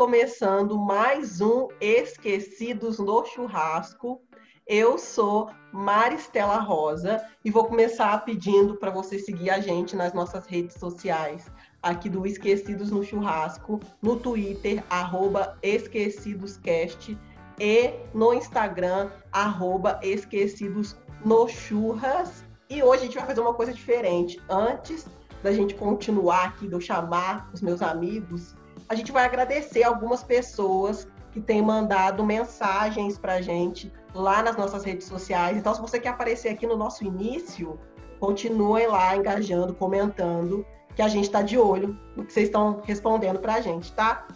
começando mais um Esquecidos no Churrasco. Eu sou Maristela Rosa e vou começar pedindo para você seguir a gente nas nossas redes sociais, aqui do Esquecidos no Churrasco, no Twitter, arroba EsquecidosCast e no Instagram, arroba Esquecidos no Churras. E hoje a gente vai fazer uma coisa diferente. Antes da gente continuar aqui, de eu chamar os meus amigos, a gente vai agradecer algumas pessoas que têm mandado mensagens para gente lá nas nossas redes sociais. Então, se você quer aparecer aqui no nosso início, continuem lá engajando, comentando, que a gente está de olho no que vocês estão respondendo para a gente, tá?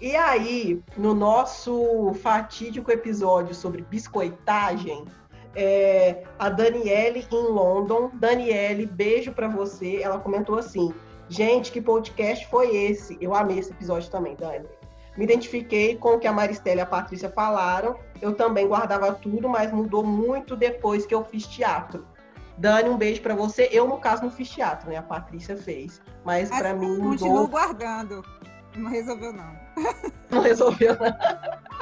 E aí, no nosso fatídico episódio sobre biscoitagem, é, a Daniele em London. Daniele, beijo para você. Ela comentou assim: gente, que podcast foi esse? Eu amei esse episódio também, Dani. Me identifiquei com o que a Maristela e a Patrícia falaram. Eu também guardava tudo, mas mudou muito depois que eu fiz teatro. Dani, um beijo para você. Eu, no caso, não fiz teatro, né? A Patrícia fez. Mas para mim mudou... Continuo guardando. Não resolveu, não. Não resolveu, não.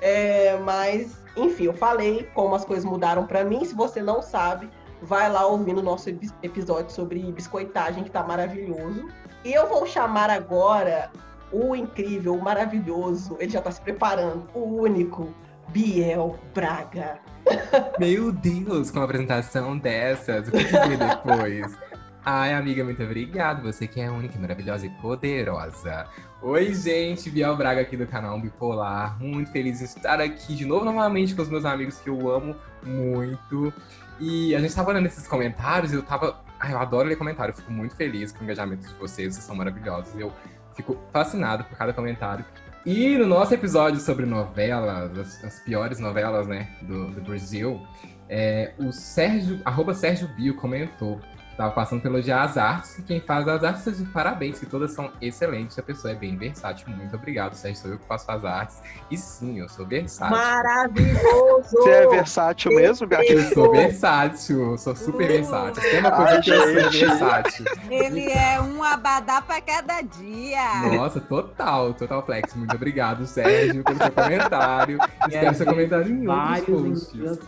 É, mas, enfim, eu falei como as coisas mudaram para mim. Se você não sabe, vai lá ouvir no nosso episódio sobre biscoitagem, que tá maravilhoso. E eu vou chamar agora o incrível, o maravilhoso, ele já tá se preparando, o único, Biel Braga. Meu Deus, com uma apresentação dessas, o que dizer depois? Ai, amiga, muito obrigado. Você que é única, maravilhosa e poderosa. Oi, gente, Biel Braga aqui do canal Bipolar. Muito feliz de estar aqui de novo, novamente, com os meus amigos que eu amo muito. E a gente tava olhando esses comentários e eu tava. Ai, eu adoro ler comentário, eu fico muito feliz com o engajamento de vocês, vocês são maravilhosos. Eu fico fascinado por cada comentário. E no nosso episódio sobre novelas, as, as piores novelas, né, do, do Brasil, é, o Sérgio, arroba Sérgio Bio comentou Tava passando pelo elogiar as artes, e quem faz as artes, de parabéns, que todas são excelentes. A pessoa é bem versátil. Muito obrigado, Sérgio. Sou eu que faço as artes. E sim, eu sou versátil. Maravilhoso! Você é versátil mesmo, gatinho? Eu sou versátil, sou super versátil. Tem uma coisa Ai, que eu sou versátil. Ele é um abadá pra cada dia. Nossa, total, total flex. Muito obrigado, Sérgio, pelo seu comentário. Espero seu comentário em outros posts.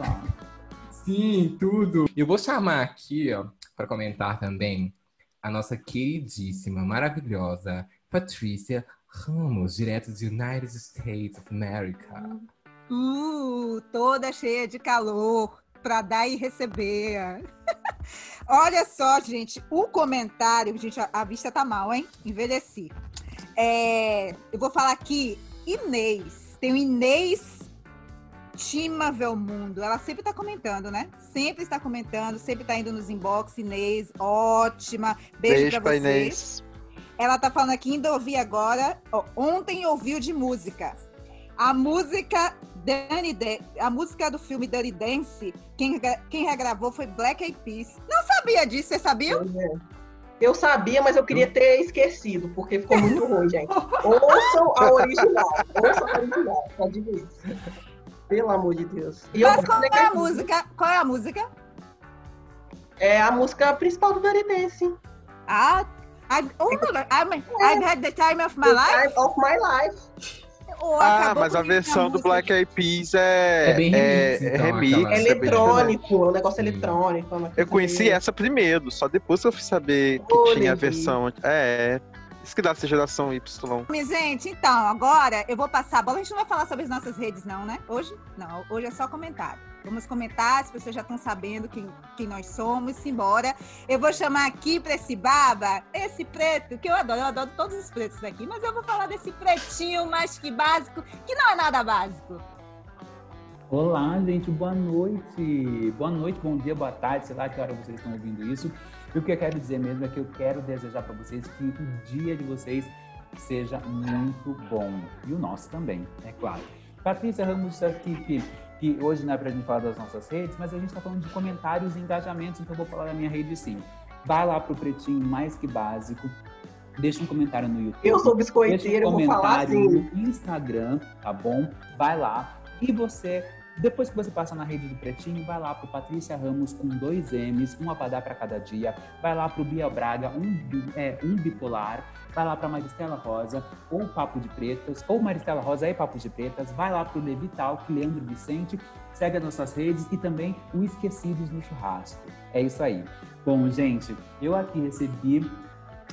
Sim, tudo. Eu vou chamar aqui, ó, para comentar também a nossa queridíssima, maravilhosa Patrícia Ramos, direto dos United States of America. Uh, toda cheia de calor para dar e receber. Olha só, gente, o comentário, gente, a vista tá mal, hein? Envelheci. É, eu vou falar aqui, Inês. Tem o Inês estimável mundo. Ela sempre está comentando, né? Sempre está comentando, sempre está indo nos inbox. Inês, ótima. Beijo, Beijo para vocês. Ela está falando aqui, ainda ouvi agora. Ó, ontem ouviu de música. A música Danny de a música do filme Dirty Dance, quem, quem regravou foi Black Eyed Peas. Não sabia disso, você sabia? É. Eu sabia, mas eu queria ter esquecido, porque ficou muito ruim, gente. Ouçam a original. Ouçam a original, só digo isso. Pelo amor de Deus. E Mas qual é a música? Qual é a música? É a música principal do Dance. Ah, I, oh, I've had the time of my the life. Time of my life. Oh, ah, mas a versão do Black Eyed Peas é, é, bem remix, é, então, é remix, é eletrônico, é um negócio eletrônico. Eu conheci essa primeiro, só depois eu fui saber que oh, tinha a versão. É, isso que dá essa geração Y. Gente, então, agora eu vou passar a bola. A gente não vai falar sobre as nossas redes, não, né? Hoje? Não, hoje é só comentário. Vamos comentar, as pessoas já estão sabendo quem, quem nós somos, simbora. Eu vou chamar aqui para esse baba, esse preto, que eu adoro, eu adoro todos os pretos daqui, mas eu vou falar desse pretinho mais que básico, que não é nada básico. Olá, gente, boa noite. Boa noite, bom dia, boa tarde, sei lá que hora vocês estão ouvindo isso. E o que eu quero dizer mesmo é que eu quero desejar para vocês que o dia de vocês seja muito bom. E o nosso também, é claro. Patrícia Ramos aqui, que, que hoje não é para a gente falar das nossas redes, mas a gente está falando de comentários e engajamentos, então eu vou falar da minha rede sim. Vai lá pro Pretinho Mais Que Básico, deixa um comentário no YouTube. Eu sou biscoiteiro, um eu vou falar assim. no Instagram, tá bom? Vai lá. E você Depois que você passa na rede do Pretinho, vai lá pro Patrícia Ramos com dois M's, um abadá para cada dia. Vai lá pro Bia Braga, um, é, um bipolar. Vai lá pra Maristela Rosa, ou Papo de Pretas, ou Maristela Rosa e Papo de Pretas. Vai lá pro Levital, Leandro Vicente. Segue as nossas redes e também o Esquecidos no Churrasco. É isso aí. Bom, gente, eu aqui recebi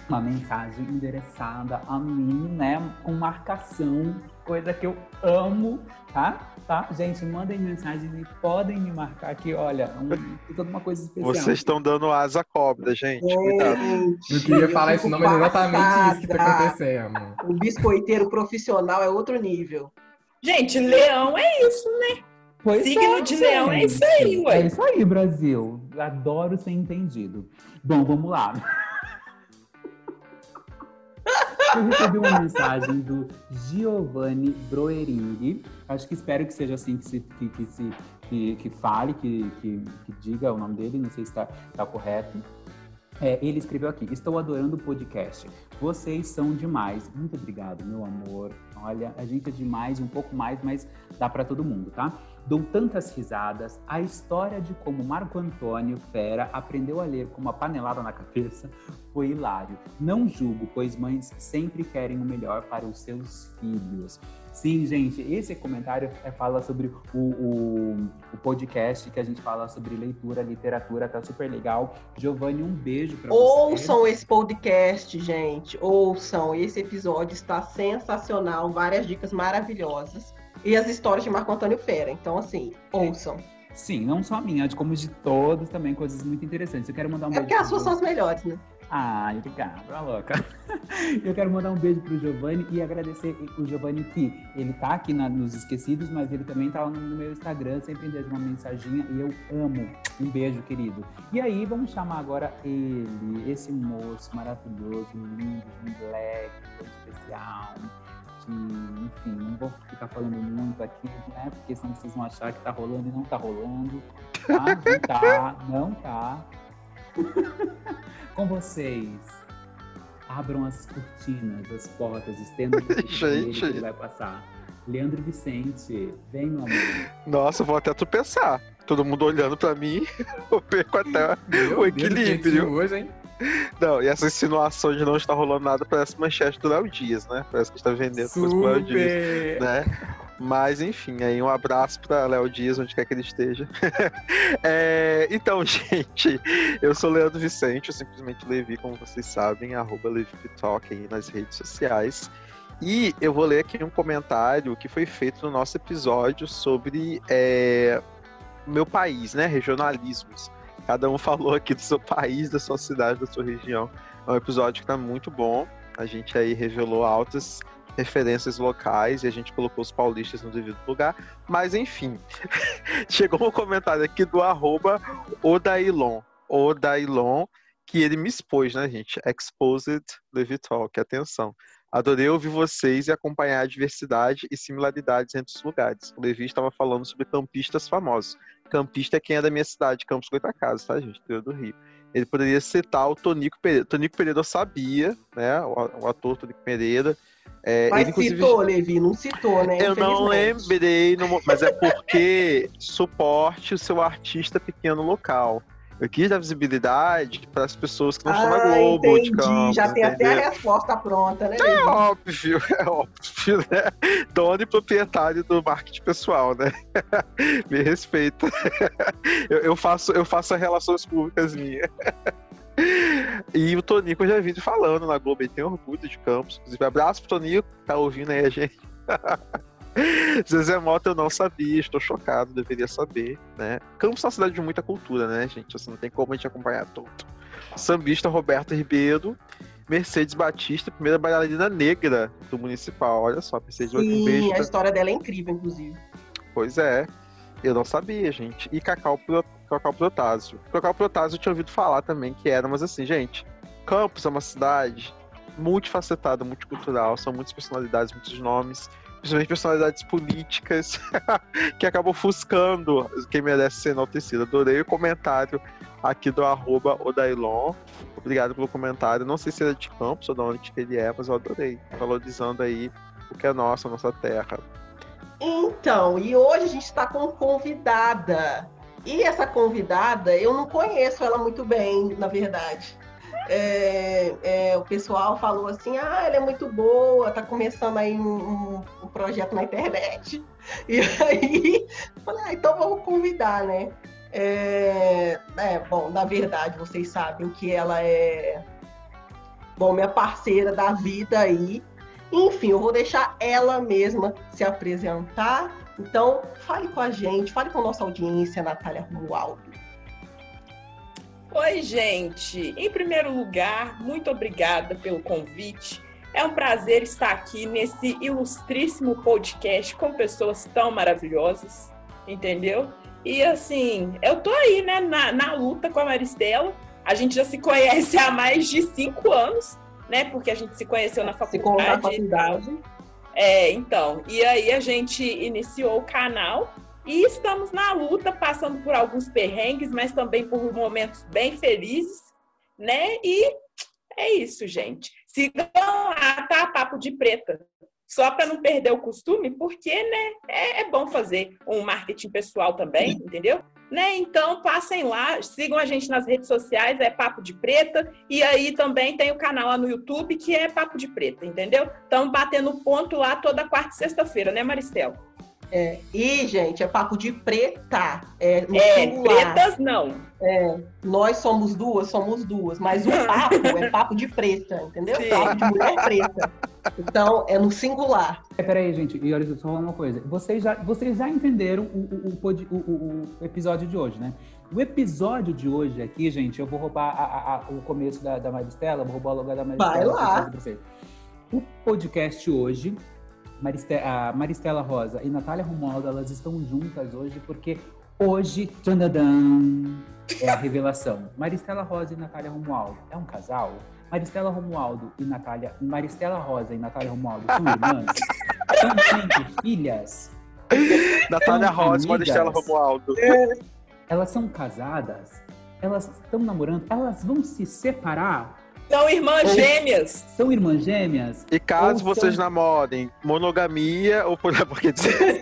uma mensagem endereçada a mim, né, com marcação, coisa que eu amo, tá? Tá? Gente, mandem mensagem e podem me marcar aqui, olha, um, toda uma coisa especial. Vocês estão dando asa à cobra, gente. Cuidado. Eu queria falar isso não, mas é exatamente isso que tá acontecendo. O biscoiteiro profissional é outro nível. Gente, leão é isso, né? Pois Signo é, de leão é gente. isso aí, ué. É isso aí, Brasil. Adoro ser entendido. Bom, vamos lá. Eu recebi uma mensagem do Giovanni Broering. Acho que espero que seja assim que se que, que se que, que fale, que, que, que diga o nome dele. Não sei se está tá correto. É, ele escreveu aqui: Estou adorando o podcast. Vocês são demais. Muito obrigado, meu amor. Olha, a gente é demais, um pouco mais, mas dá para todo mundo, tá? Dou tantas risadas. A história de como Marco Antônio Fera aprendeu a ler com uma panelada na cabeça foi hilário. Não julgo, pois mães sempre querem o melhor para os seus filhos. Sim, gente, esse comentário é, fala sobre o, o, o podcast que a gente fala sobre leitura, literatura, tá super legal. Giovanni, um beijo para você. Ouçam esse podcast, gente. Ouçam. Esse episódio está sensacional. Várias dicas maravilhosas. E as histórias de Marco Antônio Fera. Então, assim, ouçam. Sim, não só a minha, de como de todos também, coisas muito interessantes. Eu quero mandar um É beijo. porque as suas são as melhores, né? Ah, obrigado, tá louca. Eu quero mandar um beijo pro Giovanni e agradecer o Giovanni que ele tá aqui na- nos Esquecidos, mas ele também tá no meu Instagram, sempre deixa uma mensaginha e eu amo. Um beijo, querido. E aí, vamos chamar agora ele, esse moço maravilhoso, lindo, de black, todo especial. De, enfim, não vou ficar falando muito aqui, né? Porque senão vocês vão achar que tá rolando e não tá rolando. Tá? Não tá, não tá. Com vocês, abram as cortinas, as portas, estendam o Gente. que vai passar. Leandro Vicente, vem, meu amor. Nossa, vou até tu pensar. Todo mundo olhando pra mim, eu perco até Meu o que equilíbrio. hoje, hein? Não, e essa insinuação de não estar rolando nada parece manchete do Léo Dias, né? Parece que está vendendo coisa pro Léo Dias, Super! né? Mas enfim, aí um abraço para Léo Dias, onde quer que ele esteja. É, então, gente, eu sou Leandro Vicente, eu simplesmente Levi, como vocês sabem, arroba LeviTalk aí nas redes sociais. E eu vou ler aqui um comentário que foi feito no nosso episódio sobre é, meu país, né? Regionalismos. Cada um falou aqui do seu país, da sua cidade, da sua região. É um episódio que tá muito bom. A gente aí revelou altas referências locais e a gente colocou os paulistas no devido lugar. Mas enfim, chegou um comentário aqui do arroba Odailon. Odailon, que ele me expôs, né, gente? Exposed Levitalk, atenção. Adorei ouvir vocês e acompanhar a diversidade e similaridades entre os lugares. O Levi estava falando sobre campistas famosos. Campista é quem é da minha cidade, Campos Goitacazes, tá, gente? Interior do Rio. Ele poderia citar o Tonico Pereira. Tonico Pereira eu sabia, né? O, ator Tonico Pereira. É, Mas ele, inclusive, citou, Levi, não citou, né? eu não lembrei, mas é porque suporte o seu artista pequeno local. Eu quis dar visibilidade para as pessoas que não estão na Ah, Globo, de entendi. Campos, Já tem até entendeu? a resposta pronta, né? É óbvio, é óbvio, né? Dono e proprietário do marketing pessoal, né? Me respeita. Eu, eu faço, eu faço as relações públicas minhas. E o Tonico eu já vi falando na Globo, ele tem orgulho de Campos. Inclusive, abraço pro Tonico, que tá ouvindo aí a gente. Zezé Mota eu não sabia, estou chocado, deveria saber, né? Campos é uma cidade de muita cultura, né, gente? Assim, não tem como a gente acompanhar tudo. Sambista Roberto Ribeiro, Mercedes Batista, primeira bailarina negra do municipal. Olha só, Mercedes, um beijo. Sim, a pra- história dela é incrível, inclusive. Pois é, eu não sabia, gente. E Cacau, Pro... Cacau Protásio. Cacau Protásio eu tinha ouvido falar também que era, mas assim, gente, Campos é uma cidade multifacetada, multicultural, são muitas personalidades, muitos nomes, principalmente personalidades políticas que acabam ofuscando quem merece ser enaltecido. Adorei o comentário aqui do arroba Odailon. Obrigado pelo comentário. Não sei se ele é de Campos ou de onde ele é, mas eu adorei. Valorizando aí o que é nosso, a nossa terra. Então, e hoje a gente está com convidada. E essa convidada, eu não conheço ela muito bem, na verdade. É, é, o pessoal falou assim: ah, ela é muito boa, tá começando aí um, um projeto na internet. E aí, falei, ah, então vamos convidar, né? É, é, bom, na verdade, vocês sabem que ela é, bom, minha parceira da vida aí. Enfim, eu vou deixar ela mesma se apresentar. Então, fale com a gente, fale com a nossa audiência, Natália Romualdo. Oi, gente. Em primeiro lugar, muito obrigada pelo convite. É um prazer estar aqui nesse ilustríssimo podcast com pessoas tão maravilhosas, entendeu? E assim, eu tô aí, né, na, na luta com a Maristela. A gente já se conhece há mais de cinco anos, né? Porque a gente se conheceu na faculdade. Se na faculdade. É, então. E aí a gente iniciou o canal e estamos na luta, passando por alguns perrengues, mas também por momentos bem felizes, né? E é isso, gente. Sigam lá, tá? Papo de Preta. Só para não perder o costume, porque, né? É, é, bom fazer um marketing pessoal também, entendeu? Né? Então, passem lá, sigam a gente nas redes sociais, é Papo de Preta. E aí também tem o canal lá no YouTube, que é Papo de Preta, entendeu? Estamos batendo ponto lá toda quarta e sexta-feira, né, Maristela? É, e, gente, é papo de preta. É, no é singular. pretas não. É, nós somos duas, somos duas, mas o papo é papo de preta, entendeu? Sim. Papo de mulher preta. Então, é no singular. É, peraí, gente, e olha só uma coisa. Vocês já, vocês já entenderam o, o, o, o, episódio de hoje, né? O episódio de hoje aqui, gente, eu vou roubar a, a, o começo da, da Maristela, vou roubar o lugar da Maristela. Vai lá. O podcast hoje Mariste a Maristela Rosa e Natália Romualdo, elas estão juntas hoje porque hoje, tchanadã, é a revelação. Maristela Rosa e Natália Romualdo é um casal? Maristela Romualdo e Natália... Maristela Rosa e Natália Romualdo são irmãs? são sempre filhas? Natália Rosa e Maristela Romualdo. Elas são casadas? Elas estão namorando? Elas vão se separar? São irmãs ou, gêmeas. São irmãs gêmeas? E caso vocês são... namorem, monogamia ou por porque dizer.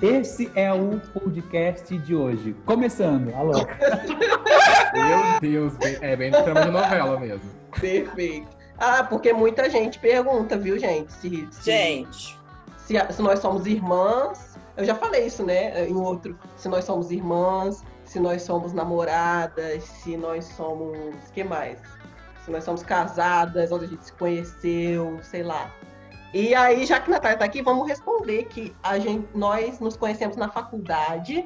Esse é o podcast de hoje. Começando, alô. Meu Deus, é bem trama de novela mesmo. Perfeito. Ah, porque muita gente pergunta, viu, gente? Se, se gente. Se, se nós somos irmãs. Eu já falei isso, né? Em outro. Se nós somos irmãs, se nós somos namoradas, se nós somos. que mais? Se nós somos casadas, onde a gente se conheceu, sei lá. E aí, já que a Natália está aqui, vamos responder que a gente, nós nos conhecemos na faculdade,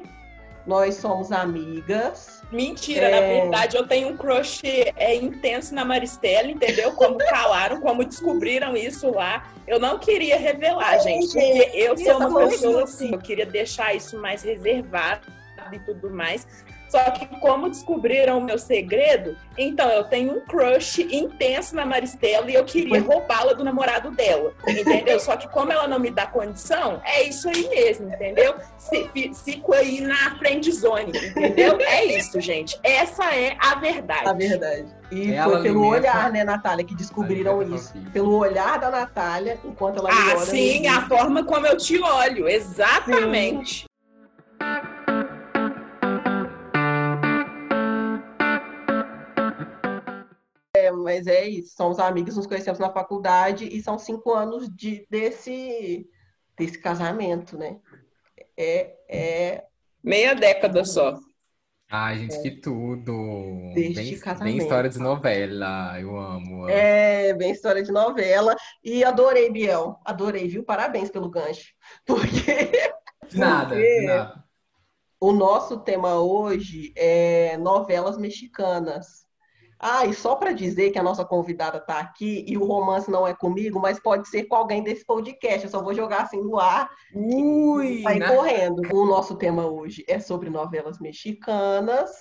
nós somos amigas. Mentira, é... na verdade eu tenho um crush é, intenso na Maristela, entendeu? Como calaram, como descobriram isso lá. Eu não queria revelar, gente, porque eu sou uma pessoa assim, eu queria deixar isso mais reservado e tudo mais. Só que como descobriram o meu segredo, então eu tenho um crush intenso na Maristela e eu queria roubá-la do namorado dela, entendeu? Só que como ela não me dá condição, é isso aí mesmo, entendeu? Fico aí na friend zone, entendeu? É isso, gente. Essa é a verdade. A verdade. E ela foi pelo olhar, né, Natália, que descobriram isso. Pelo olhar da Natália, enquanto ela Ah, sim, a forma como eu te olho, exatamente. Sim. Mas é isso. Somos amigos, nos conhecemos na faculdade e são cinco anos de, desse, desse casamento, né? É, é... Meia década só. Ai, gente, é. que tudo! Desde bem, casamento. bem história de novela, eu amo. É, bem história de novela. E adorei, Biel. Adorei, viu? Parabéns pelo gancho. Porque. Nada, Porque nada. O nosso tema hoje é novelas mexicanas. Ah, e só para dizer que a nossa convidada está aqui e o romance não é comigo, mas pode ser com alguém desse podcast. Eu só vou jogar assim no ar Ui, e sair correndo. O nosso tema hoje é sobre novelas mexicanas.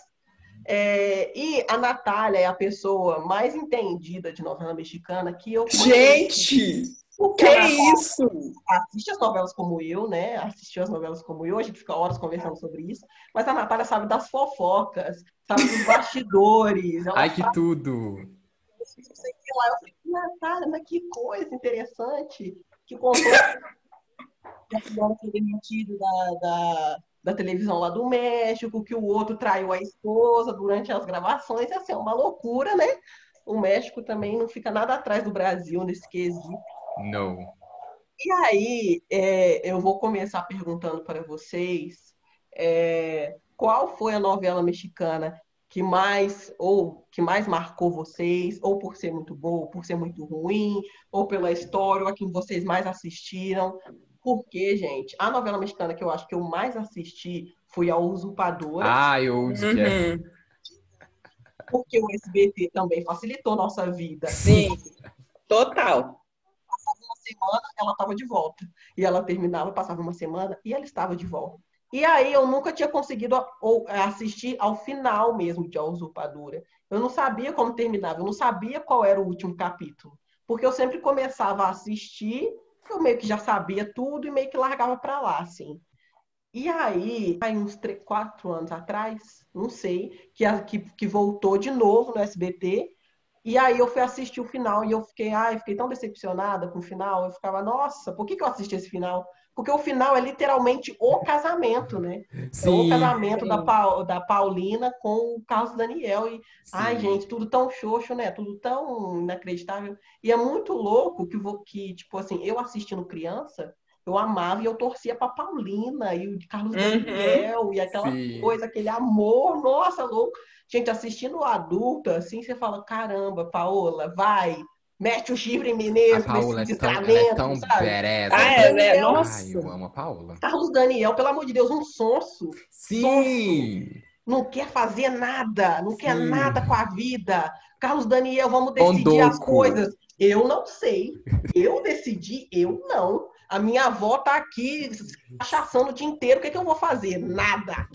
É, e a Natália é a pessoa mais entendida de novela mexicana que eu conheço. Gente! O que é isso? Assiste as novelas como eu, né? Assistiu as novelas como eu, a gente fica horas conversando sobre isso. Mas a Natália sabe das fofocas, sabe dos bastidores. Ai, que tudo! Eu falei, Natália, mas que coisa interessante. Que contou. que demitido da, da, da televisão lá do México, que o outro traiu a esposa durante as gravações. Assim, é uma loucura, né? O México também não fica nada atrás do Brasil nesse quesito. Não. E aí, é, eu vou começar perguntando para vocês é, qual foi a novela mexicana que mais ou que mais marcou vocês, ou por ser muito boa, ou por ser muito ruim, ou pela história, ou a que vocês mais assistiram. Porque, gente, a novela mexicana que eu acho que eu mais assisti foi a Usurpadora. Ah, eu. Uhum. Porque o SBT também facilitou nossa vida. Sim, total. Semana ela estava de volta. E ela terminava, passava uma semana e ela estava de volta. E aí eu nunca tinha conseguido assistir ao final mesmo de A Usurpadora. Eu não sabia como terminava, eu não sabia qual era o último capítulo. Porque eu sempre começava a assistir, eu meio que já sabia tudo e meio que largava para lá, assim. E aí, aí uns três, quatro anos atrás, não sei, que, que, que voltou de novo no SBT. E aí eu fui assistir o final e eu fiquei, ai, fiquei tão decepcionada com o final. Eu ficava, nossa, por que que eu assisti esse final? Porque o final é literalmente o casamento, né? É o Sim. casamento da, Pau- da Paulina com o Carlos Daniel. E, ai, sim. gente, tudo tão xoxo, né? Tudo tão inacreditável. E é muito louco que, vo- que tipo assim, eu assistindo criança, eu amava e eu torcia pra Paulina e o de Carlos Uhum. Daniel e aquela Sim. coisa, aquele amor, nossa, louco. Gente, assistindo adulta, assim, você fala, caramba, Paola, vai, mete o chifre em mim A mesmo, Paola é tão, ela é desgramento, tão sabe? Ah, é- Ai, nossa. eu amo a Paola. Carlos Daniel, pelo amor de Deus, um sonso. Sim! Não quer fazer nada, não quer Sim. nada com a vida. Carlos Daniel, vamos decidir as coisas. Eu não sei. Eu decidi, eu não. A minha avó tá aqui cachaçando o dia inteiro. O que, é que eu vou fazer? Nada.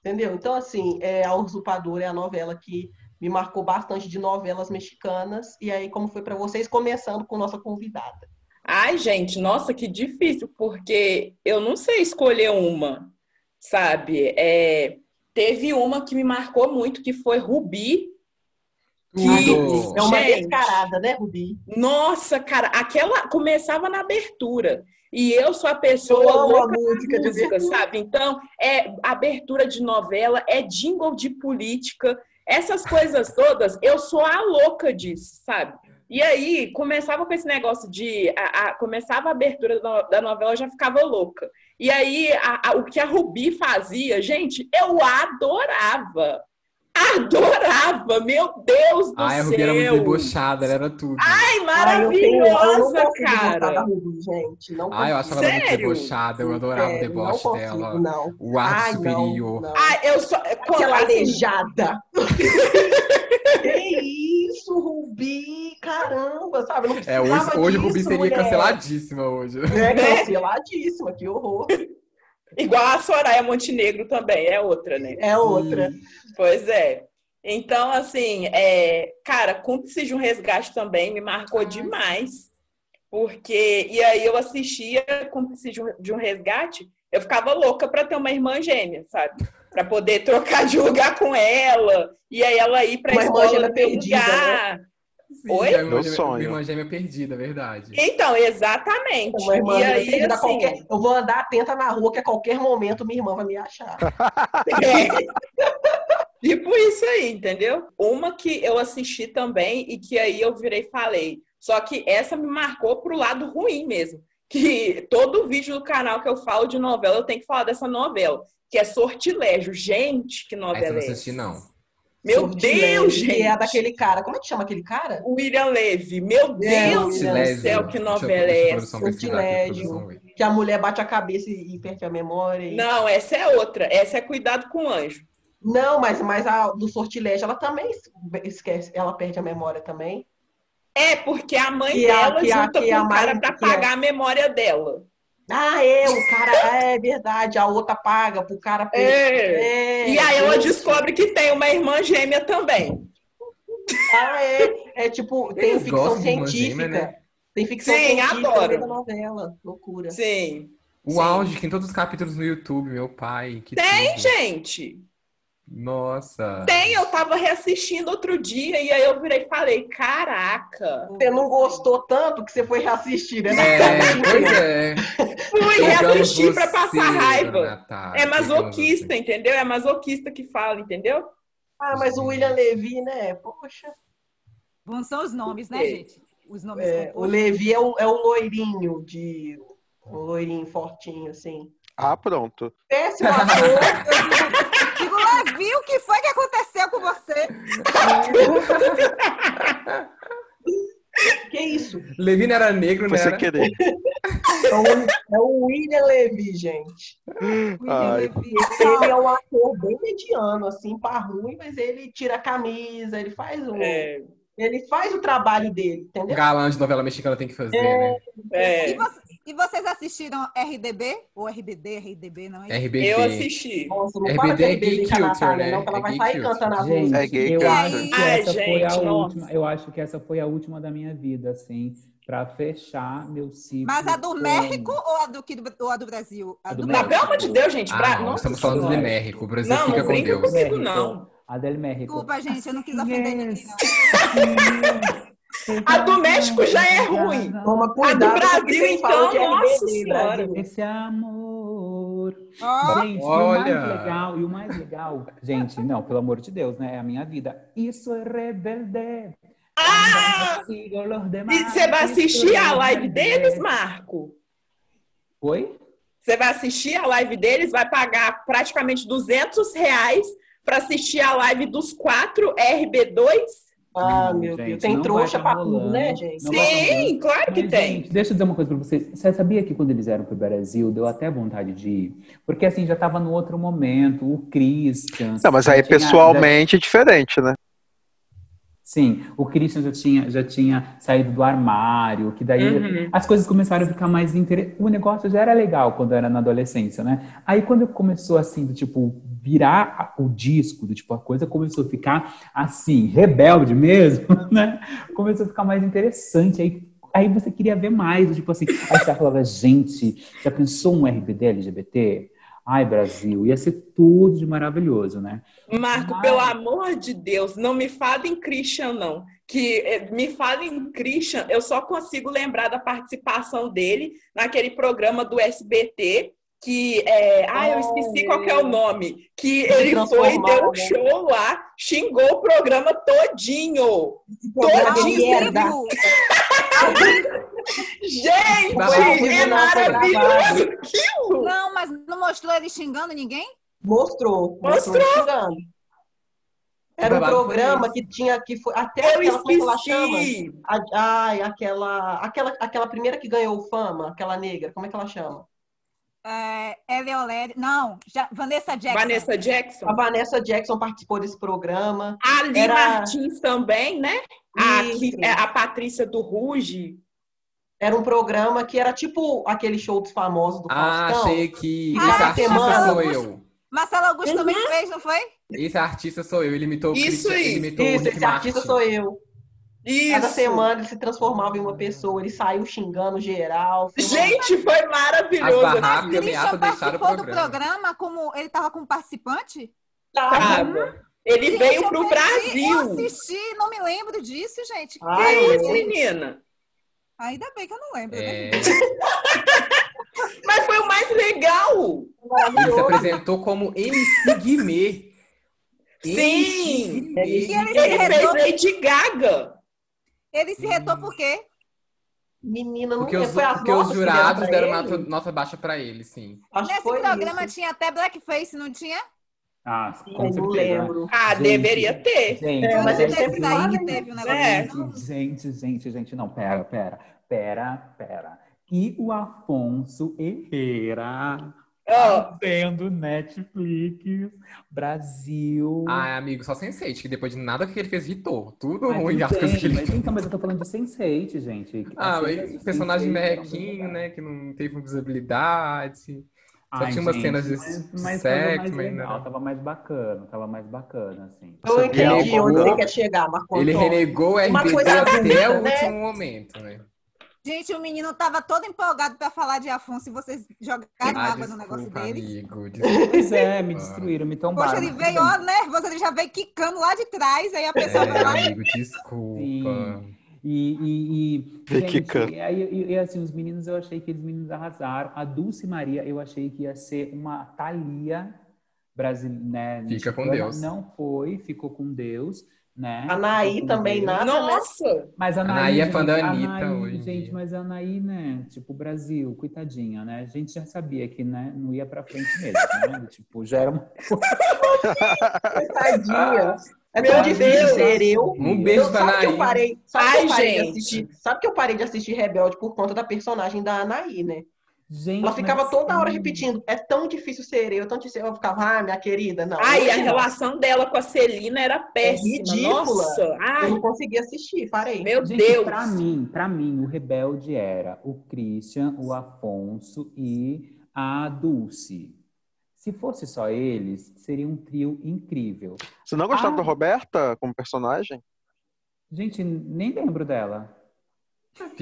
Entendeu? Então, assim, é, A Usurpadora é a novela que me marcou bastante de novelas mexicanas. E aí, como foi para vocês? Começando com nossa convidada. Ai, gente, nossa, que difícil, porque eu não sei escolher uma, sabe? É, teve uma que me marcou muito, que foi Rubi. Tudo. É uma Gente. descarada, né, Rubi? Nossa, cara, aquela começava na abertura. E eu sou a pessoa Eu louca música de música, sabe? Então, é abertura de novela, é jingle de política, essas coisas todas, eu sou a louca disso, sabe? E aí, começava com esse negócio de. A, a- começava a abertura da da novela, eu já ficava louca. E aí, a- o que a Rubi fazia, gente, eu adorava. Adorava! Meu Deus do Ai, a céu! Rubi era muito debochada, ela era tudo. Ai, Ai, eu tenho- eu maravilhosa, da cara! Rubi, gente. Não Ai, eu achava ela muito debochada, eu adorava o deboche não dela. consigo, Não. O ar Ai, superior. Não, não. Ai, eu só. Aquela assim, aleijada. que isso, Rubi? Caramba, sabe? Não É, hoje, hoje disso, Rubi seria mulher. canceladíssima hoje. É canceladíssima, que horror. Igual a Soraya Montenegro também, é outra, né? É outra. Pois é. Então, assim, é, cara, Cúmplice de um Resgate também me marcou demais. Porque, e aí eu assistia Cúmplice de um, de um Resgate, eu ficava louca pra ter uma irmã gêmea, sabe? Pra poder trocar de lugar com ela, e aí ela ir pra Uma irmã escola gêmea no meu perdida, né? Sim, Oi? Meu irmã gêmea- sonho. Minha irmã gêmea perdida, verdade. Então, exatamente. Uma irmã e aí, assim, qualquer... Eu vou andar atenta na rua, que a qualquer momento minha irmã vai me achar. É. Tipo isso aí, entendeu? Uma que eu assisti também e que aí eu virei e falei. Só que essa me marcou pro lado ruim mesmo. Que todo vídeo do canal que eu falo de novela, eu tenho que falar dessa novela. Que é Sortilégio. Gente, que novela não é essa? assisti, não. Meu Deus, gente! Que é daquele cara. Como é que chama aquele cara? William Levy. Meu É, Deus do céu, que novela é essa? Que a mulher bate a cabeça e perde a memória. e- Não, essa é outra. Essa é Cuidado com o Anjo. Não, mas, mas a do sortilégio, ela também esquece, ela perde a memória também. É, porque a mãe Que a- dela a- junta que com a o cara mãe- pra é- pagar a memória dela. Ah, é, o cara, é verdade, a outra paga pro cara. É. É, E aí ela descobre que tem uma irmã gêmea também. Ah, é, é tipo, tem Eles ficção científica. gêmea, né? Tem ficção Sim, científica adoro. da novela. Loucura. Sim. O Sim. auge, tem todos os capítulos no YouTube, meu pai. Que Tem, tudo. gente. Nossa. Tem, eu tava reassistindo outro dia e aí eu virei e falei, caraca. Você não gostou tanto que você foi reassistir, né? É, pois é. Fui reassistir pra passar raiva. Natália, É masoquista, entendeu? É masoquista que fala, entendeu? Ah, mas o William Levy, né? Poxa. Bons são os nomes, né, É. gente? Os nomes É, o. Levi é o, é o loirinho de. O loirinho fortinho, assim. Ah, pronto. Péssimo ator. Digo, Levi, o que foi que aconteceu com você? que isso? Levi não era negro, né? sem querer. É o, é o William Levy, gente. William. Levy. Ele é um ator bem mediano, assim, pra ruim, mas ele tira a camisa, ele faz o. É, Ele faz o trabalho dele, entendeu? Galã de novela mexicana tem que fazer, né? é. E, vo- e vocês assistiram RDB? Ou RBD, RDB, não é? RBD. Eu assisti. Nossa, não RBD fala é é gay com a culture, Natália, né? não, que ela É vai sair culture. cantando a Gente, música. É gay eu acho que Ai, essa foi a gente, nossa. última. Eu acho que essa foi a última da minha vida, assim, pra fechar meu ciclo. Mas a do com- México ou a do, que do- ou a do Brasil? A A do do Não, México. pelo amor de Deus, gente. Ah, não, Nossa estamos falando Senhora. México. O Brasil Não, fica não com Deus. comigo, não. A del México. Desculpa, gente, eu não quis ofender ninguém, não. A do México já é ruim. Toma cuidado. Brasil, com o que vocês falam então, de RBD, nossa senhora. Brasil. Esse amor. Ó, Gente, Olha. o mais legal, e o mais legal, gente, não, pelo amor de Deus, né? É a minha vida. Isso é rebelde. Ah! E você vai assistir é a live deles, Marco? Oi? Você vai assistir a live deles, vai pagar praticamente 200 reais para assistir a live dos quatro RB2? Ah, meu gente, Deus. Tem trouxa tá pra tudo, né, gente? Tá Sim, claro que Mas, tem. gente, deixa eu dizer uma coisa pra vocês. Você sabia que quando eles vieram pro Brasil, deu até vontade de ir? Porque assim, já tava no outro momento, o Christian. Não, mas aí já pessoalmente é diferente, né? Sim, o Christian já tinha, já tinha saído do armário, que daí Uhum. as coisas começaram a ficar mais interessantes. O negócio já era legal quando era na adolescência, né? Aí quando começou assim, do tipo, virar o disco, do tipo, a coisa começou a ficar assim, rebelde mesmo, né? Começou a ficar mais interessante. Aí, aí você queria ver mais, tipo assim, aí você falava, gente, já pensou um RBD LGBT? Ai, Brasil, ia ser tudo de maravilhoso, né? Marco, Mas- pelo amor de Deus, não me fale em Christian, não. Que eh, me fale em Christian, eu só consigo lembrar da participação dele naquele programa do SBT. Que é. Ah, eu esqueci qual que é o nome. Que ele foi, deu um transformava. show lá, xingou o programa todinho. Programa Todinho, viu? Gente, é maravilhoso aquilo. Não, mas não mostrou ele xingando ninguém? Mostrou. Mostrou. xingando. Era um programa que tinha que foi até Eu aquela como que ela chama? Ai, aquela, aquela, aquela primeira que ganhou fama, aquela negra, como é que ela chama? É, Eleolere. Não, já, Vanessa Jackson. Vanessa Jackson. A Vanessa Jackson participou desse programa. A Lee Era- Martins também, né? A, Isso. é a Patrícia do Ruge. Era um programa que era tipo aquele show dos famosos do Ah, Faustão. achei que Ah, esse artista semana. sou eu. Marcelo Augusto também Uhum. fez, não foi? Esse artista sou eu. Ele imitou o Isso Christian, aí. ele imitou o Isso, esse artista Martin. sou eu. Isso. Cada semana ele se transformava em uma pessoa, ele saiu xingando geral. foi uma- Gente, foi maravilhoso. Christian deixar o participou do programa. programa como ele estava como participante? Tava. Tava. Ele Gente, veio eu pro perdi, Eu Brasil. assisti, não me lembro disso, gente. Que Ai, é isso, eu- menina? Ainda bem que eu não lembro, né? É, Mas foi o mais legal. ele se apresentou como MC Guimê. Sim. MC E ele Guimê. Ele fez Lady Gaga. Ele se retou por quê? Menina, não Porque os, foi as porque os jurados deram nota, baixa pra ele, sim. Acho Nesse programa isso. tinha até blackface, não tinha? Ah, Sim, com eu não certeza. lembro. Ah, Gente, deveria ter. Gente, É, mas ele sempre que né? teve um negócio. É. Não, Gente, gente, gente, não, pera, pera, pera, pera. E o Afonso Herrera Ó, vendo Netflix, Brasil. Ah, amigo, só Sense8, que depois de nada que ele fez, hitou. Tudo Mas ruim, as coisas que ele mas, então, mas eu tô falando de Sense8, gente. Ah, As mas cenas de personagem Sense8 eram merrequinho, né? Que não teve visibilidade. Só Ai, tinha umas gente, cenas de mas, mas sexo, tava mais mas não. tava mais bacana, tava mais bacana, assim. Eu Ele entendi onde você quer chegar, Marco Ele renegou o RBD até bonita, o né? último momento, né? Gente, o menino tava todo empolgado pra falar de Afonso e vocês jogaram Ah, água no negócio desculpa, deles. amigo. Desculpa. Pois é, me destruíram, me tombaram. Poxa, ele veio, ó, nervoso, ele já veio quicando lá de trás, aí a pessoa vai É, lá e amigo, desculpa. Sim. E, e, e, gente, e, aí, e, e, assim, os meninos, eu achei que os meninos arrasaram. A Dulce Maria, eu achei que ia ser uma Thalia brasileira, né? Fica com mexicana. Deus. Não foi, ficou com Deus, né? Anaí também nada, né? Nossa! Mas a Anaí Anaí, é fã da Anitta Anaí, hoje Gente, mas a Anaí, né? Tipo, Brasil, coitadinha, né? A gente já sabia que né, não ia pra frente mesmo, né? tipo, já era uma Tadinha. É Meu tão difícil ser eu. Um beijo Eu- pra sabe que eu Anaí. parei, sabe que Ai, eu parei de gente. assistir, sabe que eu parei de assistir Rebelde por conta da personagem da Anaí, né? Gente, Ela ficava mas toda hora sim. repetindo, é tão difícil ser eu, tão difícil. Eu ficava, ah, minha querida, não. Ai, a não. relação dela com a Celina era péssima. ridícula. Nossa! Eu Ai, não conseguia assistir, parei. meu Gente, Deus! pra mim, pra mim, o rebelde era o Christian, o Afonso e a Dulce. Se fosse só eles, seria um trio incrível. Você não gostava Ah. da Roberta como personagem? Gente, nem lembro dela.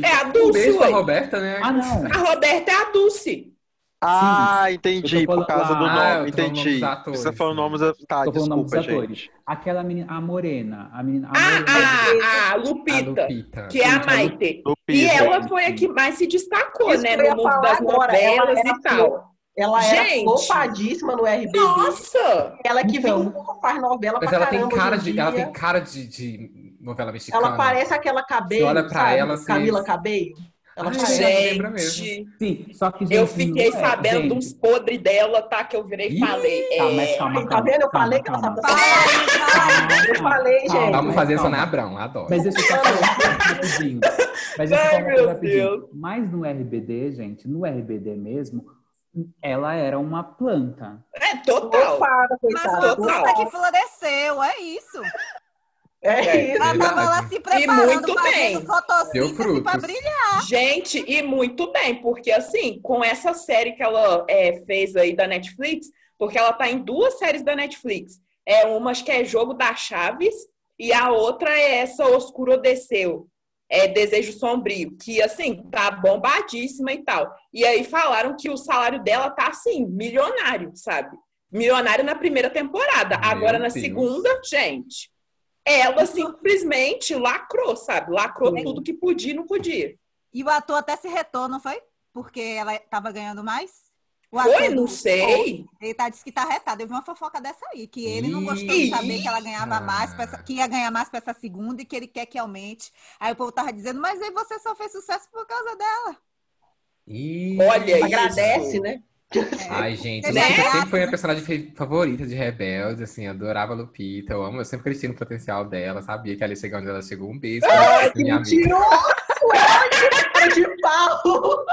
É a Um Dulce, beijo pra ué. Roberta, né? Ah, não. A Roberta é a Dulce. Ah, entendi, tô por causa do falando- Ah, nome, falando entendi. Você falou né? nomes. Tá, Tô falando desculpa, nomes dos atores. gente. Aquela menina, a Morena. A menina, a Ah, a, a A Lupita, Lupita. que é a Gente, a Maite. Lupita, E ela gente. foi a que mais se destacou, Isso né? No mundo falar das agora, ela novelas era e tal. Ela era Gente. flopadíssima no RBD. Nossa! Ela que Então. vingou, faz novela Mas pra ela tem caramba cara de. Ela tem cara de, de novela mexicana. Ela parece aquela cabelo, Você olha pra sabe? ela, assim, Camila Cabello. Ela Ai, parece. gente. Sim, só que, eu gente, fiquei não é, sabendo gente. uns podres dela, tá? Que eu virei e falei. Tá, é, mas calma, tá calma, vendo? Eu falei que ela sabe Eu falei, Calma. gente. Vamos fazer calma. Sônia Abrão, adoro. Mas deixa eu só falar coisa rapidinho. Mas deixa eu Ai, meu rapidinho. Deus. Mas no RBD, gente, no RBD mesmo, ela era uma planta. É total. Opada, Mas uma planta que floresceu, é isso. É isso. Ela tava lá se preparando, muito fazendo bem. Deu fotossíntese pra frutos. brilhar. Gente, e muito bem, porque assim, com essa série que ela é, fez aí da Netflix, porque ela tá em duas séries da Netflix. É uma acho que é Jogo das Chaves e a outra é essa Oscuro Desceu. É Desejo Sombrio, que assim, tá bombadíssima e tal. E aí falaram que o salário dela tá assim, milionário, sabe? Milionário na primeira temporada. Meu Agora na Deus. segunda, gente, ela simplesmente lacrou, sabe? Lacrou Sim. tudo que podia e não podia. E o ator até se retou, não foi? Porque ela tava ganhando mais? O Foi? Não sei. Ele tá, disse que tá retado. Eu vi uma fofoca dessa aí, que ele não gostou de saber que ela ganhava mais, essa- que ia ganhar mais pra essa segunda e que ele quer que aumente. Aí o povo tava dizendo, mas aí você só fez sucesso por causa dela. Olha isso. Agradece, né? Ai, gente, Né? Lupita sempre foi minha personagem favorita de Rebelde, assim, adorava a Lupita, eu amo, eu sempre acreditei no potencial dela, sabia que ela ia chegar onde ela chegou. Um beijo Ai, que minha amiga. mentiroso! É de pau!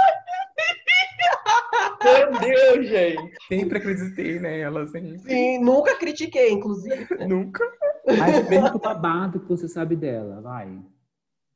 Meu Deus, gente. Sempre acreditei nela, sempre. Sim, nunca critiquei, inclusive. Nunca. Mas conta o babado que você sabe dela, vai.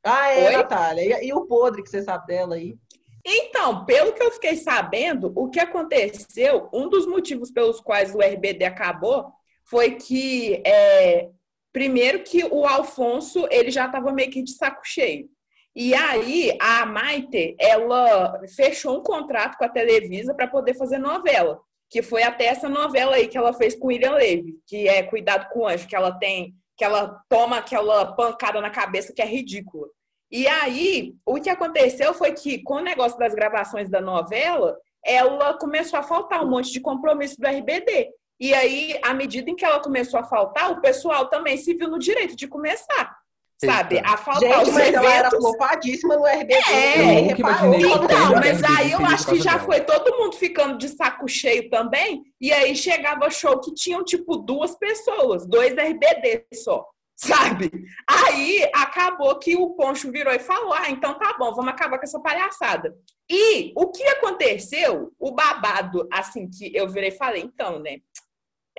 Ah, é, Oi? Natália. E, e o podre que você sabe dela aí? Então, pelo que eu fiquei sabendo, o que aconteceu, um dos motivos pelos quais o RBD acabou foi que, é, primeiro que o Alfonso, ele já estava meio que de saco cheio. E aí, a Maite, ela fechou um contrato com a Televisa para poder fazer novela, que foi até essa novela aí que ela fez com William Levy, que é Cuidado com o Anjo, que ela tem, que ela toma aquela pancada na cabeça que é ridícula. E aí, o que aconteceu foi que, com o negócio das gravações da novela, ela começou a faltar um monte de compromisso do RBD. E aí, à medida em que ela começou a faltar, o pessoal também se viu no direito de começar, sabe? Eita. A faltar Gente, os mas ela era eventos. flopadíssima no RBD. É, eu imaginei Então, mas aí eu acho que já causa foi todo mundo ficando de saco cheio também, e aí chegava show que tinham, tipo, duas pessoas, dois RBD só, sabe? Aí acabou que o Poncho virou e falou: ah, então tá bom, vamos acabar com essa palhaçada. E o que aconteceu, o babado, assim, que eu virei e falei, então, né?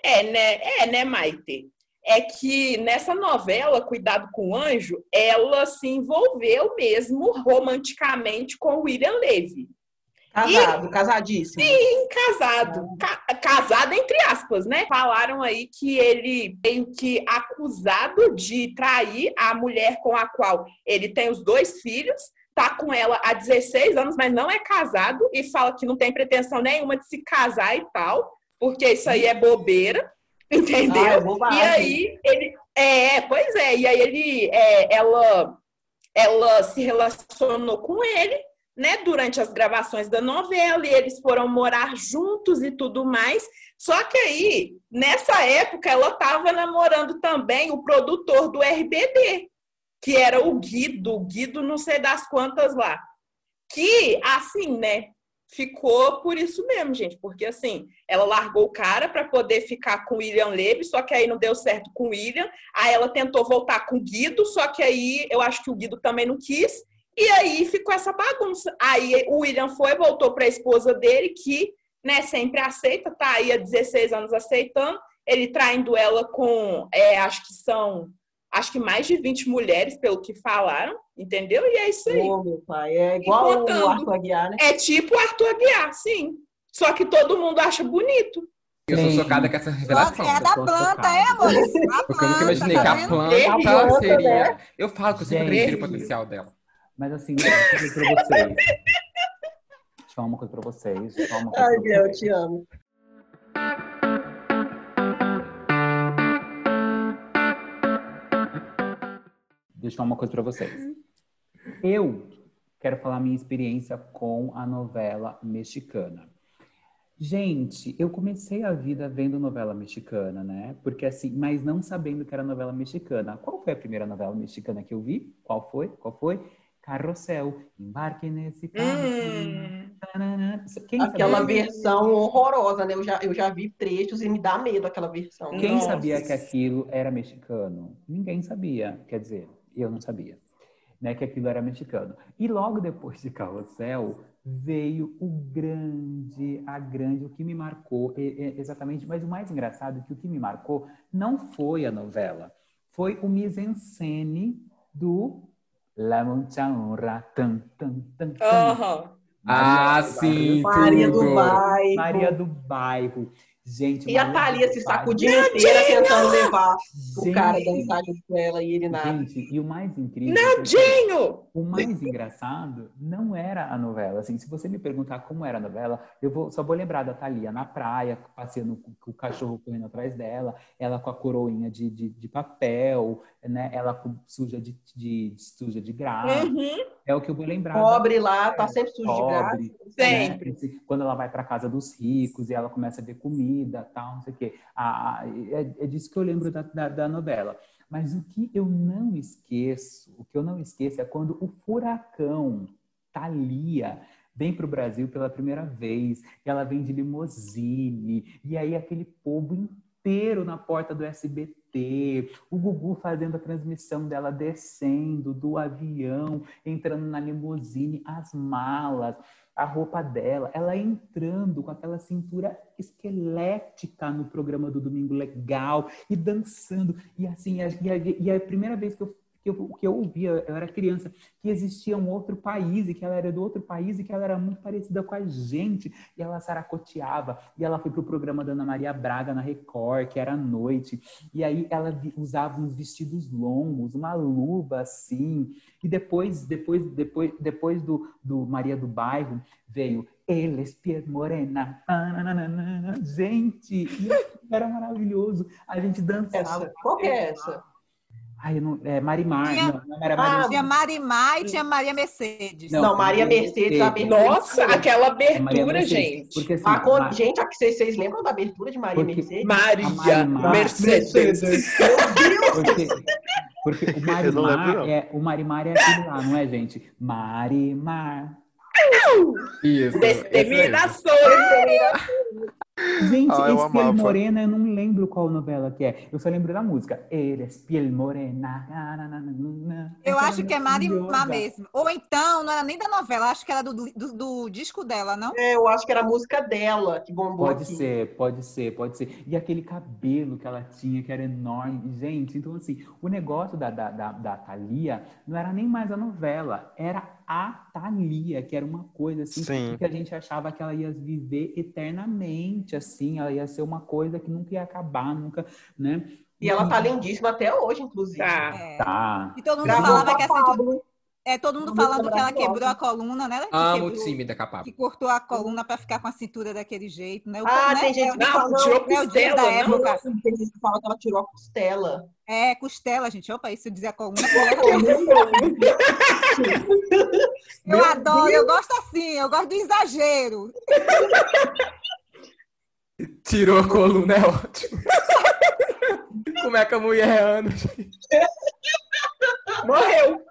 É, né? É, né, Maite? É que nessa novela, Cuidado com o Anjo, ela se envolveu mesmo romanticamente com William Levy. Casado, casadíssimo. Sim, casado. Ca- casado, entre aspas, né? Falaram aí que ele meio que acusado de trair a mulher com a qual ele tem os dois filhos. tá com ela há 16 anos, mas não é casado e fala que não tem pretensão nenhuma de se casar e tal, porque isso aí é bobeira, entendeu? Ah, é e aí ele é, pois é, e aí ele é, ela ela se relacionou com ele, né, durante as gravações da novela, e eles foram morar juntos e tudo mais. Só que aí, nessa época, ela estava namorando também o produtor do RBD, que era o Guido, Guido não sei das quantas lá. Que, assim, né, ficou por isso mesmo, gente, porque assim, ela largou o cara para poder ficar com o William Levy, só que aí não deu certo com o William. Aí ela tentou voltar com o Guido, só que aí eu acho que o Guido também não quis. E aí ficou essa bagunça. Aí o William foi, voltou para a esposa dele, que né, sempre aceita, tá aí há 16 anos aceitando. Ele traindo ela com, é, acho que são, acho que mais de 20 mulheres, pelo que falaram, entendeu? E é isso aí. Ô, meu pai, é igual contando. o Arthur Aguiar, né? É tipo o Arthur Aguiar, sim. Só que todo mundo acha bonito. Eu sou chocada com essa revelação. É da planta, é, amor? Porque eu nunca planta, imaginei tá que a vendo? planta seria. Eu falo que eu sempre acreditei no potencial dela. Mas assim, deixa eu dizer pra vocês. Deixa eu falar uma coisa pra vocês. Deixa eu falar uma coisa Ai, Biel, eu te amo. Deixa eu falar uma coisa pra vocês. Eu quero falar minha experiência com a novela mexicana. Gente, eu comecei a vida vendo novela mexicana, né? Porque assim, mas não sabendo que era novela mexicana. Qual foi a primeira novela mexicana que eu vi? Qual foi? Qual foi? Carrossel. Embarque nesse carro. Hum. Quem Aquela sabia? versão horrorosa, né? Eu já, eu já vi trechos e me dá medo aquela versão. Quem Nossa. sabia que aquilo era mexicano? Ninguém sabia. Quer dizer, eu não sabia. Né, que aquilo era mexicano. E logo depois de Carrossel veio o grande, a grande, o que me marcou, exatamente, mas o mais engraçado é que o que me marcou não foi a novela, foi o mise-en-scène do La Mucha Honra. Tan, tan, tan, tan. Aham. Ah, sim, Maria do tudo. Bairro. Maria do Bairro. Gente, E a Thalia do se sacudindo inteira tentando levar o Gente, cara dançar com ela e ele nada. Gente, e o mais incrível. que, Nandinho! O mais engraçado não era a novela. Assim, se você me perguntar como era a novela, eu vou, só vou lembrar da Thalia na praia, passeando com, com o cachorro correndo atrás dela, ela com a coroinha de, de, de papel, né? Ela com suja de, de, de suja de graça. Uhum. É o que eu vou lembrar. Pobre lá, tá sempre sujo de graça. Pobre, Sempre. né? Quando ela vai para casa dos ricos e ela começa a ver comida, tal, não sei o quê. Ah, é, é disso que eu lembro da, da, da novela. Mas o que eu não esqueço, o que eu não esqueço é quando o furacão Thalia vem para o Brasil pela primeira vez, e ela vem de limousine, e aí aquele povo inteiro na porta do SBT, o Gugu fazendo a transmissão dela descendo do avião, entrando na limusine, as malas, a roupa dela, ela entrando com aquela cintura esquelética no programa do Domingo Legal e dançando. E assim, e a, e a primeira vez que eu, que eu, que eu ouvia, eu era criança, que existia um outro país e que ela era do outro país e que ela era muito parecida com a gente. E ela saracoteava. E ela foi pro programa da Ana Maria Braga na Record, que era à noite. E aí ela usava uns vestidos longos, uma luva assim. E depois, depois, depois, depois do, do Maria do Bairro, veio Ele es piel morena. Ah. Gente, era maravilhoso. A gente dançava. Essa. Qual que é essa? Ai, não, é Marimar. Tinha- Não, não era Ah, Marimar. Tinha Marimar e tinha Maria Mercedes. Não, Não, Maria Mercedes, a Mercedes. abertura. Nossa, aquela abertura, Mercedes. gente. Porque assim, Ah, quando- Ma- Gente, aqui, vocês, vocês lembram da abertura de Maria Porque- Mercedes? Maria Marimar. Mercedes. Porque, porque o lembro, Marimar é, o Marimar é aquele lá, não é, gente? Marimar. Isso. Determinação. Gente, Ah, esse Piel. Morena, eu não lembro qual novela que é. Eu só lembro da música. Eres Piel Morena. na, na, na, na. Eu acho que é Marimar mesmo. Ou então, não era nem da novela, acho que era do, do, do disco dela, não? É, eu acho que era a música dela que bombou Pode aqui. ser, pode ser, pode ser. E aquele cabelo que ela tinha, que era enorme. Gente, então assim, o negócio da, da, da, da Thalia não era nem mais a novela, era a Thalia, que era uma coisa assim, Sim. que a gente achava que ela ia viver eternamente, assim, ela ia ser uma coisa que nunca ia acabar, nunca, né? E ela tá lindíssima até hoje, inclusive. Tá. É. Tá. E todo mundo Gravou falava que a a cintura, Pablo. É todo mundo Muito falando que ela quebrou a coluna, né? Que Amo o quebrou- time da capa. que cortou a coluna pra ficar com a cintura daquele jeito, né? O Ah, né, tem gente é, que Não, fala, tirou é costela, da não. época. Tem gente que fala que ela tirou a costela. É, costela, gente. Opa, isso dizer a coluna. Eu Meu adoro, eu gosto assim, eu gosto do exagero. Tirou a coluna, é ótimo. Como é que a mulher anda? gente? Morreu.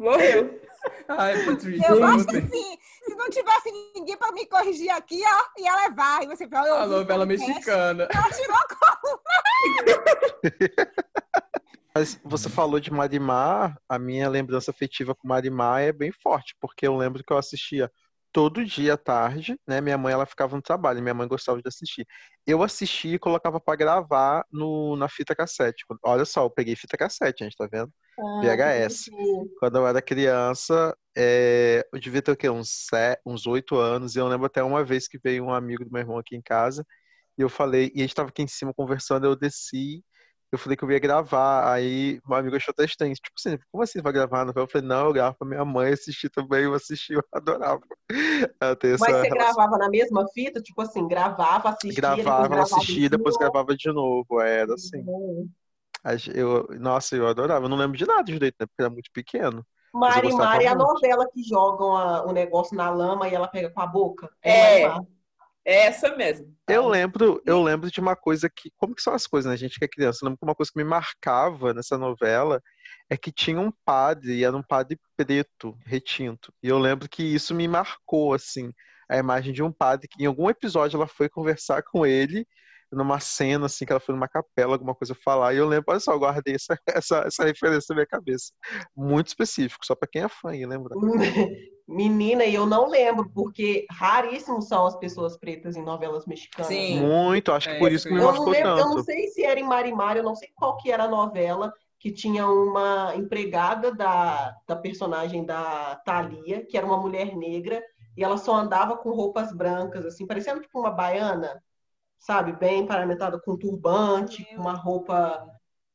Morreu. Ai, Patrícia, Eu eu gosto gostei. assim. Se não tivesse ninguém pra me corrigir aqui, ó, ia levar. E você fala, eu A novela mexicana. Ela tirou a coluna. Mas você falou de Marimar, a minha lembrança afetiva com Marimar é bem forte, porque eu lembro que eu assistia todo dia à tarde, né? Minha mãe ela ficava no trabalho, minha mãe gostava de assistir. Eu assistia e colocava pra gravar no, na fita cassete. Olha só, eu peguei fita cassete, gente, tá vendo? Ah, VHS. Quando eu era criança, é, eu devia ter o quê? Uns sete, uns oito anos. E eu lembro até uma vez que veio um amigo do meu irmão aqui em casa. E eu falei, e a gente tava aqui em cima conversando, eu desci. Eu falei que eu ia gravar. Aí meu amigo achou até estranho. Tipo assim, como assim vai gravar a novela? Eu falei, não, eu gravo pra minha mãe assistir também. Eu assisti, eu adorava. Ela tem essa Mas você relação. gravava na mesma fita? Tipo assim, gravava, assistia, Gravava, ela gravava assistia, de depois novo? gravava de novo. Era assim. Ge- Eu, nossa, eu adorava. Eu não lembro de nada direito, né? Porque era muito pequeno. Mari Mari é a novela que jogam a- o negócio na lama e ela pega com a boca. É. Mari Mari. É essa mesmo. Eu lembro, eu lembro de uma coisa que, como que são as coisas, né? A gente que é criança, eu lembro que uma coisa que me marcava nessa novela é que tinha um padre, e era um padre preto, retinto. E eu lembro que isso me marcou, assim, a imagem de um padre que em algum episódio ela foi conversar com ele, numa cena, assim, que ela foi numa capela, alguma coisa falar, e eu lembro, olha só, eu guardei essa, essa, essa referência na minha cabeça. Muito específico, só pra quem é fã, aí, lembra? Menina, e eu não lembro, porque raríssimos são as pessoas pretas em novelas mexicanas. Sim. Muito, acho que É, por isso que me eu Eu não, marcou lembro, eu não tanto. sei se era em Marimar, eu não sei qual que era a novela, que tinha uma empregada da, da personagem da Thalia, que era uma mulher negra, e ela só andava com roupas brancas, assim, parecendo tipo uma baiana, sabe? Bem paramentada, com turbante, com uma roupa...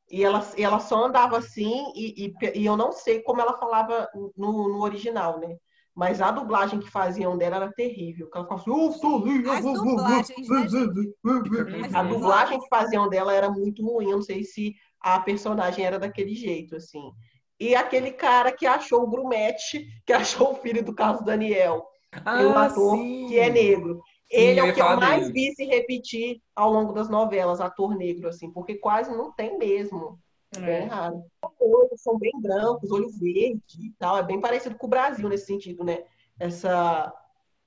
E ela, e ela só andava assim, e, e, e eu não sei como ela falava no, no original, né? Mas a dublagem que faziam dela era terrível. Ela ficava assim, "Eu sou linda, As dublagens, né, vu, vu, vu". As A dublagem que faziam dela era muito ruim. Eu não sei se a personagem era daquele jeito, assim. E aquele cara que achou o Grumete, que achou o filho do Carlos Daniel, Ah, e um ator sim. que é negro. Ele é o que eu mais vi se repetir ao longo das novelas, ator negro, assim, porque quase não tem mesmo. É bem É. raro. Olhos são bem brancos, olho verde e tal. É bem parecido com o Brasil nesse sentido, né? Essa,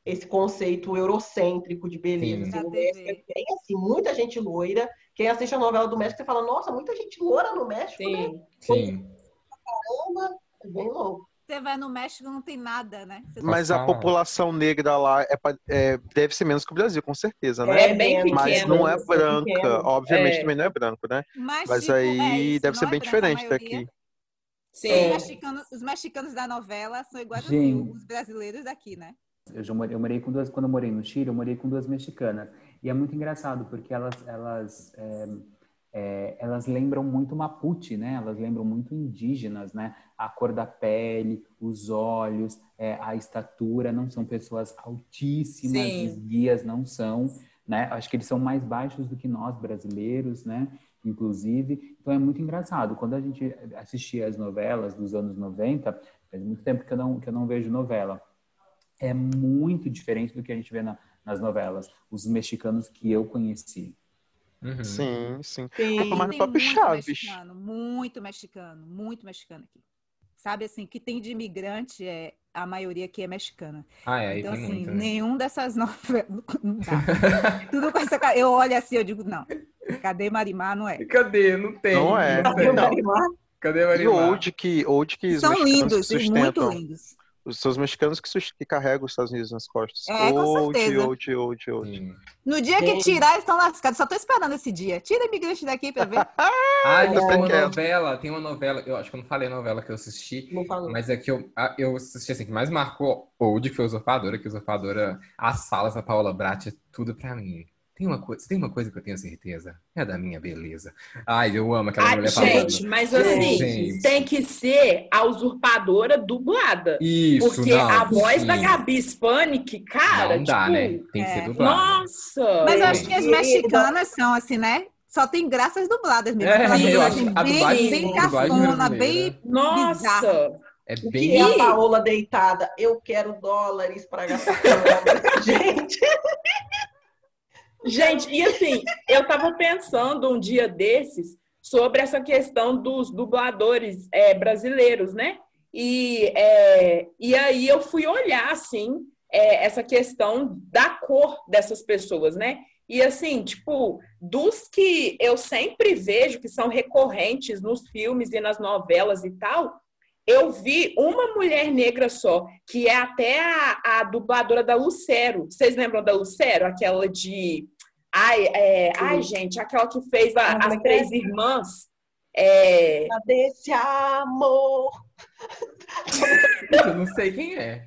esse conceito eurocêntrico de beleza. Sim. Assim, México é bem assim, muita gente loira. Quem assiste a novela do México, você fala, nossa, muita gente loira no México, né? Sim. Sim. Caramba, é bem louco. Você vai no México não tem nada, né? Você Mas a população negra lá é, é- deve ser menos que o Brasil, com certeza, né? É bem menos, Mas não é branca, pequeno. obviamente É. também não é branco, né? Mas, Mas tipo, é aí isso, deve ser é bem diferente daqui. Sim. Os, É. mexicanos, os mexicanos da novela são iguais Gente. os brasileiros daqui, né? Eu já morei, eu morei com duas, quando eu morei no Chile, eu morei com duas mexicanas. E é muito engraçado, porque elas, elas, é, é, elas lembram muito Mapuche, né? Elas lembram muito indígenas, né? A cor da pele, os olhos, é, a estatura, não são pessoas altíssimas, Sim. os guias não são, né? Acho que eles são mais baixos do que nós, brasileiros, né? Inclusive. Então é muito engraçado. Quando a gente assistia as novelas dos anos 90, faz muito tempo que eu não, que eu não vejo novela é muito diferente do que a gente vê na- nas novelas, os mexicanos que eu conheci. Uhum. Sim, sim. Sim. Aqui mas no tem próprio muito Chaves. mexicano, muito mexicano, muito mexicano aqui. Sabe assim, que tem de imigrante, é, a maioria aqui é mexicana. Ah, é, aí então, tem assim, muito, né? nenhum dessas novelas. Não dá. Tudo com essa cara. Eu olho assim, eu digo, não. Cadê Marimar? Não é. Cadê? Não tem. Não é. tem. Cadê o Marimar? Cadê o E Marimar? old que, old que São lindos, muito sustentam, lindos. os seus mexicanos que, que carregam os Estados Unidos nas costas. É, com old, certeza. old, old, old. Sim. No dia que tirar, eles estão lascados. Só tô esperando esse dia. Tira imigrante daqui pra ver. Ah, Ainda tem uma novela, tem uma novela, eu acho que eu não falei a novela que eu assisti, Não falou. mas é que eu, eu assisti assim, que mais marcou Old, que foi Usurpadora, que Usurpadora, as falas da Paola Brat é tudo pra mim. Tem uma coisa, tem uma coisa que eu tenho certeza, é da minha beleza. Ai, eu amo aquela Ai, mulher gente, falando. mas assim, Gente. tem que ser a usurpadora dublada. Isso, Porque não, a voz da sim. Gabi Spanik, cara, não dá, tipo, né? Tem que é. ser dublado. Nossa! Mas eu Sim. acho que as mexicanas são assim, né? Só tem graças dubladas mesmo. É, eu dublagem a bem, dublagem- bem a dublagem cafona, brasileira bem. Nossa! É O bem. que é a Paola deitada? Eu quero dólares para gastar. Gente, Gente, e assim, eu tava pensando um dia desses sobre essa questão dos dubladores é, brasileiros, né? E, é, e aí eu fui olhar, assim, é, essa questão da cor dessas pessoas, né? E assim, tipo, dos que eu sempre vejo que são recorrentes nos filmes e nas novelas e tal, eu vi uma mulher negra só, que é até a, a dubladora da Lucero. Vocês lembram da Lucero? Aquela de. Ai, é, ai gente, aquela que fez a- as três irmãs. É, cadê esse amor? Eu não sei quem é.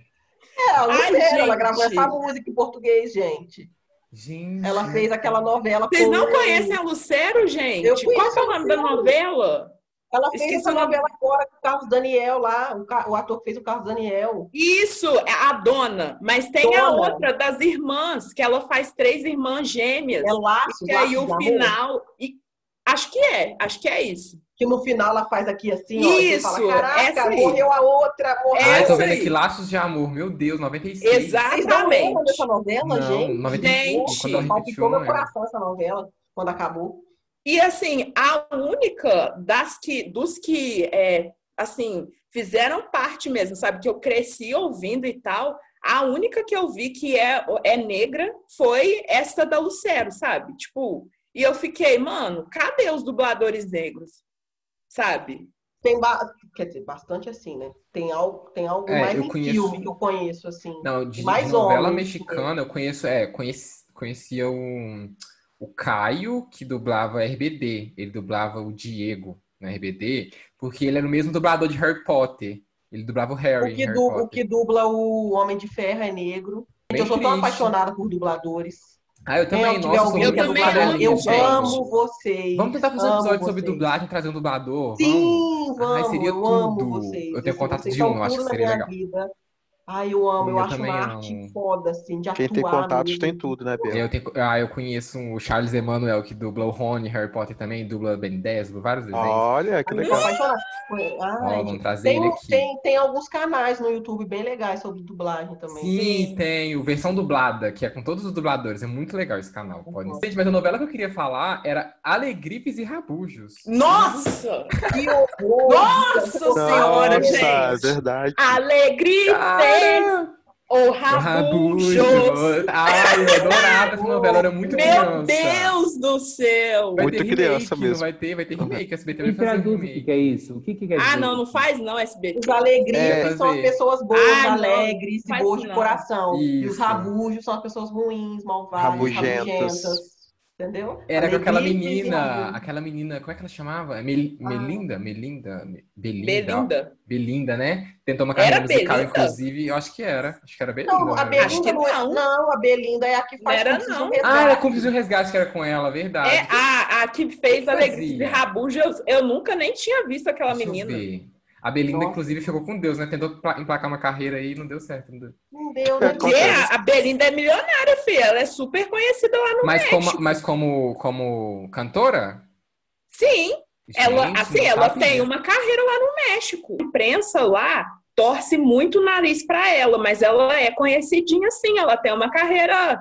É, a Ai, Lucero, ela gente. gravou essa música em português, gente. Gente. Ela fez aquela novela vocês com... não conhecem a Lucero, gente? Eu Qual é o nome da novela? Ela fez Esqueci essa novela agora com o Carlos Daniel lá, o, ator que fez o Carlos Daniel. Isso, é a dona. Mas tem a Dona. outra das irmãs, que ela faz três irmãs gêmeas. É Laços, E aí o final. E, acho que é, acho que é isso. Que no final ela faz aqui assim, ó. e Isso, fala, Caraca, essa aí. morreu a outra, morreu. Ai, tô vendo aqui Laços de Amor. Meu Deus, 96. Vocês não lembram Exatamente. dessa novela, Não, gente? 95. Gente, Quando ela repetiu, meu coração essa novela, quando acabou. E assim, a única das que, dos que, é, assim, fizeram parte mesmo, sabe? Que eu cresci ouvindo e tal. A única que eu vi que é, é negra foi essa da Lucero, sabe? Tipo, e eu fiquei, mano, cadê os dubladores negros? Sabe? Tem, ba- quer dizer, bastante assim, né? Tem algo, tem algo É, mais eu em conheço- filme que eu conheço, assim. Não, de, Mais de novela homens, mexicana, eu conheço, é, conheci, conhecia o, o Caio, que dublava RBD. Ele dublava o Diego no RBD, porque ele era o mesmo dublador de Harry Potter. Ele dublava o Harry O que, du- o que dubla o Homem de Ferro é negro. Bem eu sou tão triste. apaixonada por dubladores. Ah, eu também, nossa, eu é muito também dublador, amo, eu gente. amo vocês. Vamos tentar fazer um episódio sobre vocês. dublagem, trazer um dublador? Vamos? Sim, vamos. Ai, seria eu tudo. vocês. Eu tenho contato de um, eu acho que na seria legal. vida. Ai, eu amo. Eu, Eu acho uma amo. arte foda, assim, de atuar. Quem tem contatos mesmo. tem tudo, né, Bia? Eu, tenho, ah, eu conheço o Charles Emanuel, que dubla o Rony, Harry Potter também, dubla Ben 10, dubla vários desenhos. Olha, que legal. Ai, Ó, vamos trazer tem, ele aqui. tem, tem alguns canais no YouTube bem legais sobre dublagem também. Sim, Sim. tem o versão dublada, que é com todos os dubladores. É muito legal esse canal. Pode Uhum. Gente, mas a novela que eu queria falar era Alegripes e Rabujos. Nossa! Que horror! Nossa senhora, Nossa, é gente! verdade. Alegria! Cara, O o Rabujos! Rabujos. Ai, eu adorava essa novela, era muito Meu criança. Deus do céu! Vai Muito ter criança remake, não mesmo. vai ter, vai ter remake. A SBT vai E fazer traduz o que remake. que é isso? O que, que quer dizer? Ah, não, não faz não, SBT. Os alegrias É, são as pessoas boas, Ah, alegres e boas de coração. E os Isso. rabujos são as pessoas ruins, malvadas, Rabugentas. rabugentas. Entendeu? Era com aquela menina, aquela menina, como é que ela chamava? É Mel- Ah. Melinda? Melinda? Me- Belinda? Belinda. Belinda, né? Tentou uma carreira Era musical, Belinda? inclusive. Eu acho que era. Acho que era Belinda. Não, a né? Belinda Acho que não é. não. Não, a Belinda é a que faz Não era, não. Resgate. Ah, era Cúmplice do Resgate que era com ela, verdade. É a, a que fez Fazia. Alegria de Rabujos. Eu nunca nem tinha visto aquela Deixa eu menina. A Belinda, Nossa. inclusive, ficou com Deus, né? Tentou pla- emplacar uma carreira aí e não deu certo. não deu. Não deu, né? Porque a, Belinda é milionária, filha. Ela é super conhecida lá no Mas, México. como, mas como, como cantora? Sim, ela, Gente, assim, não ela sabia. tem uma carreira lá no México. A imprensa lá torce muito o nariz pra ela, mas ela é conhecidinha sim. Ela tem uma carreira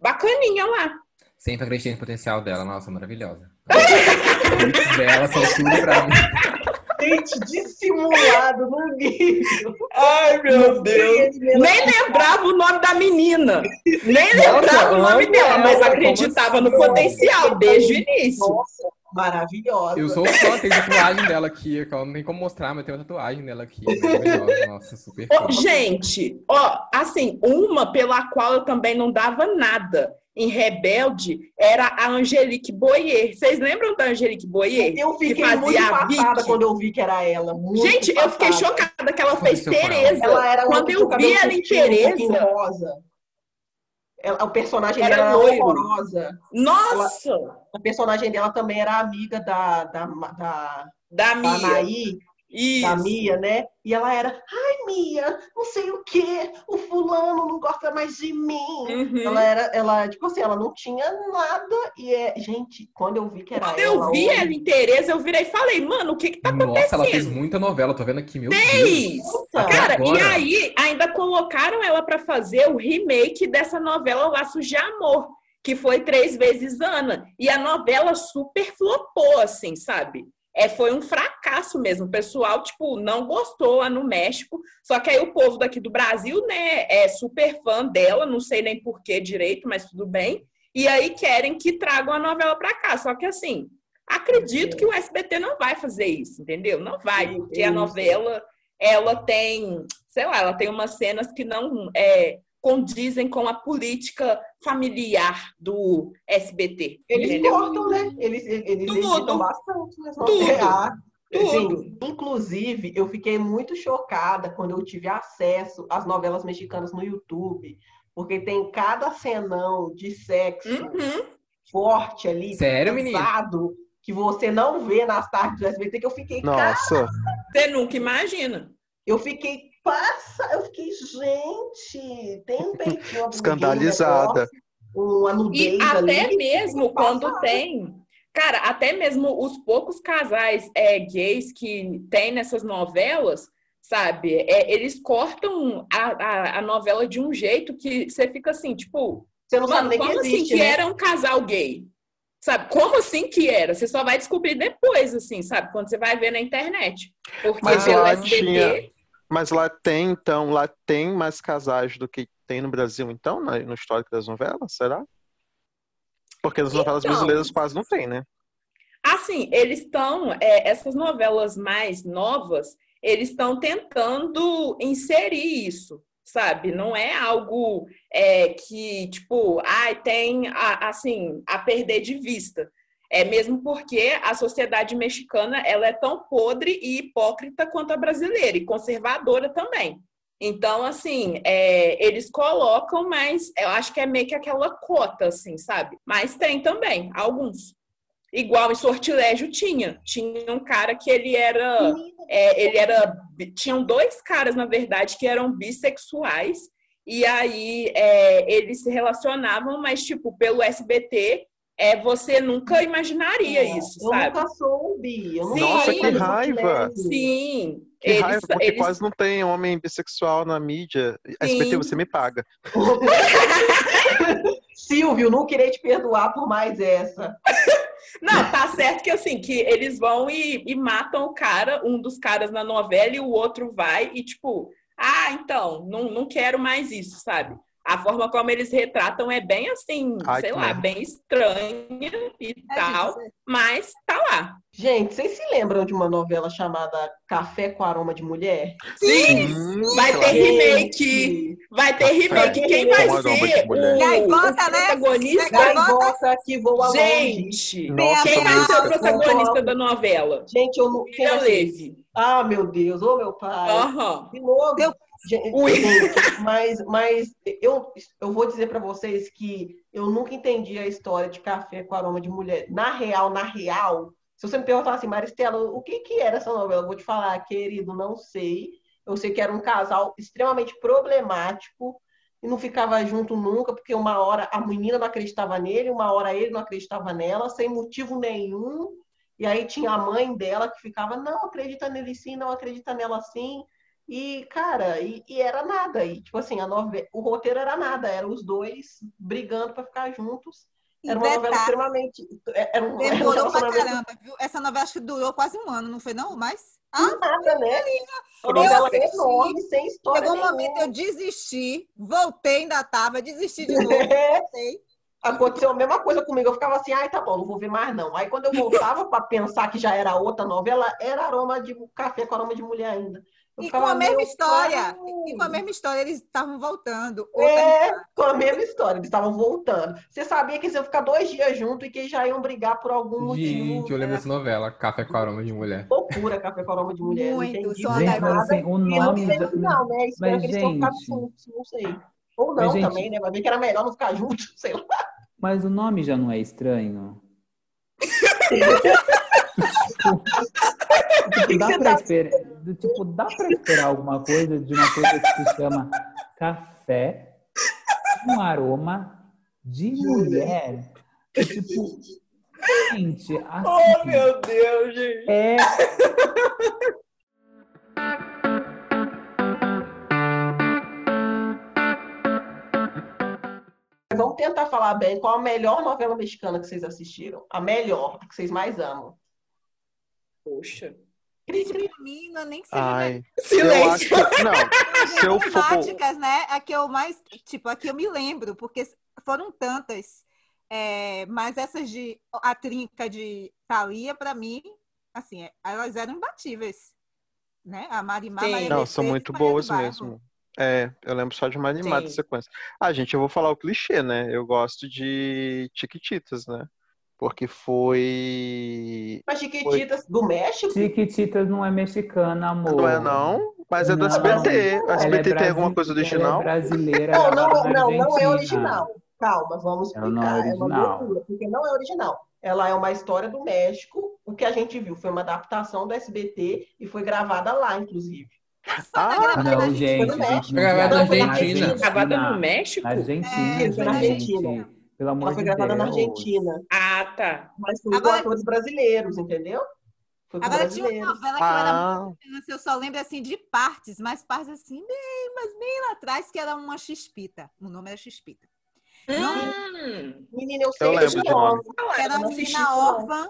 bacaninha lá. Sempre acreditei no potencial dela. Nossa, maravilhosa. Dela são tudo pra mim. Gente, dissimulado no nível. Ai, meu Nem lembrava o nome da menina. Nem lembrava o nome dela, mas acreditava como no assim? potencial desde o início. Nossa, maravilhosa. Eu sou fã, tem tatuagem dela aqui. que eu Não tem como mostrar, mas tem uma tatuagem dela aqui. Nossa, super fã. Ô, gente, ó, assim, uma pela qual eu também não dava nada em Rebelde era a Angelique Boyer. Vocês lembram da Angelique Boyer? Eu que fiquei fazia muito a impactada Vicky? quando eu vi que era ela. muito Gente, eu fiquei chocada que ela fez Tereza. Ela era Quando eu vi ela em Tereza, rosa. Ela- o personagem Era dela era horrorosa. Nossa! A personagem dela também era amiga da, da, da, Da da. Anaí, Isso. da Mia, né? E ela era, ai, Mia, não sei o quê, o fulano não gosta mais de mim. Uhum. Ela era, ela, tipo assim, ela não tinha nada. E é, gente, quando eu vi que era Quando ela. eu vi hoje- ela em Tereza, eu virei e falei, mano, o que que tá Nossa, ela fez acontecendo? muita novela, tô vendo aqui, meu Deus. Fez! Nossa, Cara, agora. e aí ainda colocaram ela pra fazer o remake dessa novela Laços de Amor, que foi três vezes Ana. E a novela super flopou, assim, sabe? É, foi um fracasso mesmo. O pessoal, tipo, não gostou lá no México. Só que aí o povo daqui do Brasil, né, é super fã dela, não sei nem por que direito, mas tudo bem. E aí querem que tragam a novela pra cá. Só que assim, acredito que o SBT não vai fazer isso, entendeu? Não vai, porque a novela ela tem, sei lá, ela tem umas cenas que não é, condizem com a política familiar do SBT. Eles entendeu? cortam, né? Eles, eles Tudo. editam bastante. Mas não Tudo. Tudo. Sim. Inclusive, eu fiquei muito chocada quando eu tive acesso às novelas mexicanas no YouTube, porque tem cada cenão de sexo Uhum. forte ali, Sério, pesado, que você não vê nas tardes do SBT, que eu fiquei, cara, Nossa, Você nunca imagina. eu fiquei passa, eu fiquei, gente, tem um peitinho, um Escandalizada. nudez E até ali. mesmo passada. quando tem. Cara, até mesmo os poucos casais é, gays que tem nessas novelas, sabe? é, eles cortam a, a, a novela de um jeito que você fica assim, tipo, Você não sabe mano, que como assim existe, que né? era um casal gay? Sabe? Como assim que era? Você só vai descobrir depois, assim, sabe? Quando você vai ver na internet. Porque Mas pelo lá SBT, tinha- mas lá tem, então, lá tem mais casais do que tem no Brasil, então, no histórico das novelas, será? Porque nas novelas Então. brasileiras quase não tem, né? Assim, eles estão, é, essas novelas mais novas, eles estão tentando inserir isso, sabe? Não é algo é, que, tipo, ai, tem, a- assim, a perder de vista. É mesmo porque a sociedade mexicana, ela é tão podre e hipócrita quanto a brasileira, e conservadora também. Então, assim, é, eles colocam, mas eu acho que é meio que aquela cota, assim, sabe? Mas tem também, alguns. Igual em Sortilégio tinha. Tinha um cara que ele era. é, ele era. Tinham dois caras, na verdade, que eram bissexuais. E aí é, eles se relacionavam, mas, tipo, pelo SBT, é, você nunca imaginaria isso, eu sabe? nunca soube. Eu Sim. Nossa, que raiva. Sim. Que eles, raiva, porque eles- quase não tem homem bissexual na mídia. SBT, você me paga. Silvio, não queria te perdoar por mais essa. Não, tá certo que assim, que eles vão e, e matam o cara, um dos caras na novela, e o outro vai e, tipo, ah, então, não, não quero mais isso, sabe? A forma como eles retratam é bem assim, Ai, sei que lá, merda. bem estranha e É, tal, gente, mas tá lá. Gente, vocês se lembram de uma novela chamada Café com Aroma de Mulher? Sim! Hum, Vai ter remake! Gente, Vai ter remake! Quem vai Com aroma de ser o, Gaivota, o né? protagonista? Gaivota que voa longe. Gente! Nossa, Quem vai ser o protagonista da novela? Gente, eu não. quem vai? Levy. Ah, meu Deus, ô meu pai. De novo. Meu- Gente, mas, mas eu, eu vou dizer para vocês que eu nunca entendi a história de café com aroma de mulher. Na real, na real, se você me perguntar assim, Maristela, o que, que era essa novela? Eu vou te falar, querido, não sei. Eu sei que era um casal extremamente problemático e não ficava junto nunca, porque uma hora a menina não acreditava nele, uma hora ele não acreditava nela, sem motivo nenhum. E aí tinha a mãe dela que ficava, não acredita nele sim, não acredita nela sim. E, cara, e, e era nada. E, tipo assim, a novela, o roteiro era nada, eram os dois brigando para ficar juntos. Era uma novela extremamente. Era um, era um demorou pra caramba, viu? Essa novela acho que durou quase um ano, não foi não? Mas do nada, né? Uma novela assisti, enorme, sem história. chegou um nenhuma. momento eu desisti, voltei, ainda tava, desisti de novo, voltei. Aconteceu a mesma coisa comigo. Eu ficava assim, ai, tá bom, não vou ver mais não. Aí quando eu voltava para pensar que já era outra novela, era aroma de café com aroma de mulher ainda. Eu E com a mesma história, pai. e com a mesma história, eles estavam voltando. É, com a mesma história, eles estavam voltando. Você sabia que eles iam ficar dois dias juntos e que já iam brigar por algum motivo. Gente, eu lembro né? dessa novela, Café com Aroma de Mulher. Loucura, café com aroma de mulher. Muito, não só da- Gente, mas assim, o não nome. sei já- no final, né? Espero Mas, que eles tenham ficado gente, juntos, não sei. Ou não Mas, gente- também, né? Vai ver que era melhor não ficar junto, sei lá. Mas o nome já não é estranho? Tipo, dá pra tá- esperar, tipo, dá pra esperar alguma coisa de uma coisa que se chama café com aroma de mulher? Tipo, gente, assim, Oh, meu Deus, gente. é Vamos tentar falar bem qual a melhor novela mexicana que vocês assistiram. A melhor, a que vocês mais amam. Poxa. Cri, cri. Pra mim, não é nem que seja Ai, eu Silêncio. acho que. Não, se eu for. temáticas, né? A que eu mais, tipo, a que eu me lembro, porque foram tantas. É, mas essas de a trinca de Thalia, pra mim, assim, é- elas eram imbatíveis. Né? A Marimar, Sim. Maria Não, são Mercedes muito Maria boas mesmo. É, eu lembro só de uma animada Sim. sequência. Ah, gente, eu vou falar o clichê, né? Eu gosto de Chiquititas, né? Porque foi. Mas Chiquititas do México? Chiquititas não é mexicana, amor. Não é, não? Mas é do Não. SBT. A Ela é SBT tem alguma coisa Ela original? é brasileira, Não, não, na não, não é original. Calma, vamos Ela não é explicar. É uma original. loucura, porque não é original. Ela é uma história do México. O que a gente viu foi uma adaptação do SBT e foi gravada lá, Ah. Não, gente, gente, não Gravada na foi Argentina. Gravada no México? Na Argentina, É, foi na gente. Argentina. Pelo amor Ela foi gravada na. Argentina, Ah, tá. mas foi com Agora- atores brasileiros, entendeu? Agora tinha uma novela que eu era Ah, muito criança, eu só lembro assim de partes, mas partes assim, bem, mas bem lá atrás, que era uma Xispita. O nome era Xispita. Hum, Menina, eu sei Eu que falar, Era uma menina órfã,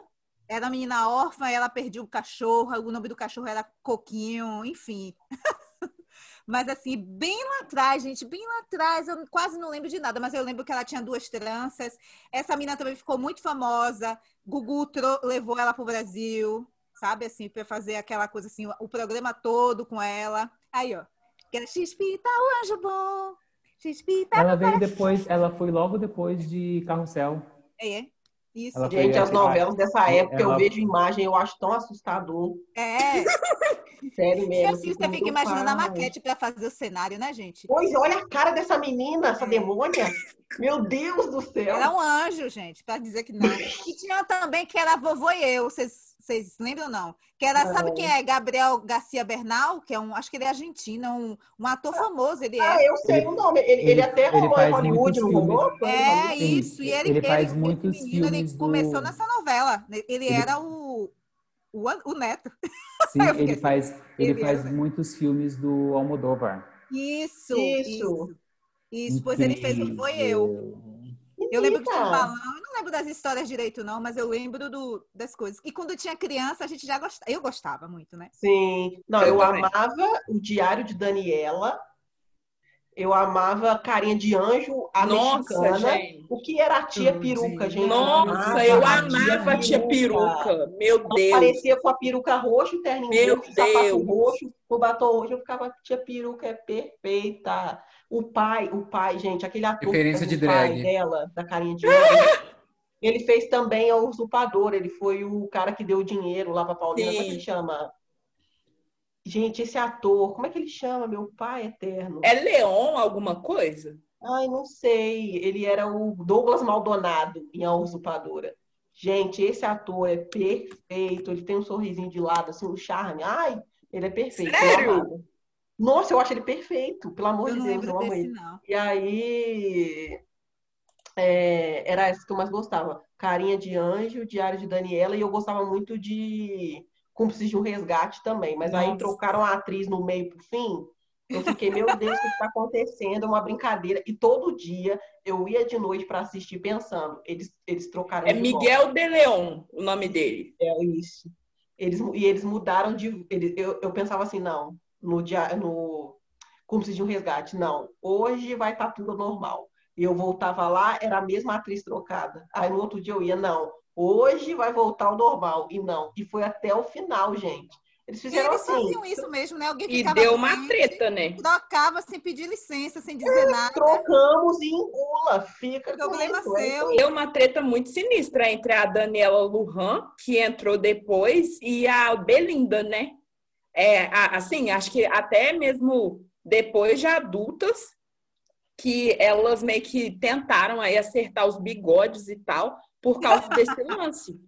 era uma menina órfã, ela perdia o cachorro, o nome do cachorro era Coquinho, enfim. Mas assim, bem lá atrás, gente, bem lá atrás, eu quase não lembro de nada, mas eu lembro que ela tinha duas tranças. Essa menina também ficou muito famosa. Gugu levou ela pro Brasil, sabe assim, para fazer aquela coisa assim, o programa todo com ela. Aí, ó, que era Xpita, o anjo bom. Xpita, Ela veio depois, ela foi logo depois de Carrossel. é, isso. Ela Gente, as aquela- novelas dessa época, eu vejo imagem, eu acho tão assustador. É, Sério mesmo. assim, você fica imaginando a maquete para fazer o cenário, né, gente? Pois, olha a cara dessa menina, É. essa demônia. Meu Deus do céu. Era um anjo, gente, para dizer que não. E tinha também que era a vovô e eu, vocês, vocês lembram ou não? Que era, sabe quem é? Gabriel Garcia Bernal, que é um, acho que ele é argentino, um, um ator famoso, ele Ah, é. eu sei Ele- o nome. Ele, ele ele- até ele rolou em faz Hollywood, não rolou? Em É isso, e ele, ele faz muitos menino, ele filmes do- começou nessa novela. Ele, Ele- era o, o, o neto. Sim, fiquei ele faz, ele ele faz muitos filmes do Almodóvar. Isso, Isso. isso. Isso, pois ele fez o Foi Eu. Eu lembro que tinha um balão, eu não lembro das histórias direito, não, mas eu lembro do, das coisas. E quando tinha criança, a gente já gostava. Eu gostava muito, né? Sim. Não, Eu eu, amava o Diário de Daniela. Eu amava Carinha de Anjo, a Nossa, mexicana. gente. O que era a tia peruca, gente? Nossa, eu amava a tia peruca. Meu Deus. parecia com a peruca roxa, o terninho Meu roxo, o sapato Deus. roxo, o batom roxo. Eu ficava, tia peruca é perfeita. O pai, o pai, gente, aquele ator que Referência de o pai drag. dela, da carinha de anjo, ele fez também a Usurpador. Ele foi o cara que deu o dinheiro lá pra Paulina. Como é que Sim. ele chama? Gente, esse ator, como é que ele chama? Meu pai eterno. É Leon alguma coisa? Ai, não sei. Ele era o Douglas Maldonado em A Usurpadora. Gente, esse ator é perfeito. Ele tem um sorrisinho de lado, assim, um charme. Ai, ele é perfeito. eu Sério? Nossa, eu acho ele perfeito. Pelo amor Eu de Deus, eu amo ele. não. E aí, é, era essa que eu mais gostava. Carinha de Anjo, Diário de Daniela, e eu gostava muito de Cúmplices de um Resgate também. Mas aí Nossa. trocaram a atriz no meio pro fim. Eu fiquei, meu Deus, o que está acontecendo? É uma brincadeira. E todo dia eu ia de noite para assistir pensando, eles, eles trocaram É de volta. Miguel de Leon, o nome dele. É isso. Eles, e eles mudaram de. Eles, eu, eu pensava assim, não, no dia, no Cúmplice de um Resgate, não. Hoje vai estar tudo normal. E eu voltava lá, era a mesma atriz trocada. Aí no outro dia eu ia, não. Hoje vai voltar ao normal. E não. E foi até o final, gente. Eles E fizeram eles assim. faziam isso mesmo, né? Alguém E deu uma treta, né? Trocava sem pedir licença, sem dizer nada. Trocamos e engula. Fica com Problema isso, é seu. Deu uma treta muito sinistra entre a Daniela Lujan, que entrou depois, e a Belinda, né? É, assim, acho que até mesmo depois de adultas, que elas meio que tentaram aí acertar os bigodes e tal por causa desse lance.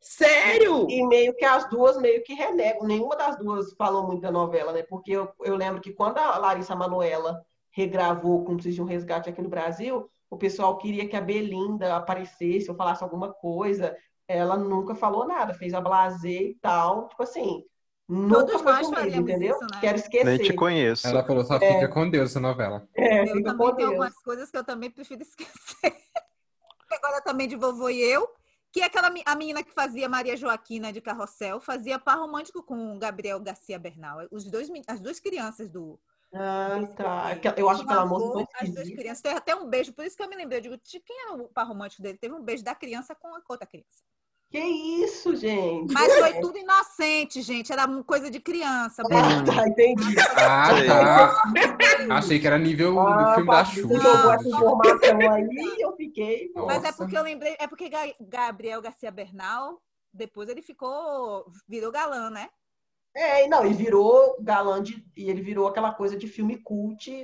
Sério? E meio que as duas meio que renegam. Nenhuma das duas falou muito da novela, né? Porque eu, eu lembro que quando a Larissa Manoela regravou Cúmplices de um Resgate aqui no Brasil, o pessoal queria que a Belinda aparecesse ou falasse alguma coisa. Ela nunca falou nada, fez a blazer e tal. Tipo assim, nunca Todos foi nós comigo, faríamos entendeu? isso, né? Quero Nem esquecer. te conheço. Ela falou, só fica com Deus essa novela. É, Eu também tenho Deus. algumas coisas que eu também prefiro esquecer. Agora também de Vovô e Eu, que é aquela a menina que fazia Maria Joaquina de Carrossel, fazia par romântico com o Gabriel Garcia Bernal. Os dois, as duas crianças do. Ah, tá. Eu acho Um aquela moça As duas crianças. Teve até um beijo, por isso que eu me lembrei. Eu digo, "Ti- quem era o par romântico dele? Teve um beijo da criança com a outra criança. Que isso, gente? Mas foi tudo inocente, gente. Era uma coisa de criança. Ah, tá, entendi. Ah, tá. Achei que era nível do Ah, filme da Xuxa. jogou essa informação aí e eu fiquei. pô. Mas é Nossa. porque eu lembrei, é porque Ga- Gabriel Garcia Bernal, depois ele ficou, virou galã, né? É, não, e virou galã de. E ele virou aquela coisa de filme cult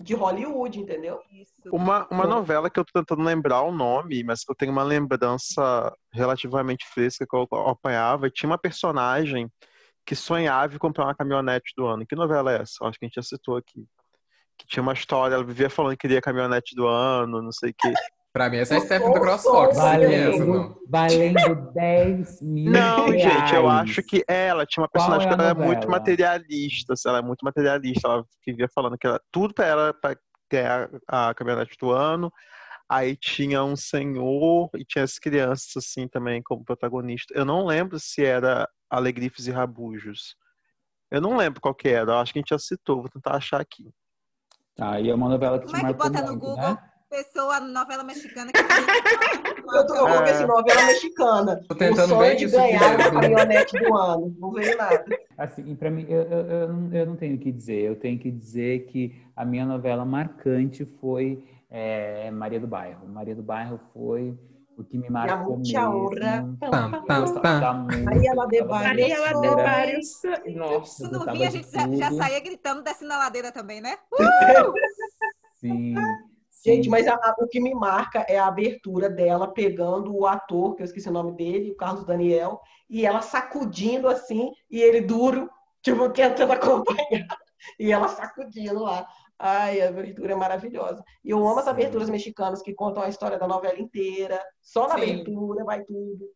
de Hollywood, entendeu? Isso. Uma, uma novela que eu tô tentando lembrar o nome, mas que eu tenho uma lembrança relativamente fresca que eu acompanhava, tinha uma personagem que sonhava em comprar uma caminhonete do ano. Que novela é essa? Acho que a gente já citou aqui. Que tinha uma história, ela vivia falando que queria a caminhonete do ano, não sei o quê. Pra mim, essa é a Stephanie do CrossFox. é Valendo, valendo 10 mil Não, reais. gente, eu acho que ela tinha uma Qual personagem é a que ela é muito materialista, assim, ela é muito materialista, ela vivia falando que ela, tudo pra ela para ganhar a caminhonete do ano. Aí tinha um senhor e tinha as crianças assim também como protagonista. Eu não lembro se era Alegrifes e Rabujos. Eu não lembro qual que era, eu acho que a gente já citou, vou tentar achar aqui. Tá, e é uma novela que Como é que bota no muito, Google né? Pessoa novela mexicana que Eu, tô, ver É. se novela mexicana. Tô tentando o sonho ver de isso ganhar mesmo. caminhonete do ano. Não veio nada. Assim, para mim, eu, eu, eu, não- eu não tenho o que dizer. Eu tenho que dizer que a minha novela marcante foi é, Maria do Bairro. Maria do Bairro foi o que me marcou mesmo. honra. Pam, Eu pam, gostava pam. Maria, Maria, abertura. deu vários. Nossa. Gostava vinha, a gente já, já saía gritando descendo a ladeira também, né? Sim. Gente, mas a- a- o que me marca é a abertura dela pegando o ator, que eu esqueci o nome dele, o Carlos Daniel, e ela sacudindo assim, e ele duro, tipo, tentando acompanhar, e ela sacudindo lá. Ai, a abertura é maravilhosa. E eu amo as Sim. aberturas mexicanas que contam a história da novela inteira, só na Sim. abertura vai tudo.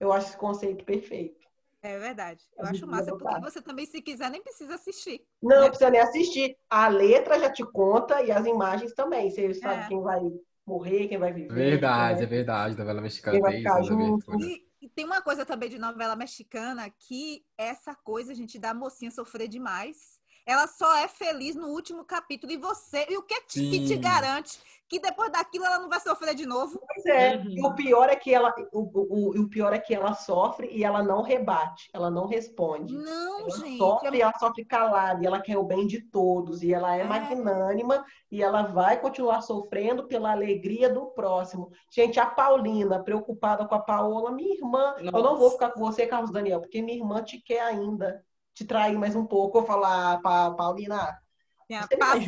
Eu acho esse conceito perfeito. É verdade. Eu acho massa, porque você também, se quiser, nem precisa assistir. Não Né? precisa nem assistir. A letra já te conta e as imagens também. Você sabe É. quem vai morrer, quem vai viver. Verdade, quem é verdade. Novela mexicana Quem vai ficar isso, na junto? E, e tem uma coisa também de novela mexicana que essa coisa, a gente, da mocinha sofrer demais. Ela só é feliz no último capítulo. E você, e o que, te- que te garante que depois daquilo ela não vai sofrer de novo? Pois é, Uhum. e o pior é que ela, o, o, o- pior é que ela sofre e ela não rebate, ela não responde. Não, Ela gente. sofre e eu- ela sofre calada, e ela quer o bem de todos, e ela é É. magnânima, e ela vai continuar sofrendo pela alegria do próximo. Gente, a Paulina, preocupada com a Paola, minha irmã, eu não vou Nossa. ficar com você, Carlos Daniel, porque minha irmã te quer ainda, te trair mais um pouco. Eu falar, "Pa- Paulina.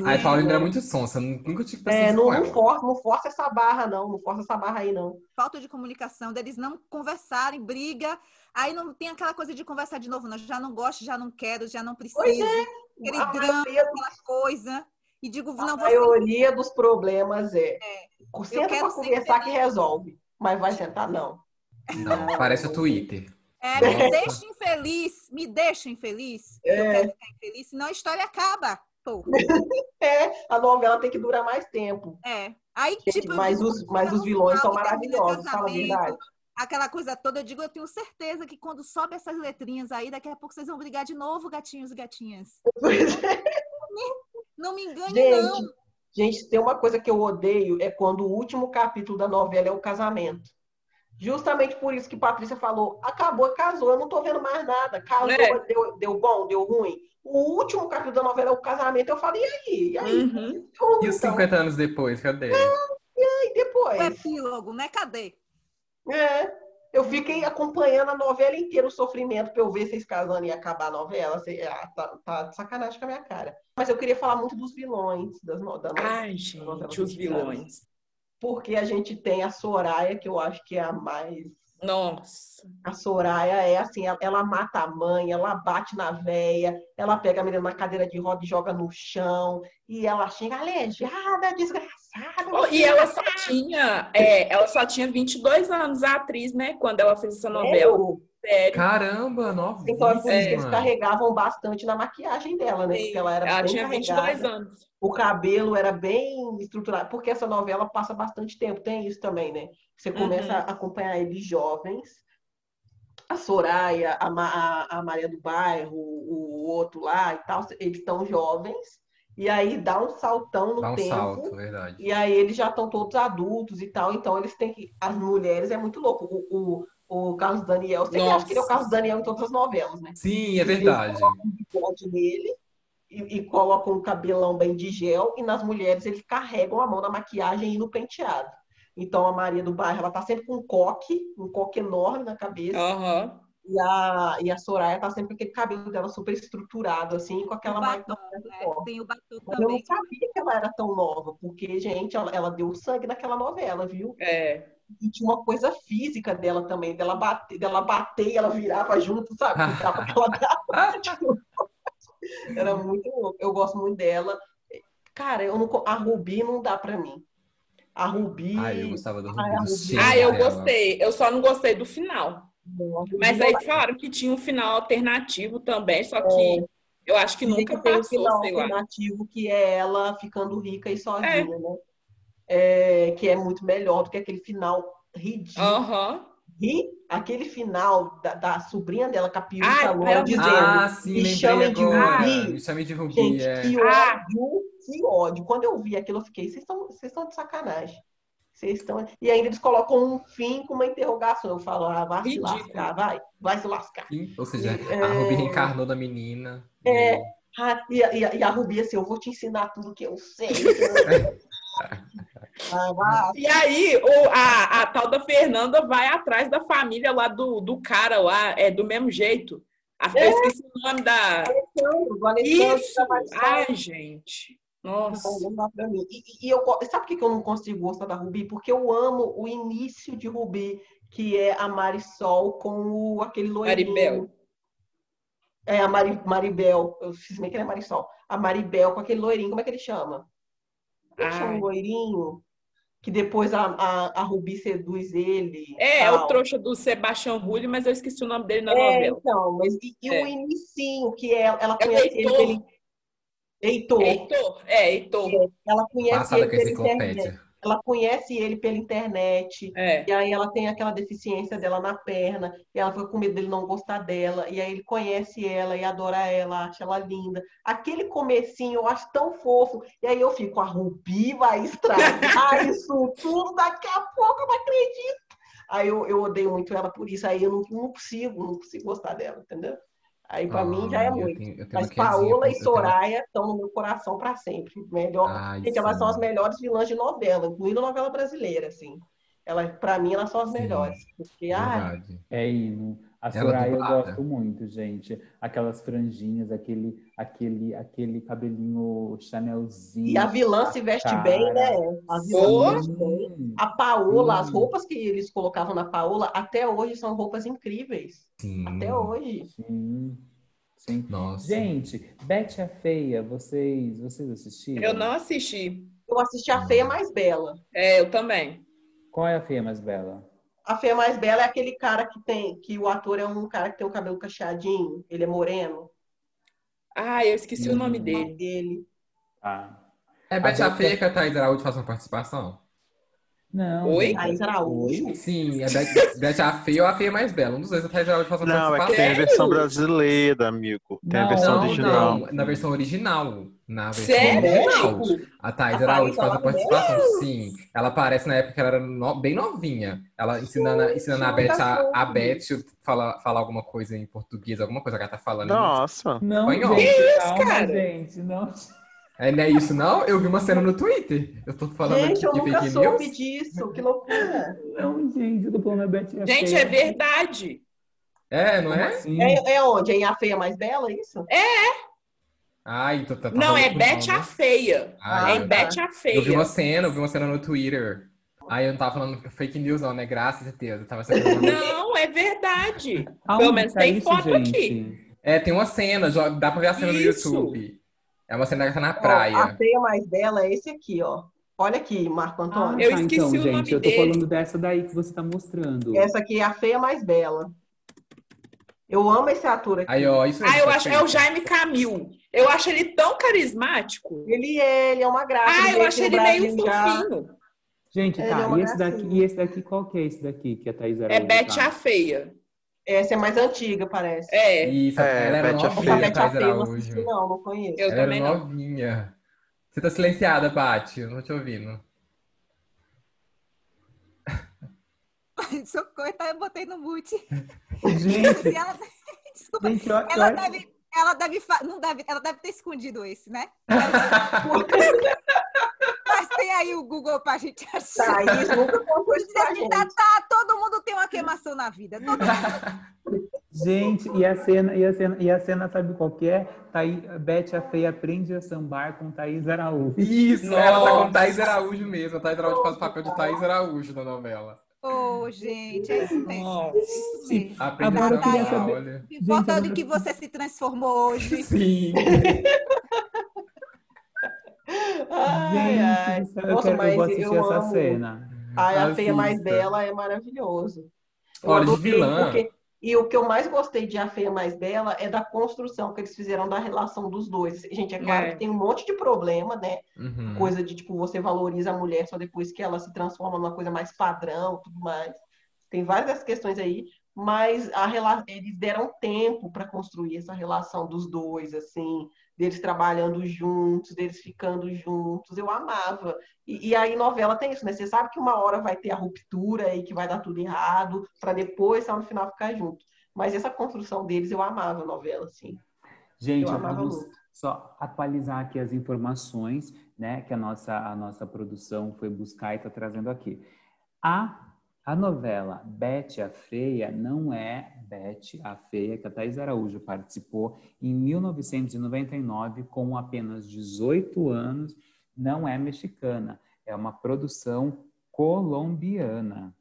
Ai, Paulina era muito sonsa. Nunca tive é, não, com não, força, não força essa barra, não, não força essa barra aí, não. falta de comunicação, deles não conversarem, briga. Aí não tem aquela coisa de conversar de novo, não. Já não gosto, já não quero, já não preciso. Pois é, Aquele a drama, maioria aquela coisa. E digo, A não, você maioria dos problemas é, senta quero pra conversar que resolve. Mas vai sentar, não. Não, parece o Twitter. É, me deixa infeliz, me deixa infeliz. Eu É. quero ficar infeliz, senão a história acaba. Pô, É, a novela tem que durar mais tempo. é. Aí, Gente, tipo, eu mas os- mas os vilões são maravilhosos, fala a verdade. Aquela coisa toda, eu digo, eu tenho certeza que quando sobe essas letrinhas aí, daqui a pouco vocês vão brigar de novo, gatinhos e gatinhas. É. Não me engane, Gente, não. gente, tem uma coisa que eu odeio, é quando o último capítulo da novela é o casamento. Justamente por isso que Patrícia falou, acabou, casou, eu não tô vendo mais nada. Casou, É. deu, deu bom, deu ruim. O último capítulo da novela é o casamento, eu falei, e aí? E aí? Uhum. Então, E os então, 50 anos depois, cadê? e O depois? epílogo, né? Cadê? É, Eu fiquei acompanhando a novela inteira, o sofrimento, pra eu ver vocês casando e acabar a novela. Cê- ah, tá, tá de sacanagem com a minha cara. Mas eu queria falar muito dos vilões das no- da novela. Ai, gente, os vilões. Porque a gente tem a Soraya, que eu acho que é a mais. Nossa. A Soraya é assim, ela, mata a mãe, ela bate na véia, ela pega a menina na cadeira de roda e joga no chão, e ela xinga, aleijada, desgraçada. Oh, e ela só tinha, é, ela só tinha 22 anos, a atriz, né? Quando ela fez essa novela. Eu- Sério. Caramba, novíssima. Então é por isso que eles carregavam bastante na maquiagem dela, né? Porque ela era Ela bem tinha 22 carregada. anos. o cabelo era bem estruturado, porque essa novela passa bastante tempo, tem isso também, né? Você começa Uhum. a acompanhar eles jovens, a Soraya, a, Ma- a, a Maria do Bairro, o outro lá e tal, eles estão jovens, e aí dá um saltão no Dá um tempo, salto, verdade. e aí eles já estão todos adultos e tal, então eles têm que. As mulheres é muito louco. O, o, o Carlos Daniel, você acha que ele é o. Carlos Daniel em todas as novelas, né? Sim, é verdade. bigode nele e, e colocam um cabelão bem de gel e nas mulheres eles carregam a mão na maquiagem e no penteado. Então a Maria do Bairro ela tá sempre com um coque, um coque enorme na cabeça Aham. e a e a Soraya tá sempre com aquele cabelo dela super estruturado assim, com aquela batom, né? Tem o batom Mas eu não também. sabia que ela era tão nova, porque, gente, ela, ela deu sangue naquela novela, viu? É. E tinha uma coisa física dela também, dela bater, dela bater e ela virava junto, sabe? Ficava aquela Era muito louco. Eu gosto muito dela. Cara, eu não, a Rubi não dá pra mim. A Rubi. Ai, eu gostava do Rubi, cheiro Ah, eu dela. gostei. Eu só não gostei do final. não, Mas aí falaram que tinha um final alternativo também, só que eu acho que Dizem nunca que tem um final alternativo que é ela ficando rica e sozinha, né? É, que é muito melhor do que aquele final ridículo. Aham. Ri, aquele final da, da sobrinha dela, com a peruca Ai, loura, ela- dizendo Ah, sim, Me chamem de. Rubi. Me chame de Rubi, Gente, é. que Ah. ódio, que ódio. Quando eu vi aquilo, eu fiquei, vocês estão de sacanagem. Vocês estão... E ainda eles colocam um fim com uma interrogação. Eu falo, ah, vai se Ridículo. lascar, vai, vai se lascar. Sim, Ou seja, É. a Rubi reencarnou da menina. É. Ah, e, a- e, a- e a Rubi assim, eu vou te ensinar tudo que eu sei. ah. E aí, o, a, a tal da Fernanda vai atrás da família lá do, do cara lá, é do mesmo jeito. A, Eu esqueci o nome da. Isso! da. Ai, gente. Nossa. E, e eu, sabe por que eu não consigo gostar da Rubi? Porque eu amo o início de Rubi, que é a Marisol com o, aquele loirinho. Maribel. É, a Mari, Maribel. Eu fiz meio que ele é Marisol. A Maribel com aquele loirinho, como é que ele chama? Como é chama o loirinho? Que depois a, a, a Rubi seduz ele. É, é tal. o trouxa do Sebastião Rulli, mas eu esqueci o nome dele na É, novela. então, mas e, e É. o inicinho, que é, ela É o conhece ele Heitor. pelo... Heitor. Heitor, é, Heitor. Ela conhece Passada ele pela internet. Ela conhece ele pela internet. É. E aí ela tem aquela deficiência dela na perna, e ela foi com medo dele não gostar dela, e aí ele conhece ela e adora ela, acha ela linda. Aquele comecinho eu acho tão fofo, e aí eu fico, a Rubi vai estragar isso tudo, daqui a pouco eu não acredito. Aí eu, eu odeio muito ela por isso, aí eu não, não consigo, não consigo gostar dela, entendeu? Aí pra mim já é Ai, eu muito. tenho- eu tenho Mas Paola e eu tenho- Soraya estão no meu coração pra sempre. Melhor, Ai, Gente, elas são as melhores vilãs de novela, incluindo novela brasileira, assim. Ela, pra mim, elas são as Sim, melhores. Porque, ah, Verdade. É hino. A Ela Soraya eu gosto muito, gente. Aquelas franjinhas, aquele, aquele, aquele cabelinho chanelzinho. e a vilã se veste Cara. bem, né? A vilã veste bem. Hum, A Paola, as Sim. roupas que eles colocavam na Paola, até hoje são roupas incríveis. Sim. Até hoje. Sim, sim. Nossa. Gente, Betty a Feia, vocês, vocês assistiram? Eu não assisti. Eu assisti a Feia Mais Bela. É, eu também. Qual é a feia mais bela? A Feia Mais Bela é aquele cara que tem, que o ator é um cara que tem o cabelo cacheadinho, ele é moreno. Ah, eu esqueci o nome O dele. nome dele. Ah. É Betty A Feia que a Thaís Araújo faz uma participação? Não. Oi? Thaís Araújo? Oi? Sim, é Betty, Betty a Feia ou a Feia mais bela. Um dos dois a Thaís Araújo faz uma Não, é que participação. tem a versão brasileira, amigo. Tem a Não, versão Não, original. não, na versão original. Na versão Sério? original. A Thais Araújo faz a participação, sim. Ela aparece na época que ela era no- bem novinha. Ela ensinando, ensinando a Beth a, a. Beth falar fala alguma coisa em português, alguma coisa que ela tá falando. Nossa. Não, Espanhol. gente, Que isso, calma, cara? gente. Não. É, não é isso, não? Eu vi uma cena no Twitter. Eu tô falando Gente, eu aqui de nunca fake soube news. disso. Que loucura. Não, gente, eu tô falando a Betty a Gente, Feia. é verdade. É, não é? assim? É, é onde? É em A Feia Mais Bela, é isso? Ai, tô, tá, tá Não, é Beth a Feia. Ai, é em Deus. Beth a Eu vi uma Feia. cena, eu vi uma cena no Twitter. Aí eu não tava falando fake news, não, né? Graças a Deus. Eu tava. Não, é verdade. Pelo menos tá tem isso, foto gente? aqui. É, tem uma cena, dá pra ver a cena no Isso. YouTube. É uma cena que tá na Ó, praia. a Feia Mais Bela é esse aqui, ó. Olha aqui, Marco Antônio. Eu tá, esqueci então, o gente, nome eu tô dele. falando dessa daí que você tá mostrando. Essa aqui é a Feia Mais Bela. Eu amo esse ator aqui. Aí, ó, isso aí. Ah, eu acho é o. Jaime Camil. Eu acho ele tão carismático. Ele é, ele é uma graça. Ah, eu no ele meio fofinho. Gente, Ele tá, é e esse daqui, e esse daqui, qual que é esse daqui que a Thaís É Araújo Beth tá? a Feia. Essa é mais antiga, parece. É, Isso, É, ela era novinha, Feia. Beth a Thais Feia eu não assisti, Araújo. não, não conheço. eu Ela era também não. novinha. Você tá silenciada, Paty. Eu não tô te ouvindo. Socorro, eu botei no mute. Gente, ela- Desculpa, gente, ela ó, deve, ela deve, fa- não deve, ela deve ter escondido esse, né? Tem aí o Google pra gente achar. Isso pra assim, tá, gente. tá, todo mundo tem uma queimação na vida. Todo mundo. gente, e a cena, e a cena, e a cena, sabe qual que é? Thaí, Beth a Feia aprende a sambar com Thaís Araújo. Isso, ela tá com Nossa. Thaís Araújo mesmo. A Thaís Araújo faz o papel de Thaís Araújo na novela. Ô, gente, é isso mesmo. Nossa. Agora a eu queria sambar, saber- olha. Gente, do que você se transformou hoje. Sim. Ai, ai. eu, Nossa, quero, eu mas vou assistir eu essa amo. cena. Ai, a Feia Mais. Bela é maravilhoso. Eu Olha, de vilã. porque- E o que eu mais gostei de A Feia Mais Bela é da construção que eles fizeram da relação dos dois. Gente, é claro É. que tem um monte de problema, né? Uhum. Coisa de, tipo, você valoriza a mulher só depois que ela se transforma numa coisa mais padrão, tudo mais. Tem várias questões aí, mas a rela... eles deram tempo para construir essa relação dos dois, assim, deles trabalhando juntos, deles ficando juntos. Eu amava. E, e aí novela tem isso, né? Você sabe que uma hora vai ter a ruptura e que vai dar tudo errado, para depois, só no final, ficar junto. Mas essa construção deles, eu amava a novela, assim. Gente, Eu amava vamos muito. só atualizar aqui as informações, né, que a nossa, a nossa produção foi buscar e está trazendo aqui. A, a novela Bete a Feia não é Bete a Feia, que a Thais Araújo participou em 1999 com apenas 18 anos, não é mexicana, é uma produção colombiana.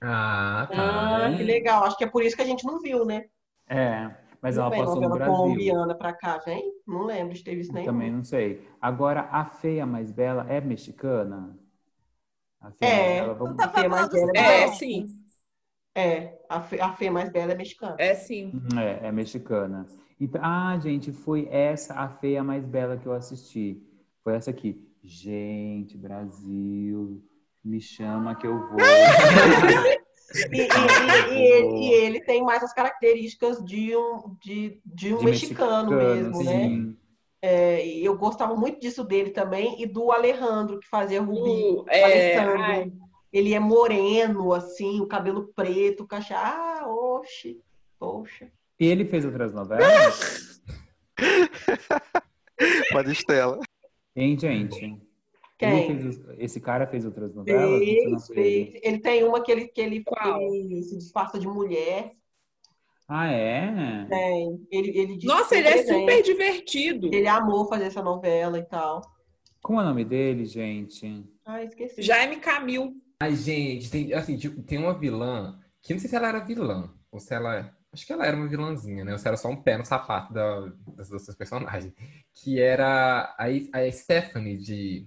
Ah, tá. Ah, que legal. Acho que é por isso que a gente não viu, né? É, mas ela Não vem passou no novela Brasil. colombiana pra cá, vem? Não lembro de ter visto nenhum. Também não sei. Agora, a feia mais bela é mexicana? A feia É. mais bela, vamos... Não tá Fê mais bela É, Não. sim. É, a Fê, a Fê mais bela é mexicana. É sim. É, é mexicana. Então, ah, gente, foi essa a feia mais bela que eu assisti. Foi essa aqui. Gente, Brasil, me chama que eu vou. E, e- e- e ele, e ele tem mais as características de um, de, de um De mexicano, mesmo, né? É, eu gostava muito disso dele também e do Alejandro, que fazia Rubi. O- é, Alessandro. ai, Ele é moreno, assim, o cabelo preto, cacha. Ah, oxe, poxa. E ele fez outras novelas? Maristela. Hein, gente? Quem? Ele fez esse cara fez outras novelas? Fez, fez. Ele tem uma que ele, que ele, Qual? ele se disfarça de mulher. Ah, é? Tem. Ele, ele diz Nossa, ele é desenha. super divertido. Ele amou fazer essa novela e tal. Como é o nome dele, gente? Ah, esqueci. Jaime Camil. Ai, gente, tem, assim, tipo, tem uma vilã que não sei se ela era vilã ou se ela. Acho que ela era uma vilãzinha, né? Ou se era só um pé no sapato da, das outras personagens. Que era a, a Stephanie de,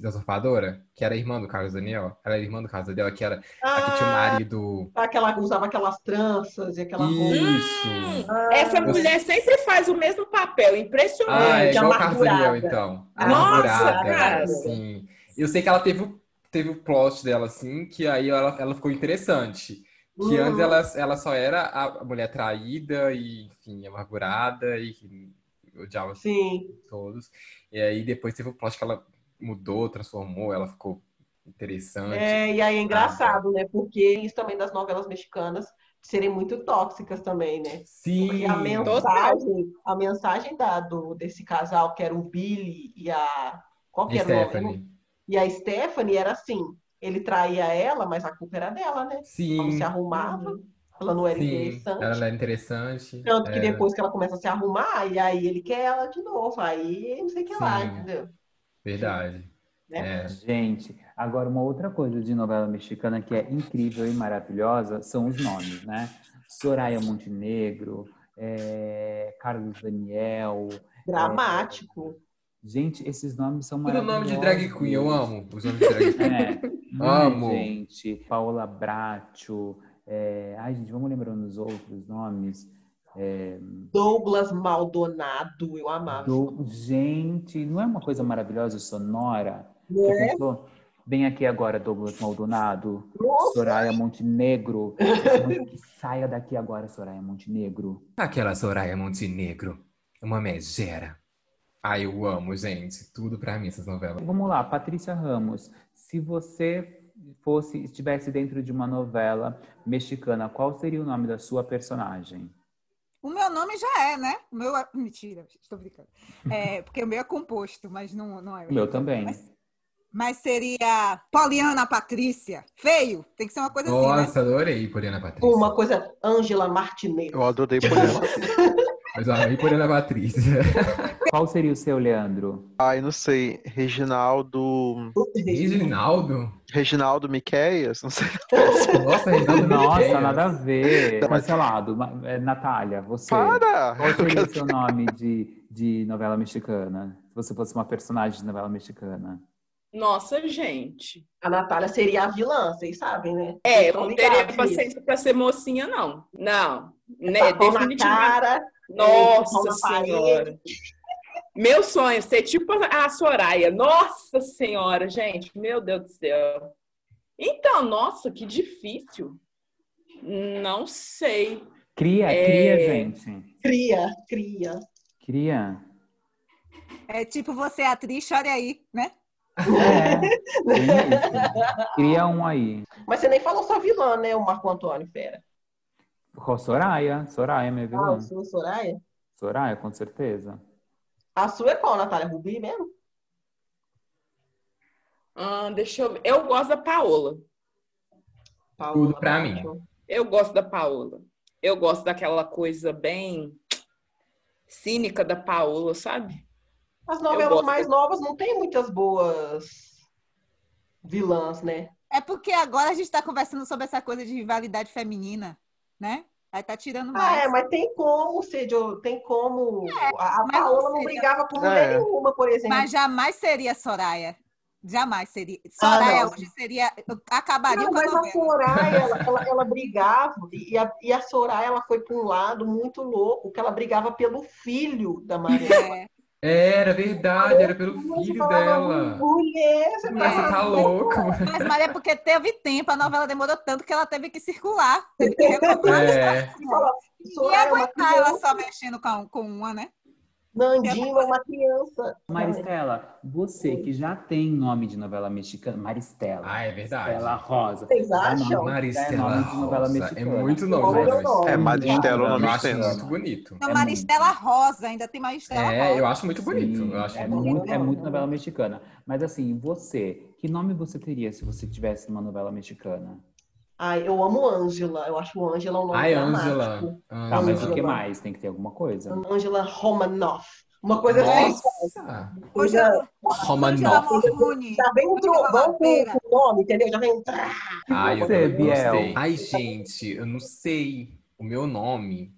da Usurpadora, que era irmã do Carlos Daniel. Ela era irmã do Carlos Daniel, que era a que tinha o Ah, marido. aquela, usava aquelas tranças e aquela roupa. Isso! Ah, Essa mulher sempre faz o mesmo papel, impressionante. Ah, é igual o Carlos Daniel, amargurada. então. Nossa, Amargurada, cara. Sim. Eu sei que ela teve, o- teve o plot dela, assim, que aí ela, ela ficou interessante. Que Uhum. antes ela, ela só era a mulher traída e, enfim, amargurada e odiava Sim. todos. E aí depois teve o plot que ela mudou, transformou, ela ficou interessante. É, e aí é engraçado, né? Porque isso também das novelas mexicanas serem muito tóxicas também, né? Sim. Porque a mensagem, a mensagem da, do, desse casal, que era o Billy e a. Qual que era o nome? Stephanie. E a Stephanie era assim: ele traía ela, mas a culpa era dela, né? Ela não Sim. se arrumava, ela não era Sim. interessante. Ela era interessante. Tanto que É, depois que ela começa a se arrumar, e aí ele quer ela de novo, aí não sei o que lá, Sim. entendeu? Verdade. Né? É. Gente, agora uma outra coisa de novela mexicana que é incrível e maravilhosa são os nomes, né? Soraya Montenegro, é, Carlos Daniel. Dramático. Gente, esses nomes são Tudo maravilhosos. nome de drag queen, eu amo os nomes de drag queen. É, Amo. é, gente? Paola Bracho. É... Ai, gente, vamos lembrando os outros nomes. É... Douglas Maldonado, eu amava. Do... Gente, não é uma coisa maravilhosa e sonora? Pensou? Vem aqui agora, Douglas Maldonado. Nossa, Soraya Montenegro. Saia daqui agora, Soraya Montenegro. Aquela Soraya Montenegro. Uma megera. Ai, eu amo, gente. Tudo pra mim, essas novelas. Vamos lá, Patrícia Ramos. Se você fosse, estivesse dentro de uma novela mexicana, qual seria o nome da sua personagem? O meu nome já é, né? O meu é... Mentira, estou brincando. É, porque o meu é composto, mas não, não é. O meu também. Mas, mas seria Poliana Patrícia. Feio. Tem que ser uma coisa assim, né? Nossa, adorei Poliana Patrícia. uma coisa, Ângela Martinez. Eu adorei por ela. Mas eu amei Poliana Patrícia. Qual seria o seu, Leandro? Ai, não sei. Reginaldo. Reginaldo? Reginaldo Miqueias? Não sei. Nossa, Reginaldo Nossa, nada a ver. Cancelado. É, Natália, você. Para! Qual seria o seu nome de, de novela mexicana? Se você fosse uma personagem de novela mexicana. Nossa, gente. A Natália seria a vilã, vocês sabem, né? É, eu não teria paciência pra ser mocinha, não. Não. Né, definitivamente. cara. Nossa parede. Senhora. Meu sonho é ser tipo a Soraya. Nossa Senhora, gente. Meu Deus do céu. Então, nossa, que difícil. Não sei. Cria, É. cria, gente. Cria, cria. Cria. É tipo você, atriz, chore aí, né? É. isso. Cria um aí. Mas você nem falou sua vilã, né? O Marco Antônio Fera. Com Soraya. Soraya, minha Ah, vilã. o seu Soraya? Soraya, com certeza. A sua é qual, Natália? Rubi mesmo? Ah, deixa eu ver. Eu gosto da Paola. Tudo pra mim. Eu gosto da Paola. Eu gosto daquela coisa bem cínica da Paola, sabe? As novelas gosto. mais novas não tem muitas boas vilãs, né? É porque agora a gente está conversando sobre essa coisa de rivalidade feminina, né? Aí tá tirando Ah, mais. é, mas tem como ser de, tem como. a a Paola não brigava por mulher É. nenhuma, por exemplo. Mas jamais seria Soraya. Jamais seria. Soraya Ah, hoje seria. Acabaria Não, com a mas a novela. Soraya, ela, ela, ela brigava, e a, e a Soraya, ela foi para um lado muito louco, que ela brigava pelo filho da Maria. É, Era verdade, era pelo filho dela. Mulher, você Mas você tá louco. mas Maria, porque teve tempo, a novela demorou tanto que ela teve que circular. Teve que. É. E é aguentar ela só mexendo com, com uma, né? Nandinho é uma criança. Maristela, você que já tem nome de novela mexicana, Maristela. Ah, é verdade. Maristela Rosa. Vocês é acham? nome- Maristela é nome de novela. É mexicana. muito Não, nome, não. mas É, Maristela, o eu nome acho extenso. muito bonito. É Maristela Rosa, ainda tem Maristela É, Rosa. eu acho muito bonito. Sim, Eu acho é, muito muito, é muito novela mexicana. Mas assim, você, que nome você teria se você tivesse uma novela mexicana? Ai, eu amo Ângela. Eu acho o Ângela um nome Ai. Ângela. Tá, mas o que mais? Tem que ter alguma coisa. Ângela Romanoff. Uma coisa assim. Nossa. Coisa, Angela Romanov. Morrone. já vem um trovão com o nome, entendeu? Já vem. Ai, eu também Biel. gostei. Ai, gente, eu não sei. O meu nome.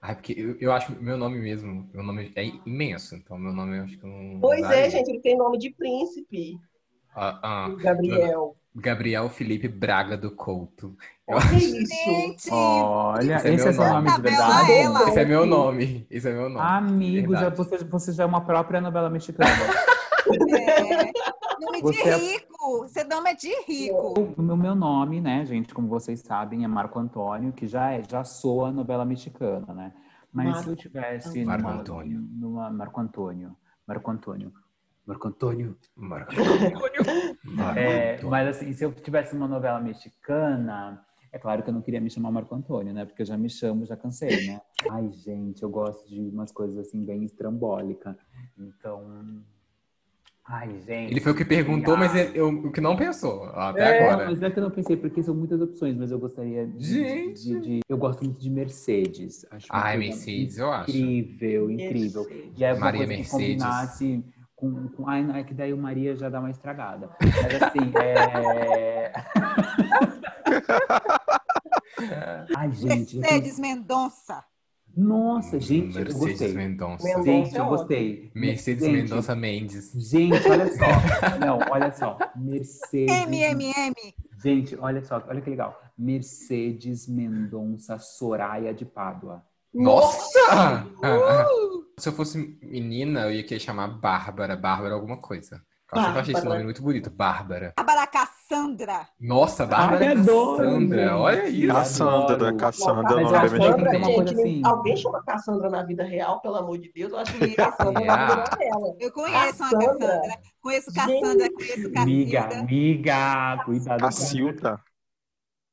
Ai, porque eu, eu acho meu nome mesmo, meu nome é imenso, então meu nome eu acho que eu não. Pois daria. é, gente, ele tem nome de príncipe, Ah, ah, Gabriel. Gabriel Felipe Braga do Couto. Olha acho- isso. Gente, Olha, Esse é esse meu é seu nome. de verdade? ela. Esse é meu nome. Esse é meu nome. Amigo, já, você, você já é uma própria novela mexicana. é, nome Você de é- rico. Você nome é de rico. o meu, meu nome, né, gente, como vocês sabem, é Marco Antônio, que já, é, já soa novela mexicana, né? Mas Marco se eu tivesse Marco numa, Antônio. numa Marco Antônio, Marco Antônio, Marco Antônio. Marco Antônio. Marco É, Antônio. mas assim, se eu tivesse uma novela mexicana, É claro que eu não queria me chamar Marco Antônio, né? Porque eu já me chamo, já cansei, né? Ai, gente, eu gosto de umas coisas assim bem estrambólicas. Então. Ai, gente. Ele foi o que perguntou, mas eu, eu- o que não pensou até É, agora. mas é que eu não pensei, porque são muitas opções, mas eu gostaria de. Gente! de- de- eu gosto muito de Mercedes. Acho Ai, Mercedes, eu acho. Incrível, incrível. E aí uma Maria coisa que Mercedes. combinasse com, com. Ai, não, é que daí o Maria já dá uma estragada. Mas assim, é. Ai, gente. eu Mercedes Mendonça. Nossa, gente, eu Mercedes gostei. Mendonça. Mendonça. Gente, é eu ótimo. gostei. Mercedes Gente, Mendonça Mendes. Gente, olha só. Não, olha só. Mercedes. MMM. Gente, olha só, olha que legal. Mercedes Mendonça Soraya de Pádua. Nossa! Se eu fosse menina, eu ia querer chamar Bárbara. Bárbara alguma coisa. Eu eu achei esse nome muito bonito. Bárbara. Bárbara Cassandra. Nossa, Bárbara Ai, adoro, Cassandra. gente. Olha isso. Cassandra. Cassandra, Mas é o eu nome acho bem que tem que diferente. ter uma coisa gente, assim. alguém chama Cassandra na vida real, pelo amor de Deus? Eu acho que Cassandra Cassandra na vida real. Eu conheço uma Cassandra. Cassandra. Conheço Cassandra, conheço Amiga, amiga, cuidado. Cacilda.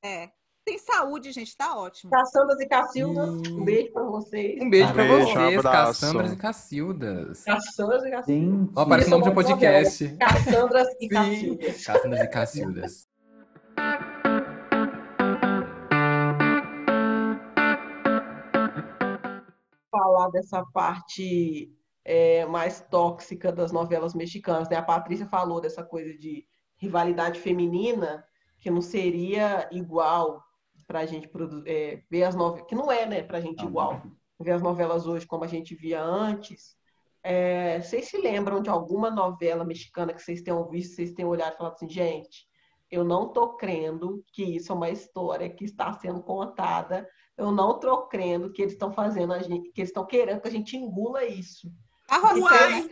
É. Tem saúde, gente, tá ótimo. Cassandras e Cacilda, um beijo pra vocês. Um beijo Um pra beijo, um vocês, abraço. Cassandras e Cacildas. Cassandras e Cacilda. Gente, Ó, parece o nome de um podcast. Cassandras e. Cacildas. Cassandras e Cacildas. Falar dessa parte é, mais tóxica das novelas mexicanas, né? A Patrícia falou dessa coisa de rivalidade feminina que não seria igual para a gente é, ver as novelas, que não é, né, para a gente igual ver as novelas hoje como a gente via antes. É, vocês se lembram de alguma novela mexicana que vocês tenham visto, vocês tenham olhado e falado assim, gente, eu não tô crendo que isso é uma história que está sendo contada. Eu não tô crendo que eles estão fazendo a gente, que eles estão querendo que a gente engula isso. A Rossana. Uai,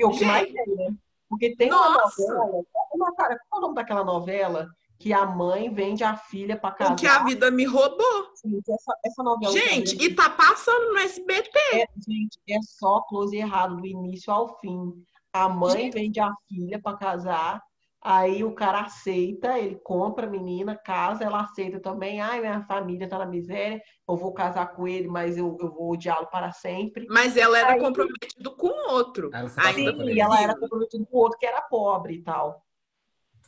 É o que mais né? Porque tem uma Nossa. novela, uma, cara, qual é o nome daquela novela que a mãe vende a filha para casar? o que a vida me roubou. Gente, essa, essa novela Gente, também- e tá passando no SBT. É, gente, é só close errado do início ao fim. A mãe vende a filha para casar, aí o cara aceita, ele compra a menina, casa, ela aceita também. Ai, minha família tá na miséria, eu vou casar com ele, mas eu, eu vou odiá-lo para sempre. Mas ela era Aí- comprometida com o outro. Ela Ainda E ele. ela era comprometida com o outro que era pobre e tal.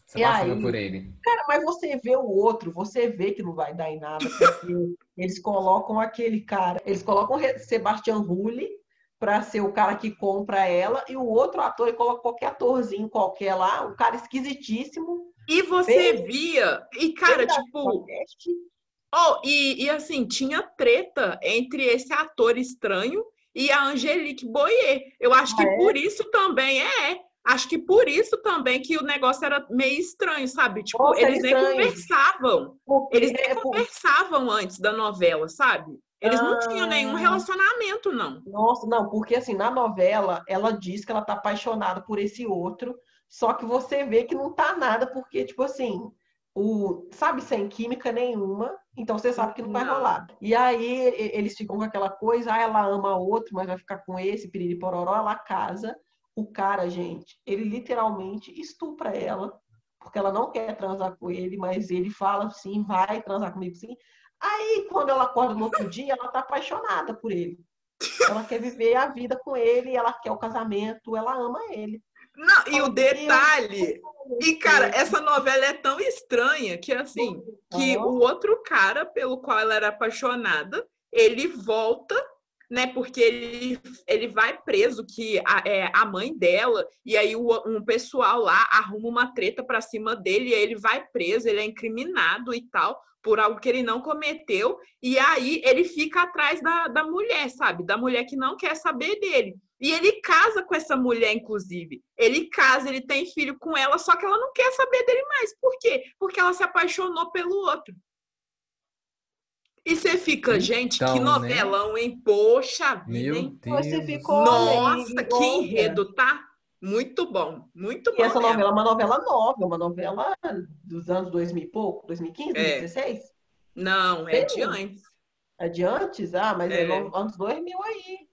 Se E apaixona aí? por ele. Cara, mas você vê o outro, você vê que não vai dar em nada, porque eles colocam aquele cara, eles colocam Sebastian Rulli para ser o cara que compra ela, e o outro ator, ele coloca qualquer atorzinho qualquer lá, um cara esquisitíssimo. E você Bem- via, e cara, tipo, oh, e, e assim, tinha treta entre esse ator estranho e a Angelique Boyer. Eu acho que Ah, é? por isso também é. Acho que por isso também que o negócio era meio estranho, sabe? Tipo, Nossa, eles nem estranho. conversavam. Porque Eles nem é conversavam antes da novela, sabe? Eles não tinham Ah. nenhum relacionamento, não. Nossa, não, porque assim, na novela, ela diz que ela tá apaixonada por esse outro, só que você vê que não tá nada, porque, tipo assim, o, sabe, sem química nenhuma, então você sabe que não vai Não. rolar. E aí eles ficam com aquela coisa, ah, ela ama outro, mas vai ficar com esse, piriri pororó, ela casa. O cara, gente, ele literalmente estupra ela, porque ela não quer transar com ele, mas ele fala sim, vai transar comigo sim. Aí, quando ela acorda no outro dia, ela tá apaixonada por ele. Ela quer viver a vida com ele, ela quer o casamento, ela ama ele. Não, e o detalhe. E, cara, essa novela é tão estranha que, assim, que o outro cara pelo qual ela era apaixonada, ele volta, né? Porque ele, ele vai preso, que a, é a mãe dela, e aí o- um pessoal lá arruma uma treta pra cima dele, e aí ele vai preso, ele é incriminado e tal, por algo que ele não cometeu, e aí ele fica atrás da, da mulher, sabe? Da mulher que não quer saber dele. E ele casa com essa mulher, inclusive. Ele casa, ele tem filho com ela, só que ela não quer saber dele mais. Por quê? Porque ela se apaixonou pelo outro. E você fica, gente, que Então, né? novelão, hein? Poxa Meu vida, hein? Você Deus. ficou- Nossa, que enredo, tá? Muito bom, muito bom. E essa mesmo. novela é uma novela nova, uma novela dos anos 2000 e pouco, 2015, É. 2016? Não, é de antes. É de antes? Ah, mas é, É. no- anos 2000 aí.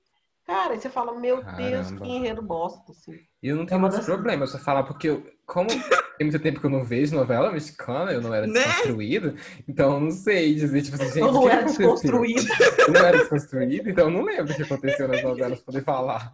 Cara, aí você fala, meu Deus, Caramba. que enredo bosta, assim. E eu não É tenho das- problema, eu só falar porque eu, como tem muito tempo que eu não vejo novela mexicana, eu não era Né? desconstruído, então eu não sei dizer, tipo assim, gente, Eu o não que era aconteceu? desconstruído. Eu não era desconstruído, então eu não lembro o que aconteceu nas novelas pra poder falar.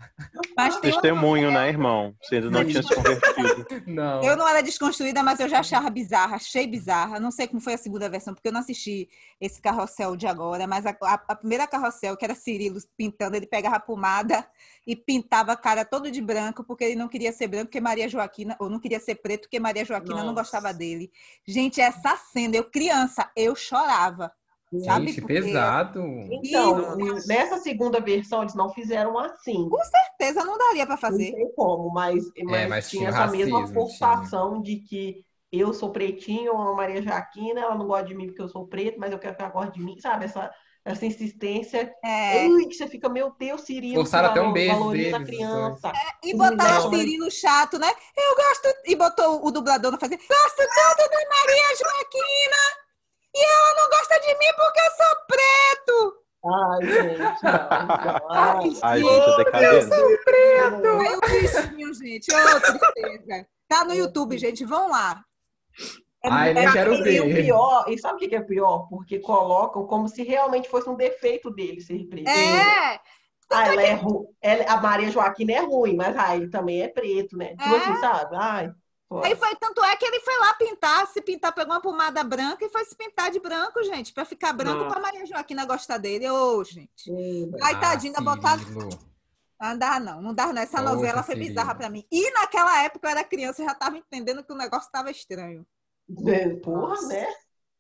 Testemunho, né, irmão? Você ainda não tinha se convertido. Não. Eu não era desconstruída, mas eu já achava bizarra, achei bizarra. Não sei como foi a segunda versão, porque eu não assisti esse carrossel de agora, mas a, a- a primeira carrossel, que era Cirilo pintando, ele pegava a pomada e pintava a cara todo de branco, porque ele não queria ser branco, porque Maria Joaquina, ou não queria ser preto, porque Maria Joaquina não Nossa. gostava dele. Gente, essa cena, eu criança, eu chorava. Sabe? Gente, Porque- pesado. Então, Isso. nessa segunda versão, eles não fizeram assim. certeza não daria para Não fazer. tem como, mas, mas, É, mas tinha tinha essa mesma forçação de que eu sou pretinho, a Maria Jaquina, ela não gosta de mim porque eu sou preto, mas eu quero que ela goste de mim, sabe? Essa, essa insistência. É. Ui, que você fica, meu Deus, Cirilo, Forçaram até um beijo valoriza a deles, criança. E botar o mas- Cirilo chato, né? Eu gosto. E botou o dublador não fazer. Gosto tanto da Maria Joaquina! E ela não gosta de mim porque eu sou preto! Ai, gente. Ai, Ai, gente, é decadente. Aí o bichinho, gente. Ô, tristeza. Tá no YouTube, gente. Vão lá. É Ai, nem muito- quero E o ver. pior, e sabe o que é pior? Porque colocam como se realmente fosse um defeito dele ser preto. É! Ah, ela é ru... ela- a Maria Joaquina é ruim, mas ah, ele também é preto, né? Tipo É. assim, sabe? Ai, pô. Aí foi, tanto é que ele foi lá pintar, se pintar, pegou uma pomada branca e foi se pintar de branco, gente, pra ficar branco Nossa. pra Maria Joaquina gostar dele. Ô, gente. Sim, Ai, Ah, tadinha, botar. Não dá, não. Não dá, não. Essa Poxa, novela foi bizarra pra mim. E naquela época eu era criança e já tava entendendo que o negócio tava estranho. É, Porra, Nossa. né?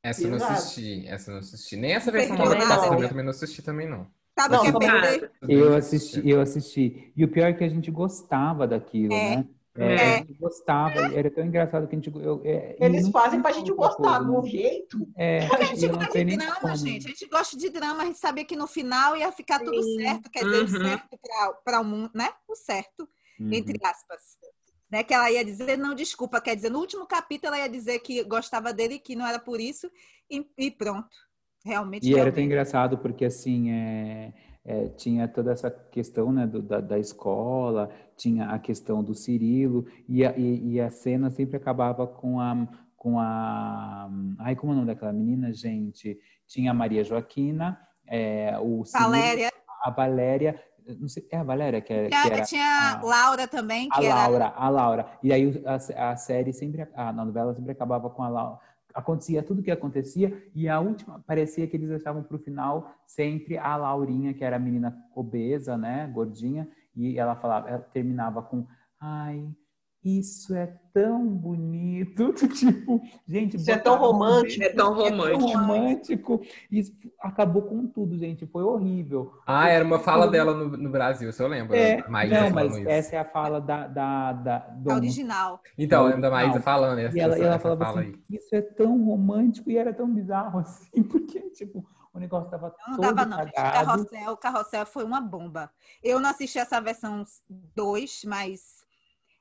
Essa eu não assisti, essa eu não assisti. Nem essa versão nova que passa também, eu também não assisti também, não. Sabe o que é também- perder? Eu assisti, eu assisti. E o pior é que a gente gostava daquilo, É. né? É, É. A gente gostava, era tão engraçado que a gente. Eu, é, Eles fazem pra gente gostar um né? jeito. É, Porque a gente eu gosta de drama, como. gente. A gente gosta de drama, a gente sabia que no final ia ficar tudo Sim. certo. Quer dizer, o Uhum. certo para o mundo, né? O certo, Uhum. entre aspas. Né? Que ela ia dizer, não, desculpa. Quer dizer, no último capítulo ela ia dizer que gostava dele, que não era por isso, e, e pronto. Realmente. E era realmente. tão engraçado porque assim é, é, tinha toda essa questão né, do- da, da escola, tinha a questão do Cirilo e a, e, e a cena sempre acabava com a com a ai como é o nome daquela menina gente tinha a Maria Joaquina é, o Cirilo, Valéria. a Valéria não sei é a Valéria que, é- que era tinha a- Laura também, a que era. Laura, a Laura. E aí a, a série sempre, a novela sempre acabava com a Laura. Acontecia tudo o que acontecia e a última, parecia que eles deixavam para o final sempre a Laurinha, que era a menina obesa, né, gordinha, e ela falava, ela terminava com, ai, isso é tão bonito, tipo, gente, Isso é tão romântico. É tão é tão romântico. romântico. Isso acabou com tudo, gente, foi horrível. Ah, era uma fala dela no, no Brasil, se eu lembro. É, Maísa não, mas isso. essa é a fala da, da, da, do original. Então, Não, lembro da Maísa não. falando essa, E ela, ela falava fala assim, aí. isso é tão romântico e era tão bizarro assim, porque, tipo, o negócio tava Não todo dava, não, gente. cagado. Carrossel, Carrossel foi uma bomba. Eu não assisti essa versão 2, mas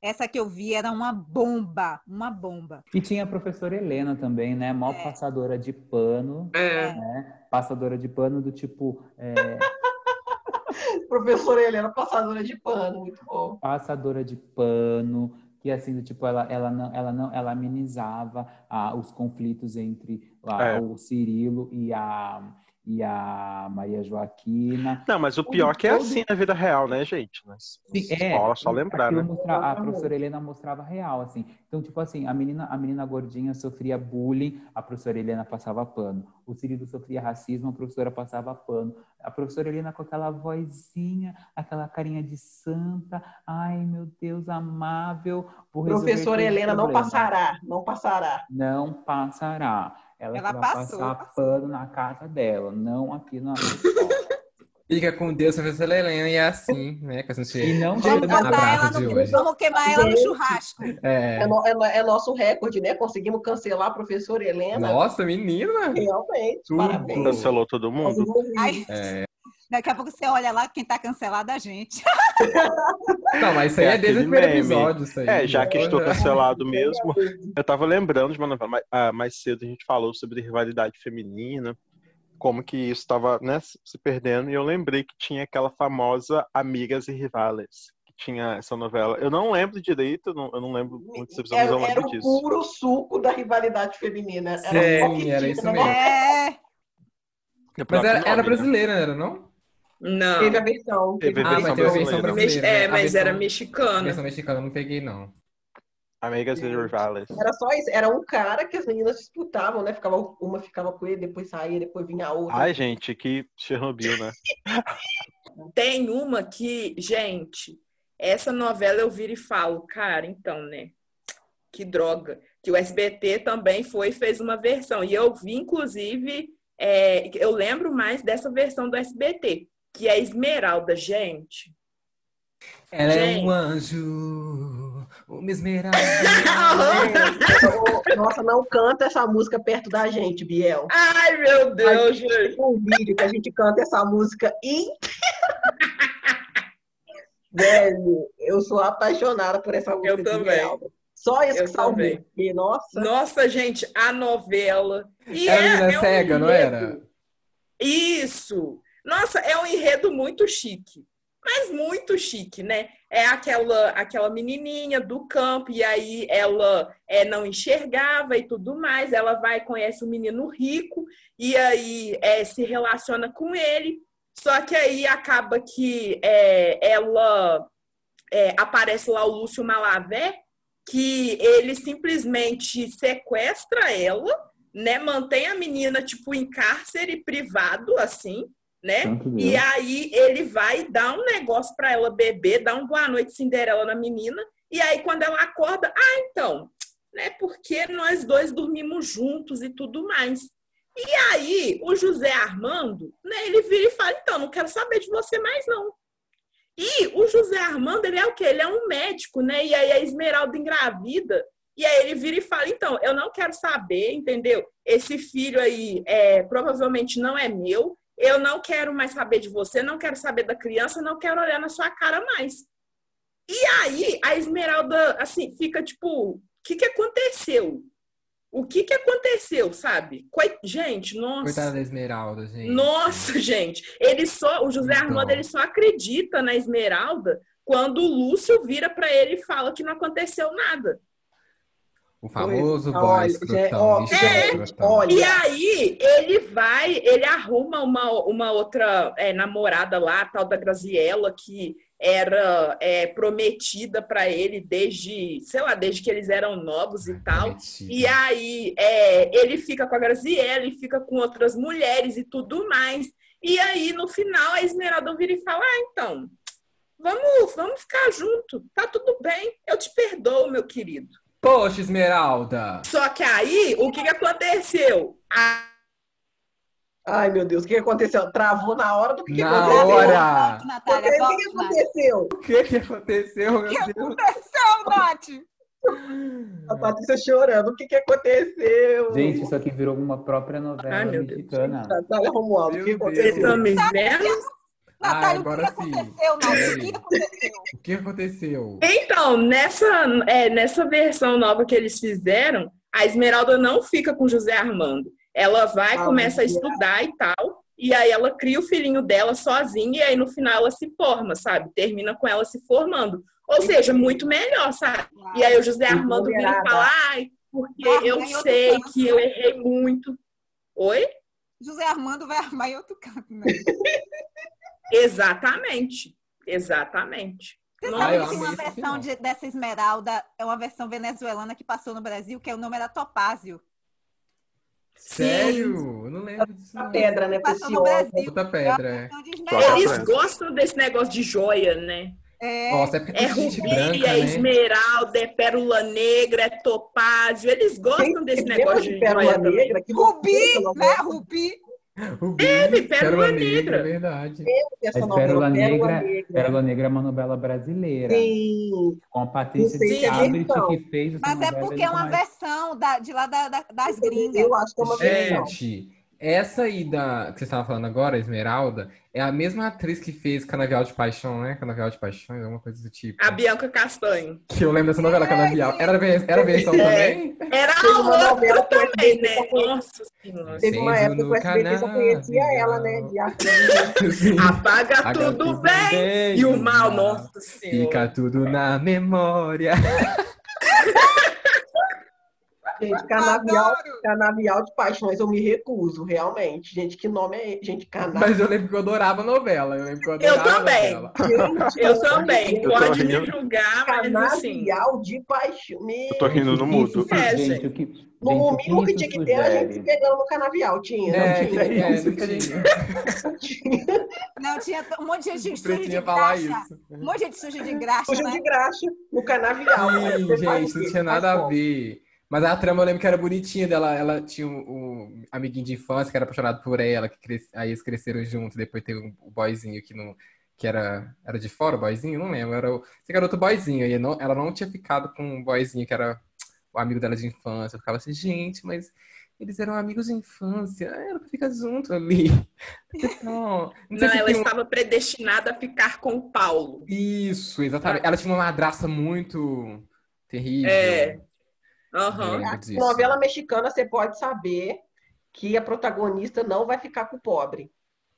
essa que eu vi era uma bomba. Uma bomba. E tinha a professora Helena também, né? Mó É. passadora de pano, É. né? Passadora de pano do tipo, é, Professora Helena, passadora de pano, muito bom. passadora de pano, que assim, do tipo, ela, ela não, ela não, ela amenizava ah, os conflitos entre ah, É. o Cirilo e a, e a Maria Joaquina. Não, mas o pior que é Todo- assim na vida real, né, gente? Nas, Sim, é, escolas, só lembrar, né? mostra- a professora Helena mostrava real, assim. Então, tipo assim, a menina, a menina gordinha sofria bullying, a professora Helena passava pano. O Cirilo sofria racismo, a professora passava pano. A professora Helena com aquela vozinha, aquela carinha de santa, ai meu Deus, amável. Professora Helena não problemas." passará, não passará. Não passará. Ela, Ela vai passou, passar passou. pano na casa dela, não aqui na. Fica com Deus, professora Helena, e é assim, né? Que a gente E não Vamos botar ela no. hoje. Vamos queimar ela no churrasco. É. É, no- é é nosso recorde, né? Conseguimos cancelar a professora Helena. Nossa, menina! Realmente, Tudo. parabéns. Cancelou todo mundo. Ai, É. daqui a pouco você olha lá quem tá cancelado é a gente. Não, mas isso aí É é, desde o primeiro meme. episódio, isso aí. É, já que estou cancelado mesmo, eu tava lembrando de uma novela, mais, ah, mais cedo a gente falou sobre rivalidade feminina. como que isso estava né, se perdendo, e eu lembrei que tinha aquela famosa Amigas e Rivales, que tinha essa novela. Eu não lembro direito, não- eu não lembro muitos episódios, Era, mas eu era lembro o disso. puro suco da rivalidade feminina. Era Sim, era isso né? mesmo. É, Mas era, nome, era né? brasileira, não era não? Não. Teve a versão. Teve a Ah, mas versão teve a versão brasileira. É, A mas versão- era A mexicana. versão mexicana eu não peguei, não. Amigas e Rivales. Era só isso. Era um cara que as meninas disputavam, né? Ficava, uma ficava com ele, depois saía, depois vinha a outra. Ai, gente, que Chernobyl, né? Tem uma que, gente, essa novela eu viro e falo, cara, então, né? Que droga. Que o SBT também foi e fez uma versão. E eu vi, inclusive, é, eu lembro mais dessa versão do SBT, que é Esmeralda, gente. Ela é Gente. um anjo, uma esmeralda. Nossa, não canta essa música perto da gente, Biel. Ai, meu Deus, gente. Tem um vídeo que a gente canta essa música inteira. Velho, eu sou apaixonada por essa música. Eu também. Esmeralda. Só isso Eu que. Porque, nossa, Nossa, gente, a novela. E Era é- menina é um cega, não enredo. era? Isso! Nossa, é um enredo muito chique. Mas muito chique, né? É aquela aquela menininha do campo, e aí ela é, não enxergava e tudo mais. Ela vai, conhece um menino rico, e aí é, se relaciona com ele. Só que aí acaba que é, ela é, aparece lá o Lúcio Malavé, que ele simplesmente sequestra ela, né? Mantém a menina, tipo, em cárcere privado, assim, né? E aí ele vai dar um negócio para ela beber, dá um boa noite Cinderela na menina, e aí quando ela acorda, ah, então, né? Porque nós dois dormimos juntos e tudo mais. E aí o José Armando, né? Ele vira e fala, então, não quero saber de você mais não. E o José Armando, ele é o quê? Ele é um médico, né? E aí a Esmeralda engravida. E aí ele vira e fala, então, eu não quero saber, entendeu? Esse filho aí é, provavelmente não é meu. Eu não quero mais saber de você, não quero saber da criança, não quero olhar na sua cara mais. E aí a Esmeralda, assim, fica tipo, o que que aconteceu? O que que aconteceu, sabe? Coi- Gente, nossa. Coitada da Esmeralda, gente. Nossa, gente, ele só, o José Então. Armando, ele só acredita na Esmeralda quando o Lúcio vira para ele e fala que não aconteceu nada. O famoso Olha, boy escrotão. ó, é, olha. E aí ele vai, ele arruma uma, uma outra é, namorada lá, a tal da Graziella, que era é, prometida para ele desde, sei lá, desde que eles eram novos e tal. Prometida. E aí é, ele fica com a Graziella e fica com outras mulheres e tudo mais. E aí, no final, a Esmeralda vira e fala: Ah, então, vamos, vamos ficar junto, tá tudo bem, eu te perdoo, meu querido. Poxa, Esmeralda! Só que aí, o que, que aconteceu? A- Ai, meu Deus, o que aconteceu? Travou na hora do que, que Na aconteceu? hora! Natália, O que, que aconteceu? O que que aconteceu, meu O que Deus? aconteceu, Nath? A Patrícia chorando. O que, que aconteceu? Gente, isso aqui virou uma própria novela Ai, meu Deus. mexicana. Natália Romualdo, o que Meu Vocês aconteceu? estão me vendo? Natália, agora o que sim. aconteceu, Nath? O que aconteceu? O que aconteceu? Então, nessa, é, nessa versão nova que eles fizeram, a Esmeralda não fica com José Armando. Ela vai, Ah, começa a estudar e tal, e aí ela cria o filhinho dela sozinha, e aí no final ela se forma, sabe? Termina com ela se formando. Ou seja, muito melhor, sabe? E aí o José Armando vira e fala, ai, porque Vai eu sei canto, que eu né? errei muito. Oi? José Armando vai armar em outro canto, né? Exatamente. Exatamente. Você Nossa. sabe que tem uma versão de- dessa Esmeralda, é uma versão venezuelana que passou no Brasil, que é o nome era Topázio. Sério? Eu não lembro disso. A não. pedra, né? Passou no Preciosa. É uma pedra, é. Esmeralda. Eles gostam desse negócio de joia, né? É, Nossa, é É rubi, branca, é né? esmeralda, é pérola negra, é topázio. Eles gostam desse Tem negócio de pérola joia negra, que Rubi, né? Rubi. Teve Pérola Negra. é verdade. essa Mas novela, Pérola Negra, Negra. Pérola Negra é uma novela brasileira. Sim. Com a Patrícia de Cabrit, então. que fez essa Mas é porque é uma versão da- de lá da- da- das gringas. Eu acho que é uma versão. Gente, Essa aí da, que você estava falando agora, Esmeralda, é a mesma atriz que fez Canavial de Paixão, né? Canavial de Paixões, alguma coisa do tipo. A Bianca Castanho. Que eu lembro dessa novela, Canavial. Era, era versão também? Era a outra também, né? Nossa senhora. Teve uma época que o SBT só conhecia ela, né? De. Apaga Apaga tudo tudo bem. bem, E o mal. nossa senhora. Fica tudo na memória. Gente, canavial, canavial de paixões, eu me recuso, realmente. Gente, que nome é esse? Gente, canavial. Mas eu lembro que eu adorava a novela. Eu lembro que eu Eu adorava a também. novela. Gente, Eu também. Eu Pode me rindo. julgar, mas assim. Canavial de paixão. Meu, Eu tô rindo no mudo. É, gente, gente. o que, No gente, mínimo que tinha que ter a gente se pegando no canavial. Tinha, não É, tinha? é, não tinha. não tinha. Um monte de gente suja de graxa. isso. Um monte de gente suja de graxa, Suja né? de graxa no canavial. Sim, gente, não tinha nada a ver. Mas a trama eu lembro que era bonitinha dela. Ela tinha um, um amiguinho de infância que era apaixonado por ela, que cres... aí eles cresceram juntos. Depois teve um- o boyzinho que não. Que era, era de fora o boyzinho? Não lembro. Era o, esse garoto boyzinho. E não- ela não tinha ficado com o boyzinho, que era o amigo dela de infância. Eu ficava assim, gente, mas eles eram amigos de infância. Era pra ficar junto ali. Não, não Não, ela tem um- estava predestinada a ficar com o Paulo. Isso, exatamente. Ela tinha uma madrasta muito terrível. É. Lembro disso. Novela mexicana, você pode saber que a protagonista não vai ficar com o pobre.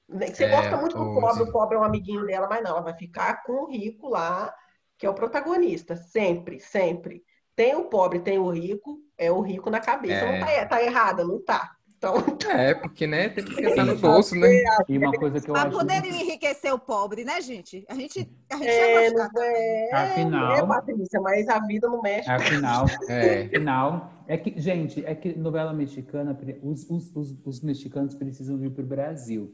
Você É, gosta muito do ou pobre, o pobre é um amiguinho dela, mas não, ela vai ficar com o rico lá, que é o protagonista. Sempre, sempre. Tem o pobre, tem o rico, é o rico na cabeça. É. Não tá, tá errada, não tá. Então, É, porque, né, tem que pensar no bolso, né? E uma coisa que eu Pra acho. poder enriquecer o pobre, né, gente? A gente, a gente é, gostar. é, Afinal- é, Patrícia, mas a vida não mexe. Afinal, É. afinal, é que, gente, é que novela mexicana, os, os, os, os mexicanos precisam vir para o Brasil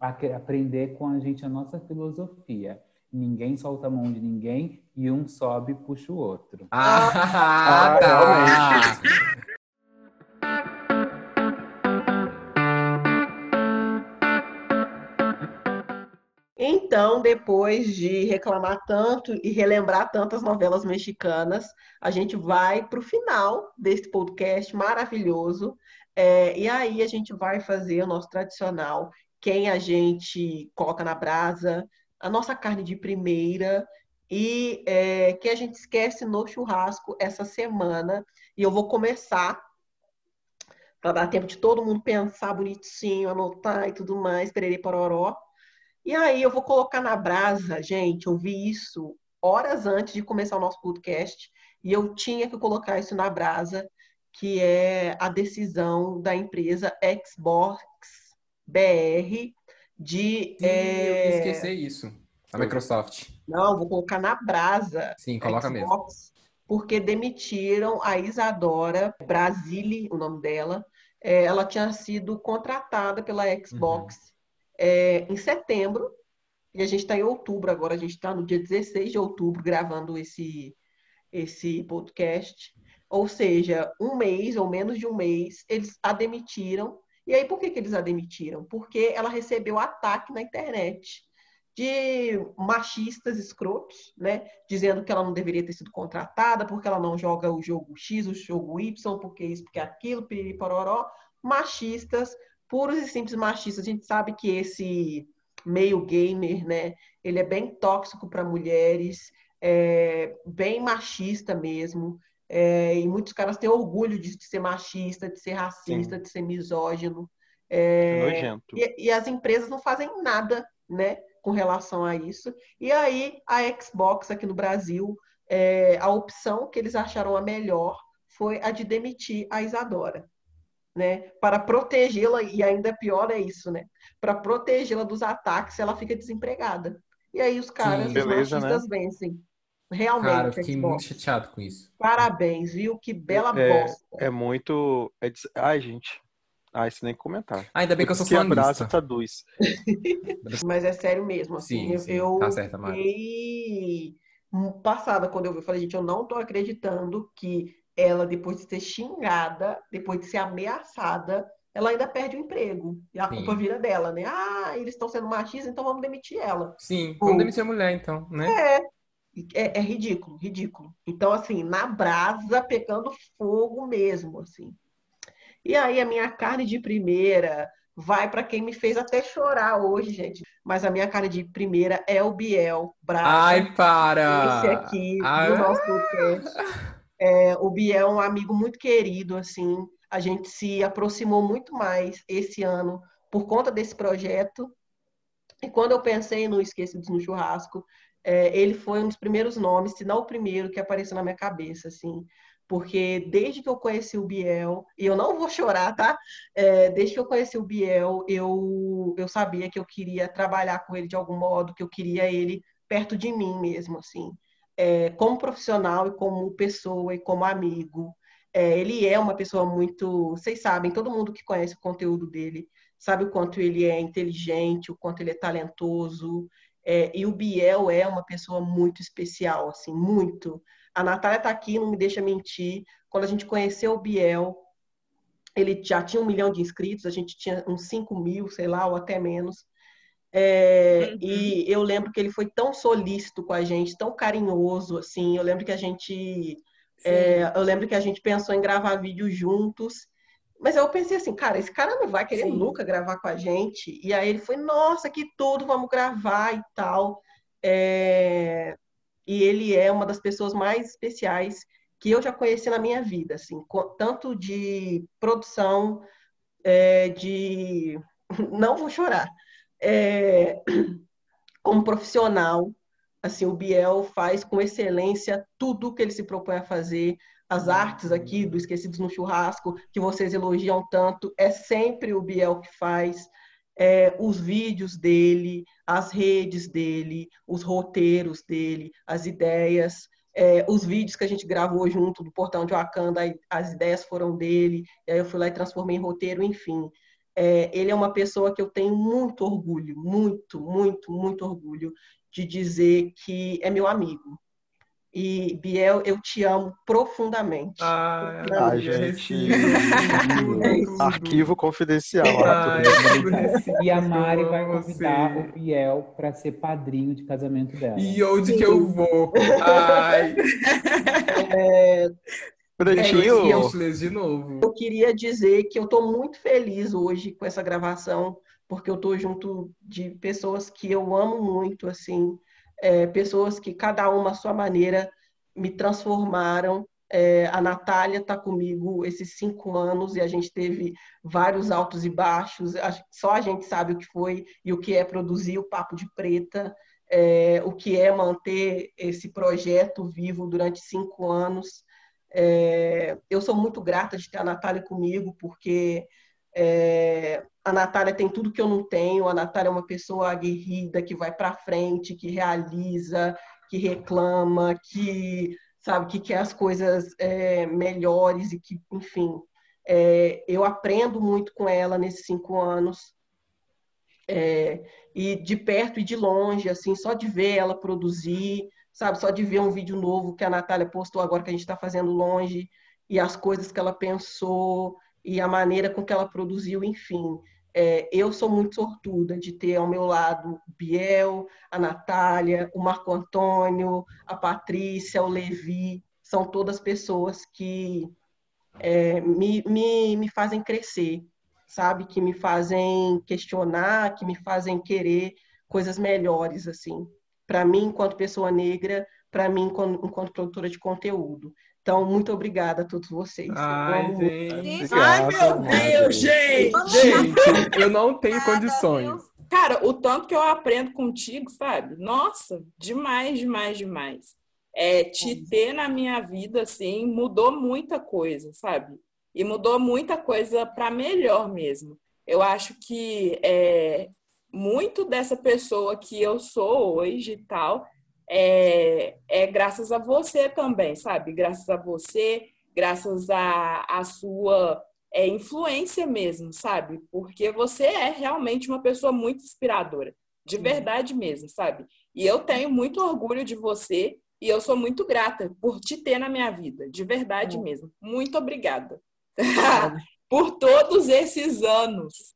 a que- aprender com a gente a nossa filosofia. Ninguém solta a mão de ninguém e um sobe e puxa o outro. Ah, Ah, tá. Então, depois de reclamar tanto e relembrar tantas novelas mexicanas, a gente vai para o final desse podcast maravilhoso. É, e aí a gente vai fazer o nosso tradicional, quem a gente coloca na brasa, a nossa carne de primeira e é, que a gente esquece no churrasco essa semana. E eu vou começar para dar tempo de todo mundo pensar bonitinho, anotar e tudo mais, perere pororó. E aí eu vou colocar na brasa, gente, eu vi isso horas antes de começar o nosso podcast, e eu tinha que colocar isso na brasa, que é a decisão da empresa Xbox BR de. Sim, eu é, ia esquecer isso. A Microsoft. Não, vou colocar na brasa Sim, coloca mesmo. Xbox, porque demitiram a Isadora Brasile, o nome dela. É, ela tinha sido contratada pela Xbox é, em setembro, e a gente está em outubro agora, a gente está no dia 16 de outubro gravando esse, esse podcast. Ou seja, um mês ou menos de um mês, eles a demitiram. E aí, por que, que eles a demitiram? Porque ela recebeu ataque na internet de machistas escrotos, né? Dizendo que ela não deveria ter sido contratada, porque ela não joga o jogo X, o jogo Y, porque isso, porque aquilo, piriri pororó. Machistas, puros e simples machistas. A gente sabe que esse meio gamer, né? Ele é bem tóxico para mulheres, é bem machista mesmo. É, e muitos caras têm orgulho de, de ser machista, de ser racista, de ser misógino. É É, nojento. e, e as empresas não fazem nada, né, com relação a isso. E aí a Xbox aqui no Brasil, é, a opção que eles acharam a melhor foi a de demitir a Isadora, né, para protegê-la e ainda pior é isso, né, para protegê-la dos ataques, ela fica desempregada. E aí os caras, os Beleza, machistas vencem. Realmente, Cara, eu fiquei muito chateado com isso. Parabéns, viu? Que bela É, bosta. É muito. É des- Ai, gente. Ai, isso nem comentar. Ainda bem que eu sou que abraça traduz. Mas é sério mesmo, assim, Sim, eu, sim, eu tá fiquei passada quando eu vi, eu falei, gente, eu não tô acreditando que ela, depois de ser xingada, depois de ser ameaçada, ela ainda perde o emprego. E a Sim. culpa vira dela, né? Ah, eles estão sendo machistas, então vamos demitir ela. Sim, Pô. vamos demitir a mulher, então, né? É, é, é ridículo, ridículo. Então, assim, na brasa, pegando fogo mesmo, assim. E aí, a minha carne de primeira vai para quem me fez até chorar hoje, gente. Mas a minha cara de primeira é o Biel Braga. Ai, para! Esse aqui Ah. do nosso podcast. É, o Biel é um amigo muito querido, assim. A gente se aproximou muito mais esse ano por conta desse projeto. E quando eu pensei no Esquecidos no Churrasco, é, ele foi um dos primeiros nomes, se não o primeiro, que apareceu na minha cabeça, assim. Porque desde que eu conheci o Biel, e eu não vou chorar, tá? É, desde que eu conheci o Biel, eu, eu sabia que eu queria trabalhar com ele de algum modo, que eu queria ele perto de mim mesmo, assim. É, como profissional e como pessoa e como amigo. É, ele é uma pessoa muito. Vocês sabem, todo mundo que conhece o conteúdo dele sabe o quanto ele é inteligente, o quanto ele é talentoso. É, e o Biel é uma pessoa muito especial, assim, muito. A Natália está aqui, não me deixa mentir. Quando a gente conheceu o Biel, ele já tinha um milhão de inscritos, a gente tinha uns 5 mil, sei lá, ou até menos. É, Uhum. E eu lembro que ele foi tão solícito com a gente, tão carinhoso, assim. Eu lembro que a gente, é, eu lembro que a gente pensou em gravar vídeo juntos. Mas eu pensei assim, cara, esse cara não vai querer Sim. nunca gravar com a gente. E aí ele foi, nossa, que tudo, vamos gravar e tal. É, E ele é uma das pessoas mais especiais que eu já conheci na minha vida, assim, tanto de produção, é, de. Não vou chorar. É, Como profissional, assim, o Biel faz com excelência tudo que ele se propõe a fazer. As artes aqui do Esquecidos no Churrasco, que vocês elogiam tanto, é sempre o Biel que faz. É, os vídeos dele, as redes dele, os roteiros dele, as ideias, é, os vídeos que a gente gravou junto do Portão de Wakanda, as ideias foram dele, e aí eu fui lá e transformei em roteiro, enfim. É, ele é uma pessoa que eu tenho muito orgulho, muito, muito, muito orgulho de dizer que é meu amigo. E, Biel, eu te amo profundamente. Ah, gente. É. Arquivo confidencial. E a Mari vai convidar você. o Biel para ser padrinho de casamento dela. E onde que eu vou? Ai, É, Pretinho, Speechless de novo. eu queria dizer que eu estou muito feliz hoje com essa gravação, porque eu estou junto de pessoas que eu amo muito, assim, é, pessoas que cada uma à sua maneira me transformaram. É, a Natália está comigo esses cinco anos e a gente teve vários altos e baixos. Só a gente sabe o que foi e o que é produzir o Papo de Preta, é, o que é manter esse projeto vivo durante cinco anos. É, eu sou muito grata de ter a Natália comigo, porque é, a Natália tem tudo que eu não tenho. A Natália é uma pessoa aguerrida, que vai para frente, que realiza, que reclama, que sabe que quer as coisas é, melhores e que, enfim, é, eu aprendo muito com ela nesses cinco anos. É, e de perto e de longe, assim, só de ver ela produzir, sabe? Só de ver um vídeo novo que a Natália postou agora que a gente está fazendo longe, e as coisas que ela pensou, e a maneira com que ela produziu, enfim. É, eu sou muito sortuda de ter ao meu lado o Biel, a Natália, o Marco Antônio, a Patrícia, o Levi, são todas pessoas que é, me, me, me fazem crescer, sabe? Que me fazem questionar, que me fazem querer coisas melhores, assim. Para mim, enquanto pessoa negra, para mim, enquanto, enquanto produtora de conteúdo. Então, muito obrigada a todos vocês. Ai, gente. Ai, meu Deus, gente! Gente, eu não tenho condições. Cara, o tanto que eu aprendo contigo, sabe? Nossa, demais, demais, demais. É, te ter na minha vida, assim, mudou muita coisa, sabe? E mudou muita coisa para melhor mesmo. Eu acho que é, muito dessa pessoa que eu sou hoje e tal é, é graças a você também, sabe? Graças a você, graças a, a sua é, influência mesmo, sabe? Porque você é realmente uma pessoa muito inspiradora, de verdade mesmo, sabe? E eu tenho muito orgulho de você e eu sou muito grata por te ter na minha vida, de verdade mesmo. Muito obrigada por todos esses anos,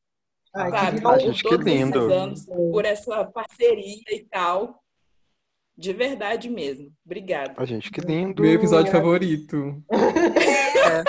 Ai, que sabe? Por gente, que todos lindo. esses anos, por essa parceria e tal. De verdade mesmo. Obrigada. A gente, que lindo. Meu episódio favorito. É,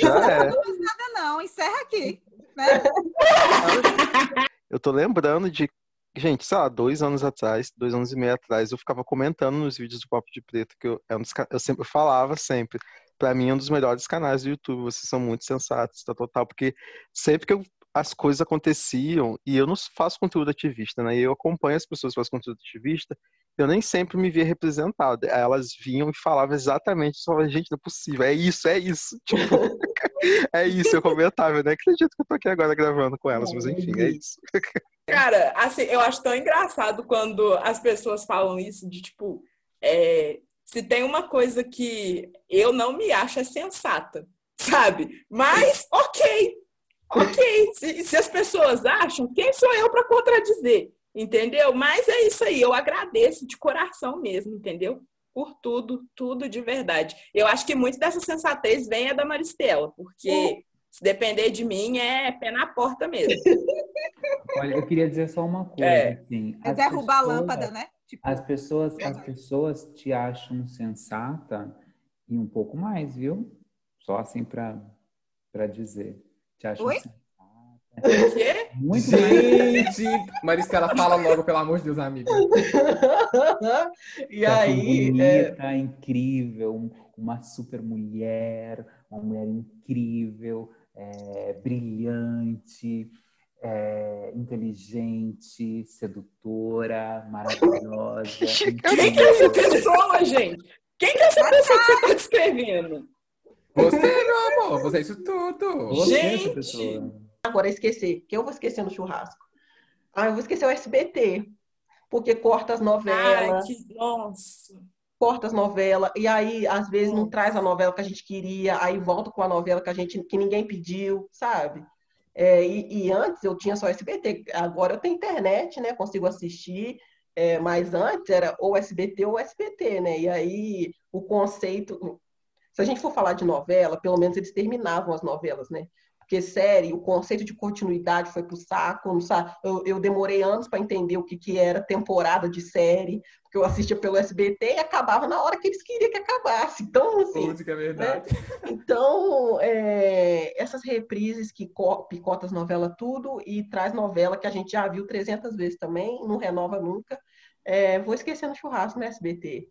Já é. Não, não, encerra aqui. né? Eu tô lembrando de, gente, sei lá, dois anos atrás, dois anos e meio atrás, eu ficava comentando nos vídeos do Papo de Preto que eu, é um dos ca- eu sempre eu falava sempre. Pra mim, é um dos melhores canais do YouTube. Vocês são muito sensatos, tá total, porque sempre que eu- as coisas aconteciam, e eu não faço conteúdo ativista, né? Eu acompanho as pessoas que fazem conteúdo ativista, eu nem sempre me via representado. Aí Elas vinham e falavam exatamente, falava, gente, não é possível, é isso, é isso. Tipo, é isso, eu comentava, nem acredito que eu tô aqui agora gravando com elas, mas enfim, é isso. Cara, assim, eu acho tão engraçado quando as pessoas falam isso de tipo, é, se tem uma coisa que eu não me acho é sensata, sabe? Mas, ok, ok. Se, se as pessoas acham, quem sou eu para contradizer? Entendeu? Mas é isso aí, eu agradeço de coração mesmo, entendeu? Por tudo, tudo de verdade. Eu acho que muito dessa sensatez vem é da Maristela, porque se depender de mim é pé na porta mesmo. Olha, eu queria dizer só uma coisa, É. assim. É as derrubar a pessoas- lâmpada, né? Tipo, As pessoas, as pessoas te acham sensata e um pouco mais, viu? Só assim pra dizer. Te acham Oi? sensata. O quê? Muito. Gente! Maristela, fala logo, pelo amor de Deus, amiga. e acham aí, é, bonita, incrível, um- uma super mulher, uma mulher incrível, é, brilhante, é, inteligente, sedutora, maravilhosa. Quem que é essa incrível. pessoa, gente? Quem que é essa pessoa que você está descrevendo? Você, meu amor, você é isso tudo. Você é essa Gente! pessoa. agora esquecer, que eu vou esquecer no churrasco. Ah, eu vou esquecer o SBT, porque corta as Ai, novelas, que... Nossa. corta as novelas, e aí às vezes não traz a novela que a gente queria, aí volta com a novela que a gente que ninguém pediu, sabe? É, e, e antes eu tinha só SBT, agora eu tenho internet, né? Consigo assistir, é, mas antes era ou SBT ou SBT, né? E aí o conceito, se a gente for falar de novela, pelo menos eles terminavam as novelas, né? Porque série, o conceito de continuidade foi pro saco, não sabe? Eu, eu demorei anos para entender o que, que era temporada de série, porque eu assistia pelo SBT e acabava na hora que eles queriam que acabasse. Então, assim, que é verdade. então, é, essas reprises que co- picota as novelas tudo e traz novela que a gente já viu 300 vezes também, não renova nunca. É, vou esquecer no churrasco no SBT.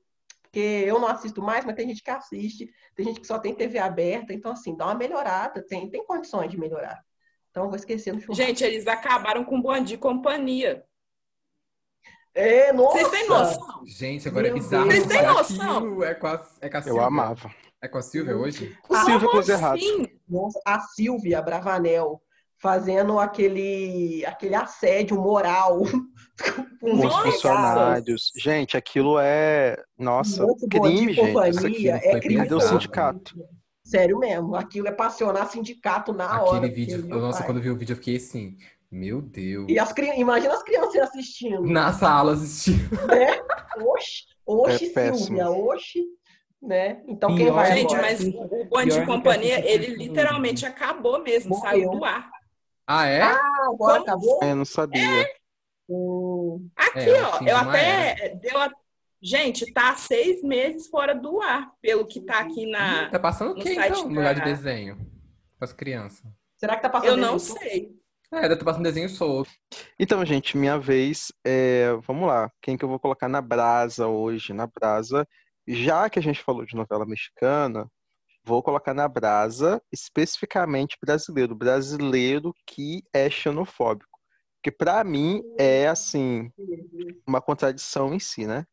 Porque eu não assisto mais, mas tem gente que assiste, tem gente que só tem TV aberta, então assim, dá uma melhorada, tem, tem condições de melhorar. Então, vou esquecer no churrasco. Gente, eles acabaram com o Bom Dia e Companhia. É, nossa! Vocês têm noção? Gente, agora é Meu bizarro. Deus. Vocês têm mas noção? É com a, é com a Eu Silvia. amava. É com a Silvia hoje? O Silvio Como Cruz errado. assim? Nossa, a Silvia Bravanel fazendo aquele, aquele assédio moral com os funcionários. Gente, aquilo é. Nossa, Muito crime, de gente. Isso companhia, aqui. é crime. Cadê o sindicato? Sério mesmo, aquilo é pra acionar sindicato na hora. Aquele vídeo. porque, meu Nossa, pai. quando eu vi o vídeo, eu fiquei assim. Meu Deus. E as crianças, imagina as crianças assistindo. Na sala assistindo. Oxi, oxi, É. Silvia, oxi. Né? Então quem Pior, vai Gente, agora? mas o Bom e do que Companhia, ele literalmente acabou mesmo, Morreu. saiu do ar. Ah, é? Ah, agora Como? acabou? É, Eu não sabia. Hum, Aqui, É, ó, eu até deu a... Gente, tá seis meses fora do ar, pelo que tá aqui na. Tá passando o site então, no lugar de desenho? Para as crianças. será que tá passando Eu não sei. É, deve estar passando desenho solto. Então, gente, minha vez. É... Vamos lá. Quem que eu vou colocar na brasa hoje? Na brasa. Já que a gente falou de novela mexicana, vou colocar na brasa especificamente brasileiro. Brasileiro que é xenofóbico. Porque pra mim é assim, uma contradição em si, né?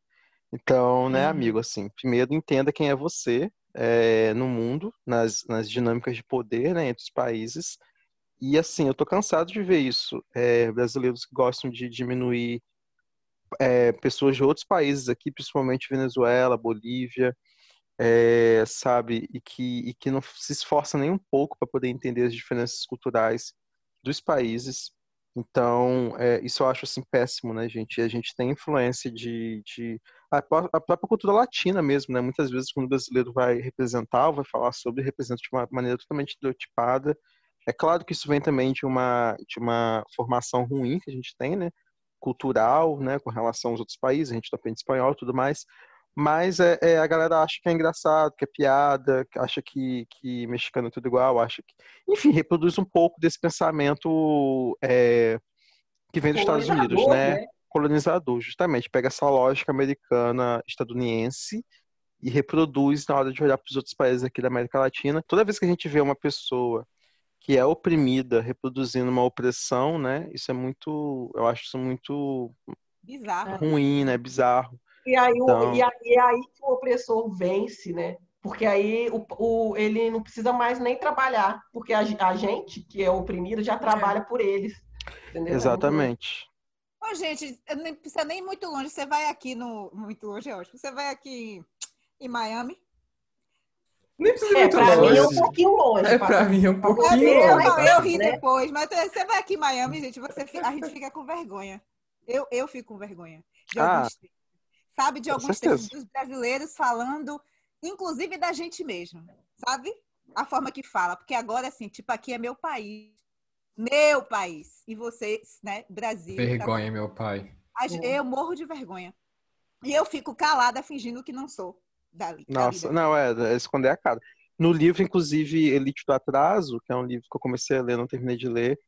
Então, né, Uhum. amigo, assim, primeiro entenda quem é você é, no mundo, nas, nas dinâmicas de poder, né, entre os países. E assim, eu tô cansado de ver isso. É, brasileiros que gostam de diminuir é, pessoas de outros países aqui, principalmente Venezuela, Bolívia, é, sabe, e que, e que não se esforça nem um pouco para poder entender as diferenças culturais dos países. Então, é, isso eu acho assim péssimo, né, gente? E a gente tem influência de, de a, a própria cultura latina mesmo, né? Muitas vezes quando o brasileiro vai representar ou vai falar sobre, representa de uma maneira totalmente estereotipada. É claro que isso vem também de uma de uma formação ruim que a gente tem, né? Cultural, né? Com relação aos outros países, a gente não aprende espanhol tudo mais. Mas é, é, a galera acha que é engraçado, que é piada, acha que, que mexicano é tudo igual, acha que. Enfim, reproduz um pouco desse pensamento é, que vem dos Estados Unidos, né? né? Colonizador, justamente. Pega essa lógica americana, estadunidense, e reproduz na hora de olhar para os outros países aqui da América Latina. Toda vez que a gente vê uma pessoa que é oprimida reproduzindo uma opressão, né? Isso é muito, eu acho isso muito bizarro, ruim, né? Bizarro. E aí, então... e aí, é aí que o opressor vence, né? Porque aí o, o, ele não precisa mais nem trabalhar, porque a, a gente, que é oprimido, já trabalha por eles. Entendeu? Exatamente. Ô, gente, não precisa nem ir muito longe. Você vai aqui no. Muito longe, é ótimo. Você vai aqui em Miami. Nem precisa ir é, muito pra longe. mim é um pouquinho longe. É, pra mim é um pouquinho eu, longe. Eu, eu ri né? depois, mas você vai aqui em Miami, gente, você, a gente fica com vergonha. Eu, eu fico com vergonha. De ah. alguns sabe? De alguns textos dos brasileiros falando, inclusive da gente mesmo, sabe? A forma que fala, porque agora, assim, tipo, aqui é meu país. Meu país. E vocês, né, Brasil. Vergonha, tá... meu pai. Eu morro de vergonha. E eu fico calada fingindo que não sou dali. Nossa, não, é, é esconder a cara. No livro, inclusive, Elite do Atraso, que é um livro que eu comecei a ler, não terminei de ler,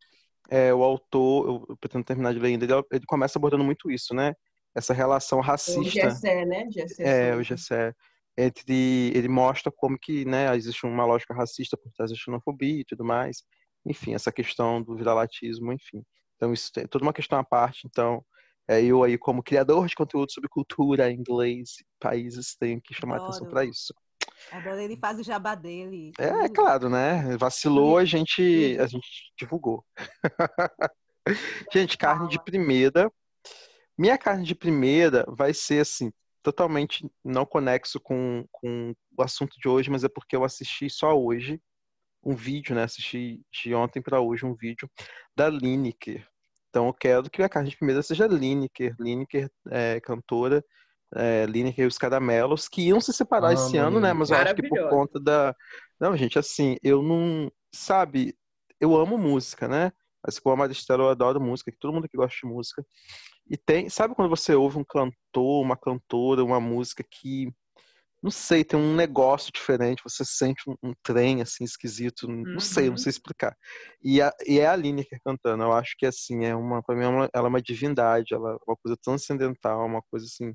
é, o autor, eu pretendo terminar de ler ainda, ele, ele começa abordando muito isso, né? Essa relação racista. O Gessé, né? É, o Gessé. Entre, ele mostra como que né, existe uma lógica racista por trás da xenofobia e tudo mais. Enfim, essa questão do viralatismo, enfim. Então, isso é toda uma questão à parte. Então, é, eu aí, como criador de conteúdo sobre cultura, inglês, países, tenho que chamar Adoro. atenção para isso. Agora ele faz o jabá dele. É, é claro, né? Vacilou, a gente, a gente divulgou. gente, carne de primeira, minha carne de primeira vai ser assim, totalmente não conexo com, com o assunto de hoje, mas é porque eu assisti só hoje um vídeo, né? Assisti de ontem para hoje um vídeo da Lineker. Então eu quero que a carne de primeira seja Lineker. Lineker é cantora, é, Lineker e os Caramelos, que iam se separar ah, esse ano, né? Mas eu acho que por conta da. Não, gente, assim, eu não. Sabe, eu amo música, né? Assim como a Maristela, eu adoro música, que todo mundo que gosta de música. E tem, sabe quando você ouve um cantor, uma cantora, uma música que, não sei, tem um negócio diferente, você sente um, um trem assim esquisito, não sei, não uhum. sei explicar. E, a, e é a Lineker cantando, eu acho que assim, é uma, pra mim, é uma, ela é uma divindade, ela é uma coisa transcendental, uma coisa assim,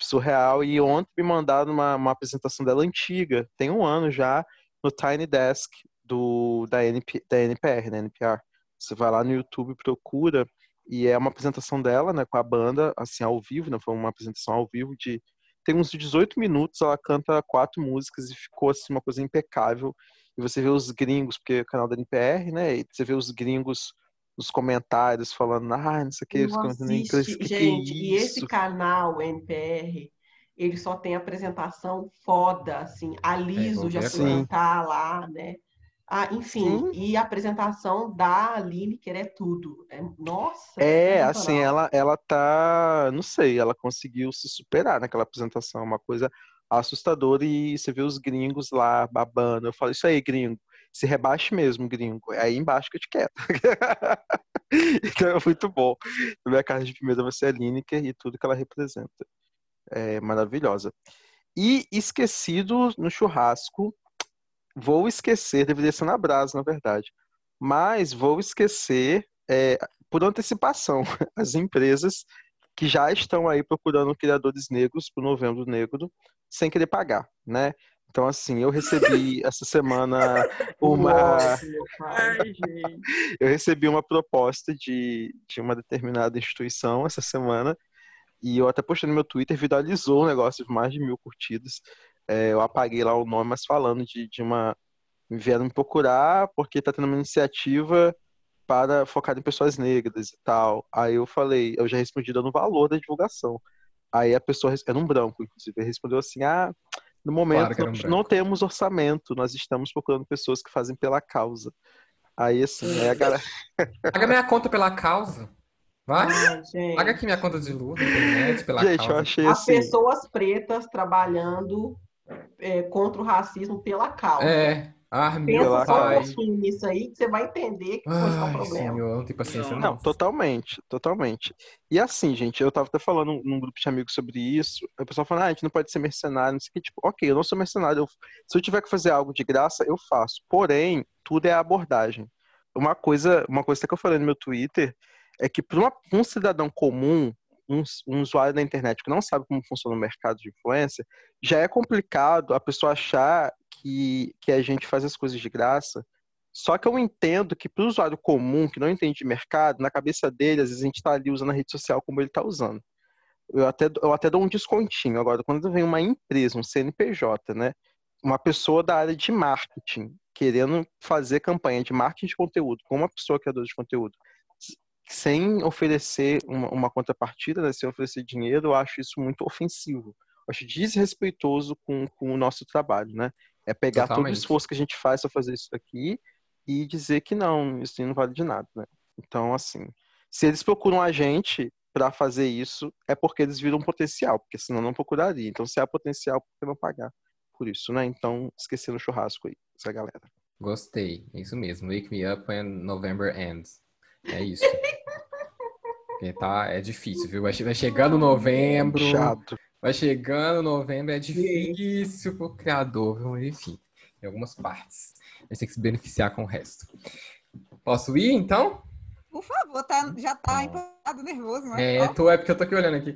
surreal. E ontem me mandaram uma, uma apresentação dela antiga, tem um ano já, no Tiny Desk do, da, NP, da NPR, da NPR. Você vai lá no YouTube, procura e é uma apresentação dela, né, com a banda, assim, ao vivo, né? Foi uma apresentação ao vivo de. Tem uns 18 minutos, ela canta quatro músicas e ficou, assim, uma coisa impecável. E você vê os gringos, porque é o canal da NPR, né? E você vê os gringos nos comentários falando, ah, não sei o que, não assiste, inglês, que gente, que é e esse canal NPR, ele só tem apresentação foda, assim, a Liso é, já foi cantar lá, né? Ah, enfim, Sim. e a apresentação da Lineker é tudo. É, nossa! É, assim, ela, ela tá. Não sei, ela conseguiu se superar naquela apresentação, uma coisa assustadora. E você vê os gringos lá babando. Eu falo, isso aí, gringo. Se rebaixe mesmo, gringo. É aí embaixo que eu te quero. então é muito bom. Minha casa de primeira vai ser a Lineker e tudo que ela representa. É maravilhosa. E esquecido no churrasco vou esquecer, deveria ser na Brasa, na verdade, mas vou esquecer é, por antecipação as empresas que já estão aí procurando criadores negros para o Novembro Negro sem querer pagar, né? Então, assim, eu recebi essa semana uma. eu recebi uma proposta de, de uma determinada instituição essa semana. E eu até postei no meu Twitter, viralizou o um negócio de mais de mil curtidas é, eu apaguei lá o nome, mas falando de, de uma. Me vieram me procurar porque tá tendo uma iniciativa para focar em pessoas negras e tal. Aí eu falei, eu já respondi dando valor da divulgação. Aí a pessoa, era um branco, inclusive, respondeu assim: ah, no momento claro um não temos orçamento, nós estamos procurando pessoas que fazem pela causa. Aí assim, aí a galera. Paga minha conta pela causa. Vai? Ai, Paga aqui minha conta de luz, internet, pela gente, causa. Eu achei As assim... pessoas pretas trabalhando é, contra o racismo pela causa. É, Ah, meu Pensa só um pouquinho nisso aí, que você vai entender que pode dar um Ai, problema. senhor, não tem paciência Não. não. Não, totalmente, totalmente. E assim, gente, eu tava até falando num grupo de amigos sobre isso, o pessoal falando, ah, a gente não pode ser mercenário, não sei o que, tipo, ok, eu não sou mercenário, eu- se eu tiver que fazer algo de graça, eu faço. Porém, tudo é a abordagem. Uma coisa, uma coisa que eu falei no meu Twitter é que para um cidadão comum, um, um usuário da internet que não sabe como funciona o mercado de influência, já é complicado a pessoa achar que, que a gente faz as coisas de graça só que eu entendo que para o usuário comum, que não entende de mercado, na cabeça dele, às vezes a gente está ali usando a rede social como ele está usando. Eu até, eu até dou um descontinho. Agora, quando vem uma empresa, um CNPJ, né? Uma pessoa da área de marketing querendo fazer campanha de marketing de conteúdo com uma pessoa criadora de conteúdo, sem oferecer uma, uma contrapartida, né? sem oferecer dinheiro, eu acho isso muito ofensivo. Eu acho desrespeitoso com, com o nosso trabalho, né? É pegar todo o Totalmente. esforço que a gente faz para fazer isso aqui e dizer que não, isso não vale de nada, né? Então, assim, se eles procuram a gente para fazer isso, é porque eles viram potencial, porque senão não procuraria. Então, se há potencial, por que não pagar por isso, né? Então, esquecendo o churrasco aí, essa galera. Gostei, é isso mesmo. Wake me up when November ends. É isso. Porque tá, é difícil, viu? Vai, vai chegando novembro, Chato. vai chegando novembro, é difícil pro criador, viu? Enfim, em algumas partes. A gente tem que se beneficiar com o resto. Posso ir, então? Por favor, tá, já tá Ó. empolgado, nervoso, né? É, Ó, tô, é porque eu tô aqui olhando aqui.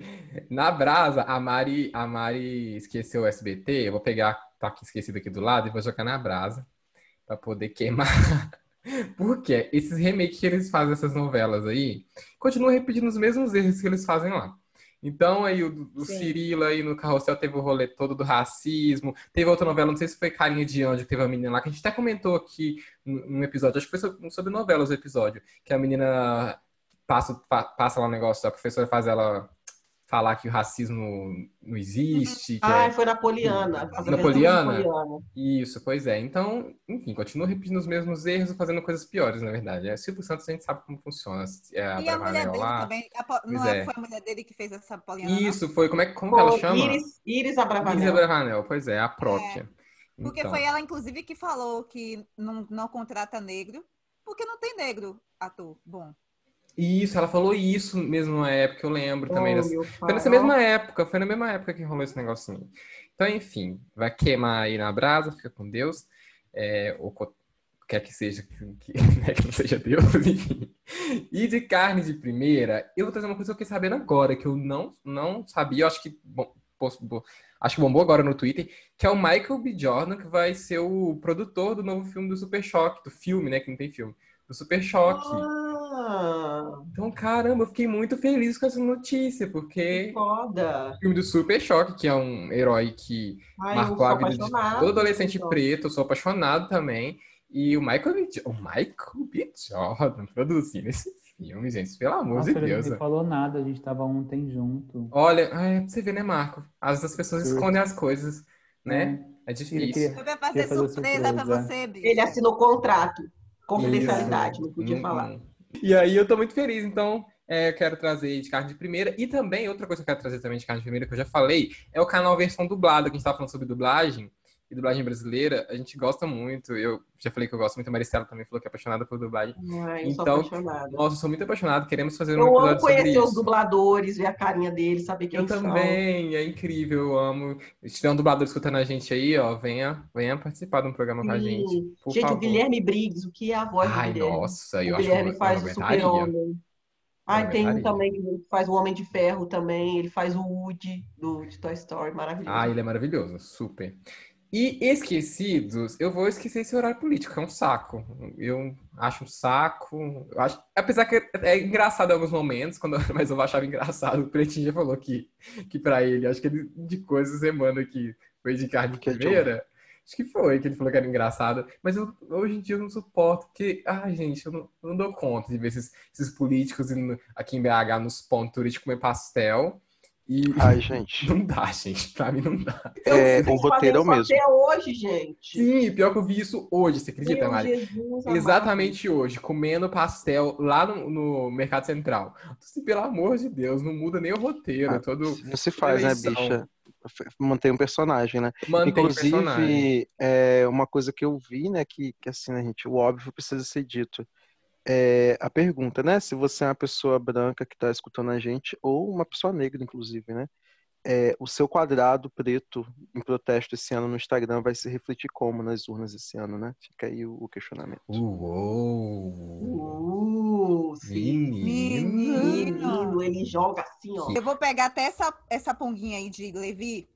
Na brasa, a Mari, a Mari esqueceu o SBT. Eu vou pegar, tá aqui esquecido aqui do lado, e vou jogar na brasa pra poder queimar. Porque esses remakes que eles fazem dessas novelas aí, continuam repetindo os mesmos erros que eles fazem lá. Então, aí o, o. Cirilo aí no Carrossel teve o rolê todo do racismo. Teve outra novela, não sei se foi Carinha de Anjo, que teve a menina lá, que a gente até comentou aqui num episódio, acho que foi sobre, novelas o episódio, que a menina passa, pa- passa lá um negócio, a professora faz ela falar que o racismo não existe, que Ah, é... foi Napoliana. a versão Napoliana? Napoliana. Isso, pois é. Então, enfim, continua repetindo os mesmos erros e fazendo coisas piores, na verdade. É, Silvio Santos a gente sabe como funciona. É a E a mulher dele lá. também. a Po- não é, é. foi a mulher dele que fez essa poliana, não? Isso, foi. Como, é, que- como ela chama? Iris, Iris Abravanel. Bravanel, pois é, a própria. Porque Então, foi ela, inclusive, que falou que não, não contrata negro, porque não tem negro ator bom. Isso, ela falou isso mesmo na época, eu lembro também. Oh, dessa- meu Foi nessa mesma época, foi na mesma época que rolou esse negocinho. Então, enfim, vai queimar aí na brasa, fica com Deus. É, ou quer que seja, que, né, que não seja Deus, enfim. E de carne de primeira, eu vou trazer uma coisa que eu fiquei sabendo agora, que eu não, não sabia, eu acho que, bom, posso- bo- acho que bombou agora no Twitter, que é o Michael B. Jordan, que vai ser o produtor do novo filme do Super Choque, do filme, né, que não tem filme, do Super Choque. Ah, Então, caramba, eu fiquei muito feliz com essa notícia, porque que foda. o filme do Super Choque, que é um herói que Ai, marcou a vida de todo adolescente por preto, eu sou apaixonado também. E o Michael B. O Michael B. Jordan produzindo esse filme, gente, pelo amor Nossa, de ele Deus. não falou nada, a gente tava ontem junto. Olha, é pra você ver, né, Marco? Às vezes as pessoas Sim. escondem as coisas, né? É Ele difícil. queria- Foi pra Queria fazer fazer surpresa pra surpresa. você, bicho. Ele assinou contrato. Confidencialidade, não podia Hum, falar. hum. E aí eu tô muito feliz, então é, eu quero trazer de carne de primeira. E também, outra coisa que eu quero trazer também de carne de primeira, que eu já falei, é o canal Versão Dublada, que a gente tava falando sobre dublagem. E dublagem brasileira, a gente gosta muito. Eu já falei que eu gosto muito, a Maricela também falou que é apaixonada por dublagem. Ai, eu sou Então, apaixonada. Nossa, eu sou muito apaixonado, queremos fazer um Eu amo episódio sobre conhecer os dubladores, ver a carinha deles, saber quem Eu são. também, é incrível, eu amo. Se tiver um dublador escutando a gente aí, ó, venha, venha participar de um programa com a gente. Sim. Gente, favor. o Guilherme Briggs, o que é a voz Ai, do Guilherme? nossa, eu o acho que Guilherme eu, eu faz o super-homem. Ai, tem um também que faz o Homem de Ferro também. Ele faz o Woody do de Toy Story, maravilhoso. Ah, ele é maravilhoso, super. E esquecidos, eu vou esquecer esse horário político, que é um saco. Eu acho um saco. Eu acho, apesar que é, engraçado em alguns momentos, quando, mas eu achava engraçado. O Pretinho já falou que, que pra ele, acho que ele de coisas semana que foi de carne Que é primeira. Acho que foi, que ele falou que era engraçado. Mas eu- hoje em dia eu não suporto, porque, ai, gente, eu não, eu não dou conta de ver esses, esses políticos indo aqui em BH nos pontos turísticos comer pastel. E Ai, gente. não dá, gente. Pra mim não dá. É, o roteiro é o mesmo. Até hoje, gente. Sim, pior que eu vi isso hoje, você acredita, Meu Mari? Jesus amado. Exatamente hoje, comendo pastel lá no, no Mercado Central. Assim, pelo amor de Deus, não muda nem o roteiro, Ah, todo Não se faz, né, eleição. bicha? mantém um personagem, né? Mantém Inclusive, personagem. é, uma coisa que eu vi, né, que, que assim, né, gente, o óbvio precisa ser dito. É, a pergunta, né, se você é uma pessoa branca que está escutando a gente, ou uma pessoa negra, inclusive, né? É, o seu quadrado preto em protesto esse ano no Instagram vai se refletir como nas urnas esse ano, né? Fica aí o, o questionamento. Uou! Uh, sim. Menina! Menino, ele joga assim, ó. Eu vou pegar até essa, essa ponguinha aí de Levi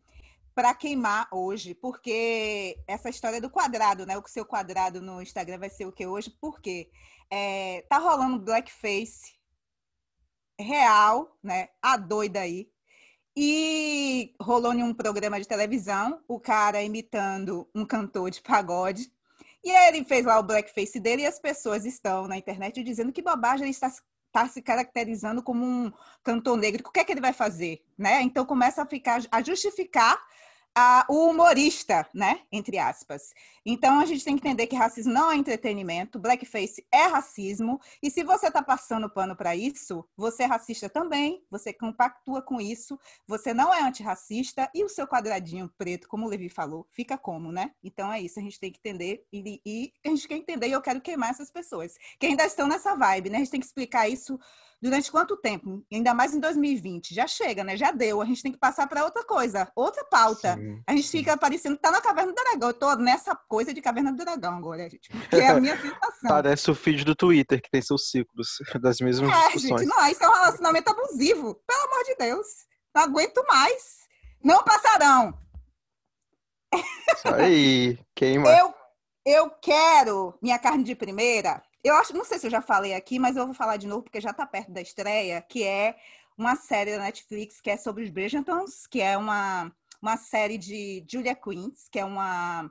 para queimar hoje, porque essa história do quadrado, né? O seu quadrado no Instagram vai ser o que hoje? Porque é, tá rolando blackface real, né? A doida aí. E rolou em um programa de televisão, o cara imitando um cantor de pagode. E ele fez lá o blackface dele e as pessoas estão na internet dizendo que bobagem ele está, está se caracterizando como um cantor negro. O que é que ele vai fazer? Né? Então começa a ficar a justificar a, o humorista, né? Entre aspas. Então a gente tem que entender que racismo não é entretenimento, blackface é racismo, e se você está passando pano para isso, você é racista também, você compactua com isso, você não é antirracista, e o seu quadradinho preto, como o Levi falou, fica como, né? Então é isso, a gente tem que entender, e, e a gente quer entender, e eu quero queimar essas pessoas, que ainda estão nessa vibe, né? A gente tem que explicar isso durante quanto tempo? Ainda mais em 2020. Já chega, né? Já deu. A gente tem que passar para outra coisa, outra pauta. Sim, a gente fica parecendo que tá na Caverna do Dragão. Eu tô nessa coisa de Caverna do Dragão agora, gente. Que é a minha sensação. Parece o feed do Twitter, que tem seus ciclos das mesmas É, discussões. gente, não, isso é um relacionamento abusivo. Pelo amor de Deus. Não aguento mais. Não passarão. Isso aí, queima. Eu, eu quero minha carne de primeira. Eu acho, não sei se eu já falei aqui, mas eu vou falar de novo porque já está perto da estreia, que é uma série da Netflix que é sobre os Bridgertons, que é uma, uma série de Julia Queens, que é uma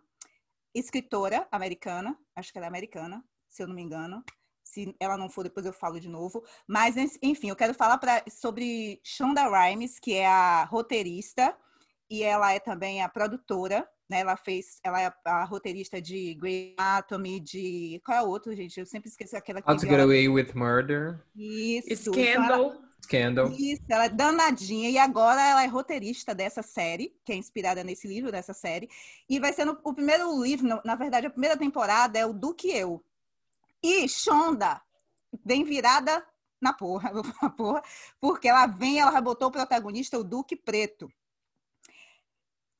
escritora americana, acho que ela é americana, se eu não me engano. Se ela não for, depois eu falo de novo. Mas, enfim, eu quero falar pra, sobre Shonda Rhimes, que é a roteirista, e ela é também a produtora, né? Ela fez, ela é a roteirista de Grey Anatomy, de qual é o outro, gente? Eu sempre esqueço aquela que How to Get Away with Murder, Isso. Então, ela- Scandal. Scandal. isso, ela é danadinha e agora ela é roteirista dessa série, que é inspirada nesse livro dessa série. E vai ser no, o primeiro livro, no- na verdade, a primeira temporada é o Do Que Eu. E Shonda vem virada na porra, vou falar porra, porque ela vem, ela botou o protagonista, o Duque Preto.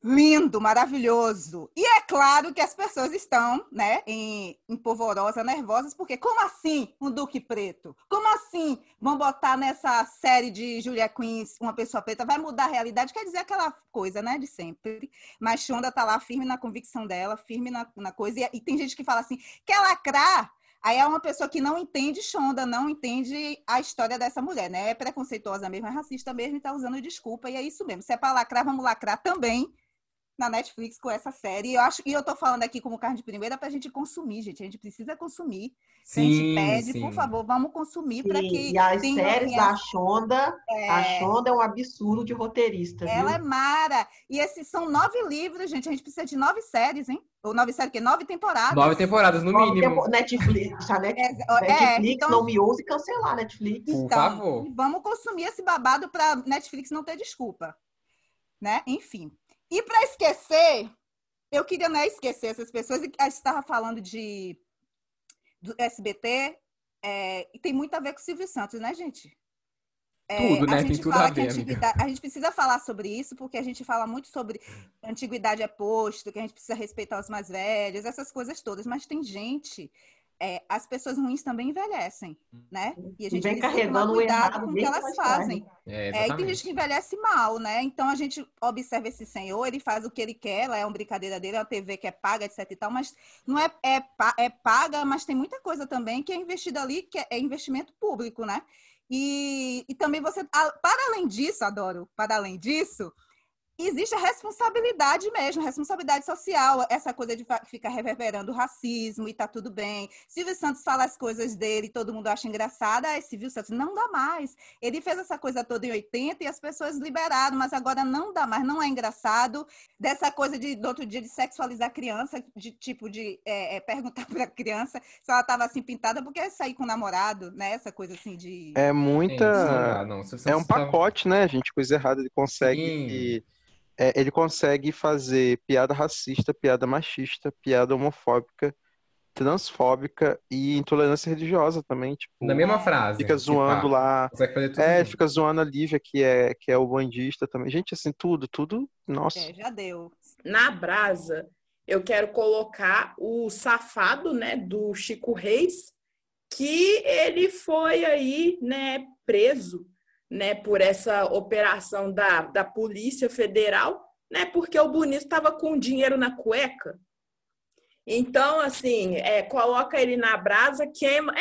Lindo, maravilhoso. E é claro que as pessoas estão, né, em, em polvorosa, nervosas, porque como assim um Duque Preto? Como assim vão botar nessa série de Julia Queens uma pessoa preta? Vai mudar a realidade? Quer dizer aquela coisa, né, de sempre. Mas Shonda tá lá firme na convicção dela, firme na, na coisa. E, e tem gente que fala assim, quer lacrar? Aí é uma pessoa que não entende Shonda, não entende a história dessa mulher, né? É preconceituosa mesmo, é racista mesmo e tá usando desculpa. E é isso mesmo. Se é pra lacrar, vamos lacrar também na Netflix com essa série. E eu acho e eu tô falando aqui como carne de primeira pra gente consumir, gente. A gente precisa consumir. Se a gente Sim, pede, sim. por favor, vamos consumir para Sim, que e as tenha, séries da a- Shonda, a é, Shonda é um absurdo de roteirista, ela viu? é mara. E esses são nove livros, gente. A gente precisa de nove séries, hein? Ou nove séries, que nove temporadas. Nove temporadas, no Nove mínimo. tempo- Netflix, a Net- É, é, Netflix então- não me ouse cancelar a Netflix. Por Então, favor. vamos consumir esse babado para Netflix não ter desculpa, né? Enfim. E para esquecer, eu queria não é esquecer essas pessoas. A gente estava falando de do SBT é, e tem muito a ver com o Silvio Santos, né, gente? É, Tudo, né? A Tem tudo fala a que ver, antiguidade, a gente precisa falar sobre isso porque a gente fala muito sobre antiguidade é posto, que a gente precisa respeitar os mais velhos, essas coisas todas. Mas tem gente, é, as pessoas ruins também envelhecem, né? E a gente vem precisa tomar carregando o cuidado errado com o que elas fazem. É, É, e tem gente que envelhece mal, né? Então a gente observa esse senhor, ele faz o que ele quer, ela é uma brincadeira dele, é uma TV que é paga, etc e tal, mas não é, é, é paga, mas tem muita coisa também que é investida ali, que é, é investimento público, né? E, e também você, para além disso, adoro, para além disso, existe a responsabilidade mesmo, responsabilidade social, essa coisa de ficar reverberando o racismo e tá tudo bem. Silvio Santos fala as coisas dele, todo mundo acha engraçada, ah, Silvio Santos não dá mais. Ele fez essa coisa toda em 80 e as pessoas liberaram, mas agora não dá mais, não é engraçado. Dessa coisa de, do outro dia, de sexualizar a criança, de tipo, de é, é, perguntar para a criança se ela estava assim pintada, porque ia sair com o namorado, né? Essa coisa assim de. É não muita. dá, não. Se você É um pacote, né, gente? Coisa errada. Ele consegue Sim. É, ele consegue fazer piada racista, piada machista, piada homofóbica, transfóbica e intolerância religiosa também, tipo, Na mesma frase. fica se zoando pá. lá. Fazer tudo É, junto. fica zoando a Lívia, que é, que é o bandista também. Gente, assim, tudo, tudo, nossa. É, já deu. Na brasa, eu quero colocar o safado, né, do Chico Reis, que ele foi aí, né, preso, né, por essa operação da, da Polícia Federal, né, porque o bonito estava com dinheiro na cueca. Então, assim, é, coloca ele na brasa, queima.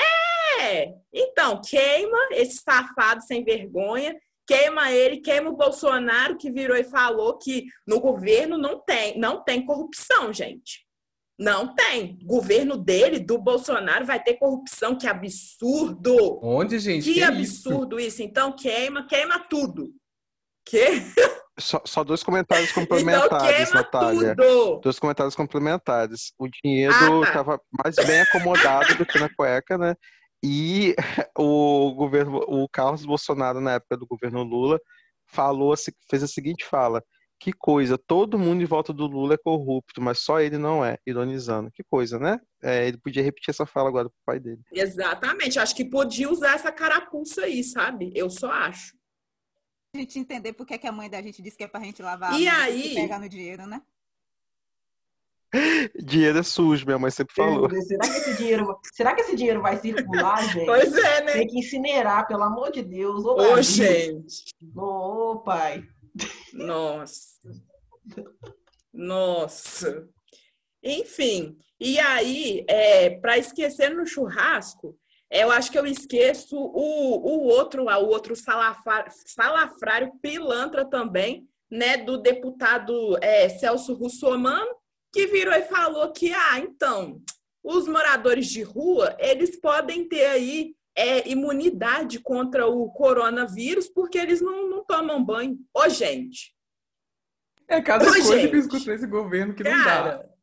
É! Então, queima esse safado sem vergonha, queima ele, queima o Bolsonaro, que virou e falou que no governo não tem, não tem corrupção, gente. Não tem. Governo dele, do Bolsonaro, vai ter corrupção. Que absurdo! Onde, gente? Que Que isso? absurdo isso. Então, queima, queima tudo. Que? Só, só dois comentários Então, complementares, queima Natália. tudo. Dois comentários complementares. O dinheiro Ah, tá. estava mais bem acomodado do que na cueca, né? E o governo, o Carlos Bolsonaro, na época do governo Lula, falou, assim- fez a seguinte fala: que coisa, todo mundo em volta do Lula é corrupto, mas só ele não é, ironizando. Que coisa, né? É, ele podia repetir essa fala agora pro pai dele. Exatamente. Acho que podia usar essa carapuça aí, sabe? Eu só acho. A gente entender por que, que a mãe da gente disse que é pra gente lavar E a mão aí? e pegar no dinheiro, né? Dinheiro é sujo, minha mãe sempre falou. Será que esse dinheiro, será que esse dinheiro vai circular, gente? Pois é, né? Tem que incinerar, pelo amor de Deus. Ô, Ô, gente. Ô, pai. Nossa. Nossa. Enfim, e aí, é, para esquecer no churrasco, eu acho que eu esqueço o, o outro lá, o outro salafa- salafrário pilantra também, né, do deputado é, Celso Russomano, que virou e falou que, ah, então, os moradores de rua, eles podem ter aí é, imunidade contra o coronavírus porque eles não, não tomam banho. Ô, gente, É cada Ô, coisa que eu gente. escuto nesse governo que não dá. Cara,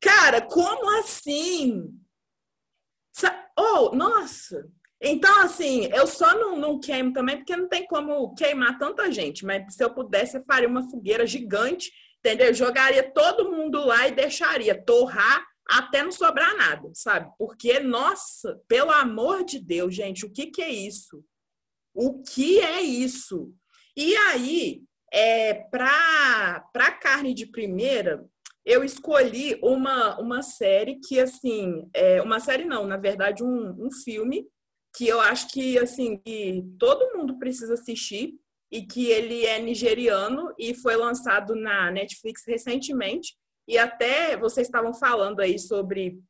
cara, como assim? Oh, nossa! Então, assim, eu só não, não queimo também, porque não tem como queimar tanta gente, mas se eu pudesse, eu faria uma fogueira gigante, entendeu? Jogaria todo mundo lá e deixaria torrar até não sobrar nada, sabe? Porque, nossa, pelo amor de Deus, gente, o que que é isso? O que é isso? E aí, é, para carne de primeira, eu escolhi uma, uma série que, assim, é, uma série não, na verdade, um, um filme que eu acho que, assim, que todo mundo precisa assistir e que ele é nigeriano e foi lançado na Netflix recentemente. E até vocês estavam falando aí sobre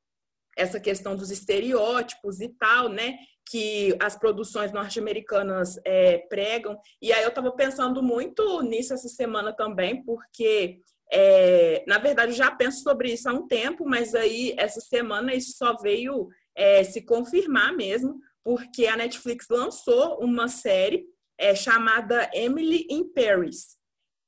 essa questão dos estereótipos e tal, né? Que as produções norte-americanas é, pregam. E aí eu estava pensando muito nisso essa semana também, porque é, na verdade, eu já penso sobre isso há um tempo, mas aí essa semana isso só veio é, se confirmar mesmo, porque a Netflix lançou uma série é, chamada Emily in Paris,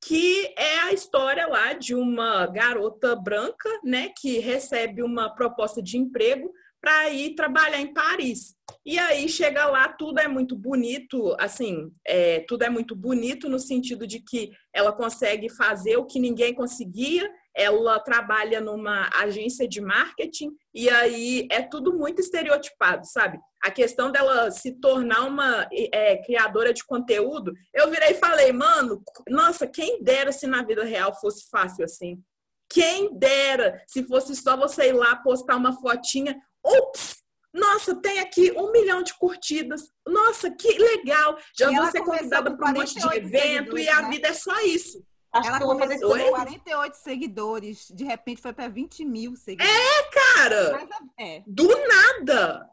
que é a história lá de uma garota branca, né, que recebe uma proposta de emprego para ir trabalhar em Paris. E aí chega lá, tudo é muito bonito, assim, é, tudo é muito bonito no sentido de que ela consegue fazer o que ninguém conseguia, ela trabalha numa agência de marketing e aí é tudo muito estereotipado, sabe? A questão dela se tornar uma é, criadora de conteúdo, eu virei e falei, mano, nossa, quem dera se na vida real fosse fácil assim. Quem dera se fosse só você ir lá postar uma fotinha, ups, nossa, tem aqui um milhão de curtidas. Nossa, que legal! Já E vou ser convidada para um monte de 48 evento e a né? vida é só isso. Acho Ela começou com Oi? 48 seguidores, de repente foi para 20 mil seguidores. Cara, Mas, é, do nada,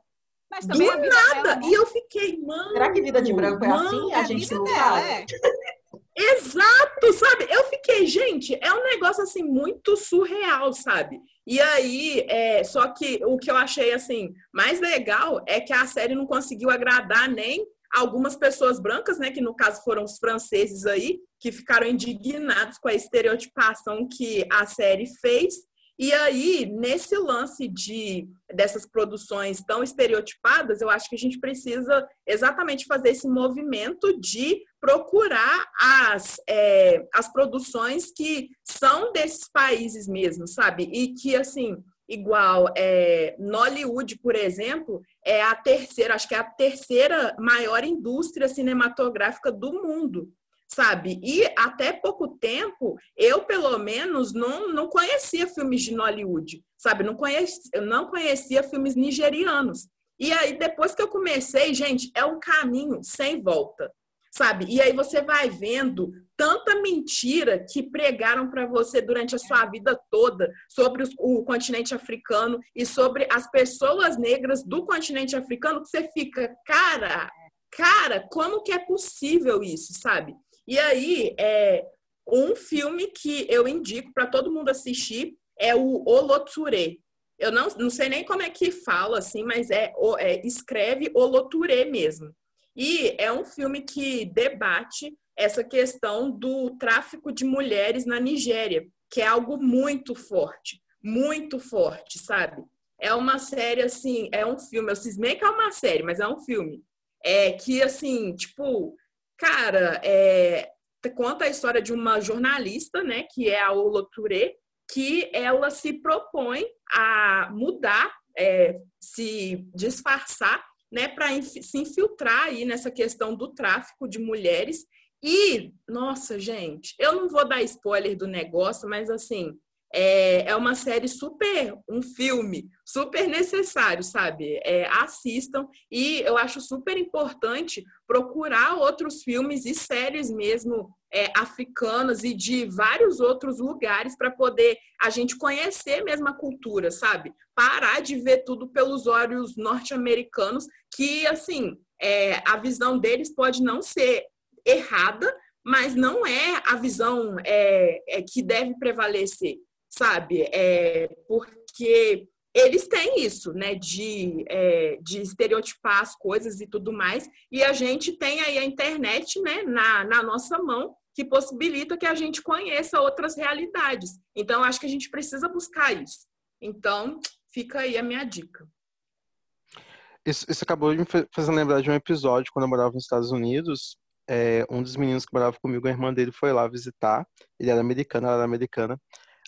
mas do nada. dela, né? E eu fiquei, mano. Será que vida de branco é mano, assim? É A a gente vida não dela, é. Exato, sabe? Eu fiquei, gente, é um negócio assim muito surreal, sabe? E aí, é, só que o que eu achei assim mais legal é que a série não conseguiu agradar nem algumas pessoas brancas, né? Que no caso foram os franceses aí, que ficaram indignados com a estereotipação que a série fez. E aí, nesse lance de dessas produções tão estereotipadas, eu acho que a gente precisa exatamente fazer esse movimento de procurar as, é, as produções que são desses países mesmo, sabe? E que, assim, igual é, Nollywood, por exemplo, é a terceira, acho que é a terceira maior indústria cinematográfica do mundo sabe? E até pouco tempo, eu pelo menos não, não conhecia filmes de Nollywood, sabe? Não conhecia, eu não conhecia filmes nigerianos. E aí depois que eu comecei, gente, é um caminho sem volta, sabe? E aí você vai vendo tanta mentira que pregaram para você durante a sua vida toda sobre os, o continente africano e sobre as pessoas negras do continente africano que você fica, cara, cara, como que é possível isso, sabe? E aí, é, um filme que eu indico para todo mundo assistir é o Oloture. Eu não, não sei nem como é que fala, assim, mas é, é escreve Oloture mesmo. E é um filme que debate essa questão do tráfico de mulheres na Nigéria, que é algo muito forte, muito forte, sabe? É uma série, assim, é um filme, eu cismei que é uma série, mas é um filme. É que, assim, tipo, Cara, é, conta a história de uma jornalista, né, que é a Ola Touré, que ela se propõe a mudar, é, se disfarçar, né, para se infiltrar aí nessa questão do tráfico de mulheres. E, nossa, gente, eu não vou dar spoiler do negócio, mas assim, é, é uma série super, um filme super necessário, sabe? É, assistam e eu acho super importante procurar outros filmes e séries mesmo é, africanas e de vários outros lugares para poder a gente conhecer mesmo a cultura, sabe? Parar de ver tudo pelos olhos norte-americanos, que assim é, a visão deles pode não ser errada, mas não é a visão é, é que deve prevalecer sabe? É, porque eles têm isso, né, de, é, de estereotipar as coisas e tudo mais, e a gente tem aí a internet, né, na, na nossa mão, que possibilita que a gente conheça outras realidades. Então, acho que a gente precisa buscar isso. Então, fica aí a minha dica. Isso, isso acabou me fazendo lembrar de um episódio quando eu morava nos Estados Unidos. É, um dos meninos que morava comigo, a irmã dele foi lá visitar. Ele era americano, ela era americana.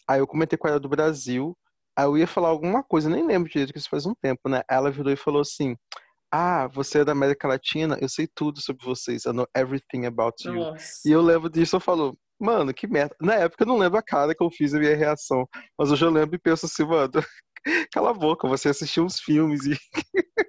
Aí eu comentei com ela do Brasil. Aí eu ia falar alguma coisa, nem lembro direito, que isso faz um tempo, né? Ela virou e falou assim: Ah, você é da América Latina, eu sei tudo sobre vocês, I know everything about you. Nossa. E eu lembro disso, eu falo, mano, que merda. Na época eu não lembro a cara que eu fiz a minha reação, mas hoje eu lembro e penso assim, mano, cala a boca, você assistiu uns filmes e.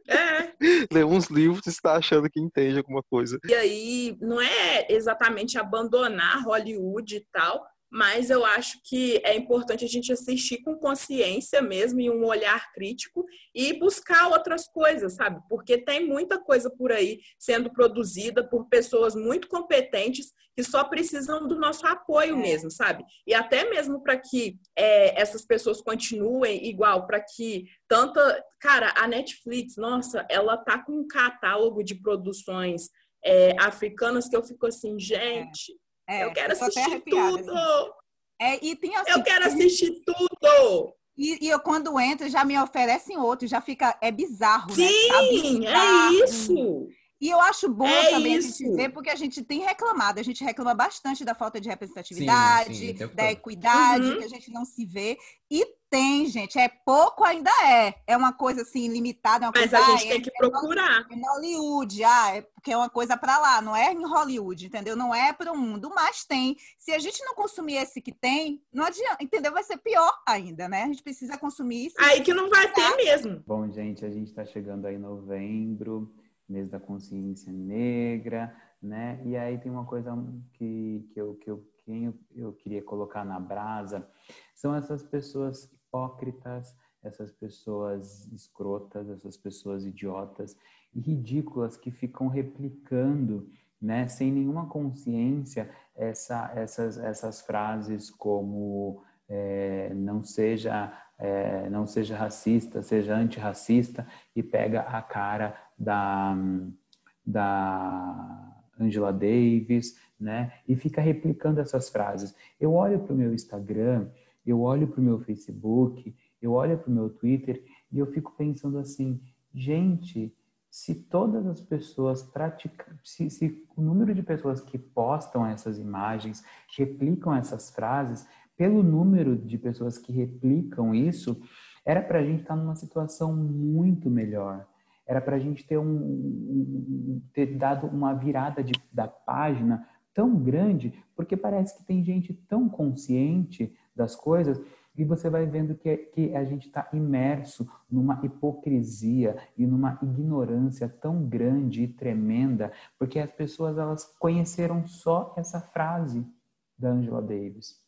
É. Leu uns livros e está achando que entende alguma coisa. E aí, não é exatamente abandonar Hollywood e tal, mas eu acho que é importante a gente assistir com consciência mesmo e um olhar crítico e buscar outras coisas, sabe? Porque tem muita coisa por aí sendo produzida por pessoas muito competentes que só precisam do nosso apoio é. mesmo, sabe? E até mesmo para que é, essas pessoas continuem igual, para que tanta. Cara, a Netflix, nossa, ela tá com um catálogo de produções é, africanas que eu fico assim, é. gente. É eu quero assistir tudo! Assim. É, e tem, assim, eu quero assistir tudo! E, e, eu, quando entro, já me oferecem outro, já fica. É bizarro, Sim, né? Bizarro. é isso! E eu acho bom é também isso. a gente ver, porque a gente tem reclamado, a gente reclama bastante da falta de representatividade, sim, sim, da equidade, uhum. que a gente não se vê. E tem, gente, é pouco ainda é. É uma coisa assim limitada, é uma Mas coisa, a gente ah, tem é, que procurar. É Hollywood, ah, é porque é uma coisa para lá, não é em Hollywood, entendeu? Não é para o mundo, mas tem. Se a gente não consumir esse que tem, não adianta, entendeu? Vai ser pior ainda, né? A gente precisa consumir isso. Aí que não vai ter mesmo. Bom, gente, a gente está chegando aí em novembro, mês da consciência negra, né? E aí tem uma coisa que, que, eu, que, eu, que eu queria colocar na brasa, são essas pessoas hipócritas, essas pessoas escrotas, essas pessoas idiotas e ridículas que ficam replicando, né, sem nenhuma consciência, essa, essas, essas frases como é, não seja é, não seja racista, seja antirracista e pega a cara da da Angela Davis, né, e fica replicando essas frases. Eu olho para o meu Instagram eu olho para o meu Facebook, eu olho para o meu Twitter e eu fico pensando assim, gente, se todas as pessoas praticam, se, se, o número de pessoas que postam essas imagens, replicam essas frases, pelo número de pessoas que replicam isso, era para a gente estar tá numa situação muito melhor. Era para a gente ter, um, ter dado uma virada de, da página tão grande, porque parece que tem gente tão consciente das coisas e você vai vendo que, que a gente está imerso numa hipocrisia e numa ignorância tão grande e tremenda, porque as pessoas elas conheceram só essa frase da Angela Davis.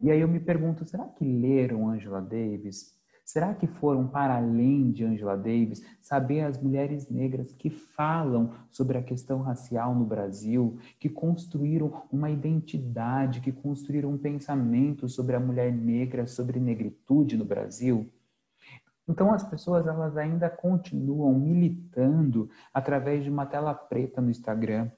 E aí eu me pergunto, será que leram Angela Davis? Será que foram para além de Angela Davis saber as mulheres negras que falam sobre a questão racial no Brasil, que construíram uma identidade, que construíram um pensamento sobre a mulher negra, sobre negritude no Brasil? Então as pessoas elas ainda continuam militando através de uma tela preta no Instagram,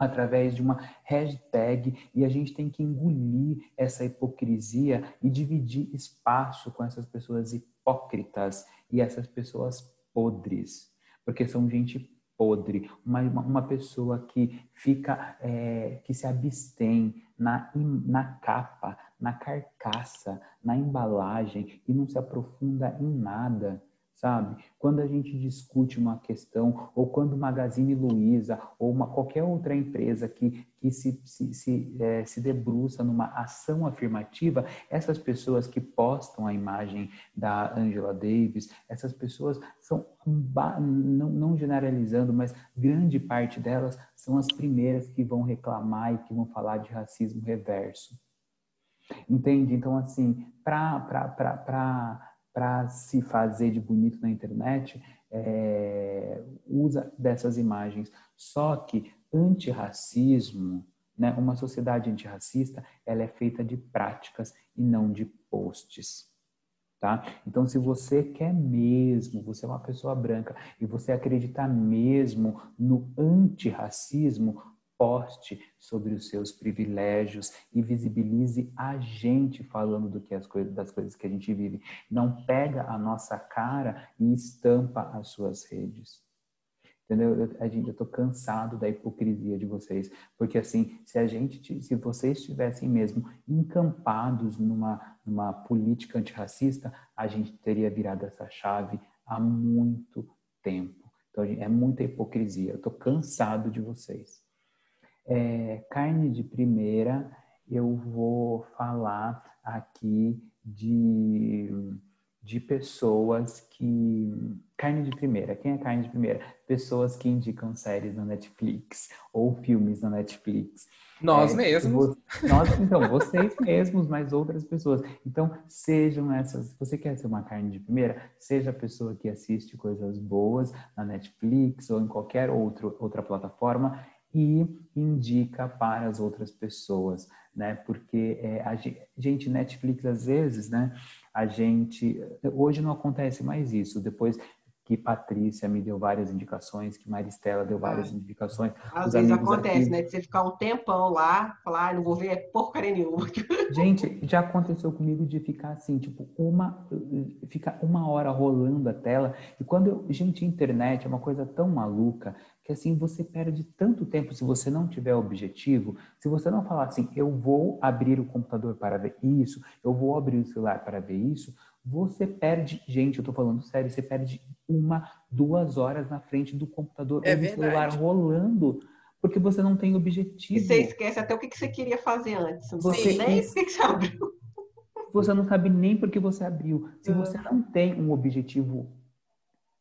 através de uma hashtag e a gente tem que engolir essa hipocrisia e dividir espaço com essas pessoas hipócritas e essas pessoas podres, porque são gente podre, uma, uma pessoa que fica, é, que se abstém na, na capa, na carcaça, na embalagem e não se aprofunda em nada sabe? Quando a gente discute uma questão, ou quando Magazine Luiza, ou uma, qualquer outra empresa que, que se, se, se, é, se debruça numa ação afirmativa, essas pessoas que postam a imagem da Angela Davis, essas pessoas são, não, não generalizando, mas grande parte delas são as primeiras que vão reclamar e que vão falar de racismo reverso. Entende? Então, assim, para para se fazer de bonito na internet é, usa dessas imagens. Só que antirracismo, né, uma sociedade antirracista, ela é feita de práticas e não de posts. Tá? Então, se você quer mesmo, você é uma pessoa branca e você acredita mesmo no antirracismo, poste sobre os seus privilégios e visibilize a gente falando do que as coisas, das coisas que a gente vive. Não pega a nossa cara e estampa as suas redes. Entendeu? Eu, gente, eu tô cansado da hipocrisia de vocês, porque assim, se a gente, se vocês estivessem mesmo encampados numa, numa política antirracista, a gente teria virado essa chave há muito tempo. Então, é muita hipocrisia. Eu tô cansado de vocês. É, carne de primeira, eu vou falar aqui de, de pessoas que. Carne de primeira. Quem é carne de primeira? Pessoas que indicam séries na Netflix ou filmes na Netflix. Nós é, mesmos. Nós, então, vocês mesmos, mas outras pessoas. Então, sejam essas. Você quer ser uma carne de primeira? Seja a pessoa que assiste coisas boas na Netflix ou em qualquer outro, outra plataforma e indica para as outras pessoas, né? Porque é, a gente, Netflix, às vezes, né? A gente, hoje não acontece mais isso, depois que Patrícia me deu várias indicações, que Maristela deu várias ah, indicações. Às vezes acontece, aqui... né? De você ficar um tempão lá, falar, ah, não vou ver porcaria nenhuma. Gente, já aconteceu comigo de ficar assim, tipo, uma, ficar uma hora rolando a tela. E quando eu, gente, internet é uma coisa tão maluca que assim você perde tanto tempo se você não tiver objetivo, se você não falar assim, eu vou abrir o computador para ver isso, eu vou abrir o celular para ver isso, você perde, gente, eu tô falando sério, você perde uma, duas horas na frente do computador é ou do celular rolando, porque você não tem objetivo. E você esquece até o que você queria fazer antes. Você nem por que você abriu. Você não sabe nem por que você abriu. Se você não tem um objetivo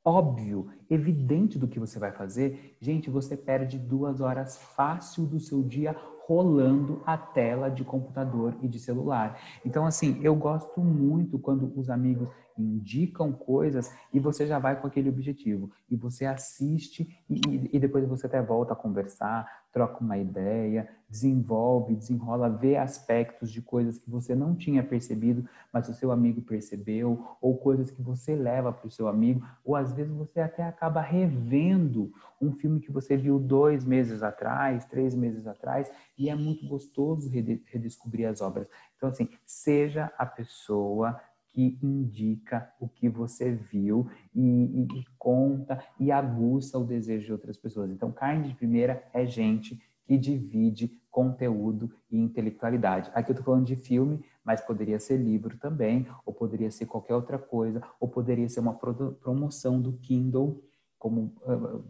óbvio, evidente do que você vai fazer, gente, você perde duas horas fácil do seu dia rolando a tela de computador e de celular. Então, assim, eu gosto muito quando os amigos indicam coisas e você já vai com aquele objetivo. E você assiste e, e depois você até volta a conversar, troca uma ideia, desenvolve, desenrola, vê aspectos de coisas que você não tinha percebido, mas o seu amigo percebeu, ou coisas que você leva para o seu amigo, ou às vezes você até acaba revendo um filme que você viu dois meses atrás, três meses atrás, e é muito gostoso redescobrir as obras. Então, assim, seja a pessoa que indica o que você viu e, e, e, conta e aguça o desejo de outras pessoas. Então, carne de primeira é gente que divide conteúdo e intelectualidade. Aqui eu estou falando de filme, mas poderia ser livro também, ou poderia ser qualquer outra coisa, ou poderia ser uma promoção do Kindle, como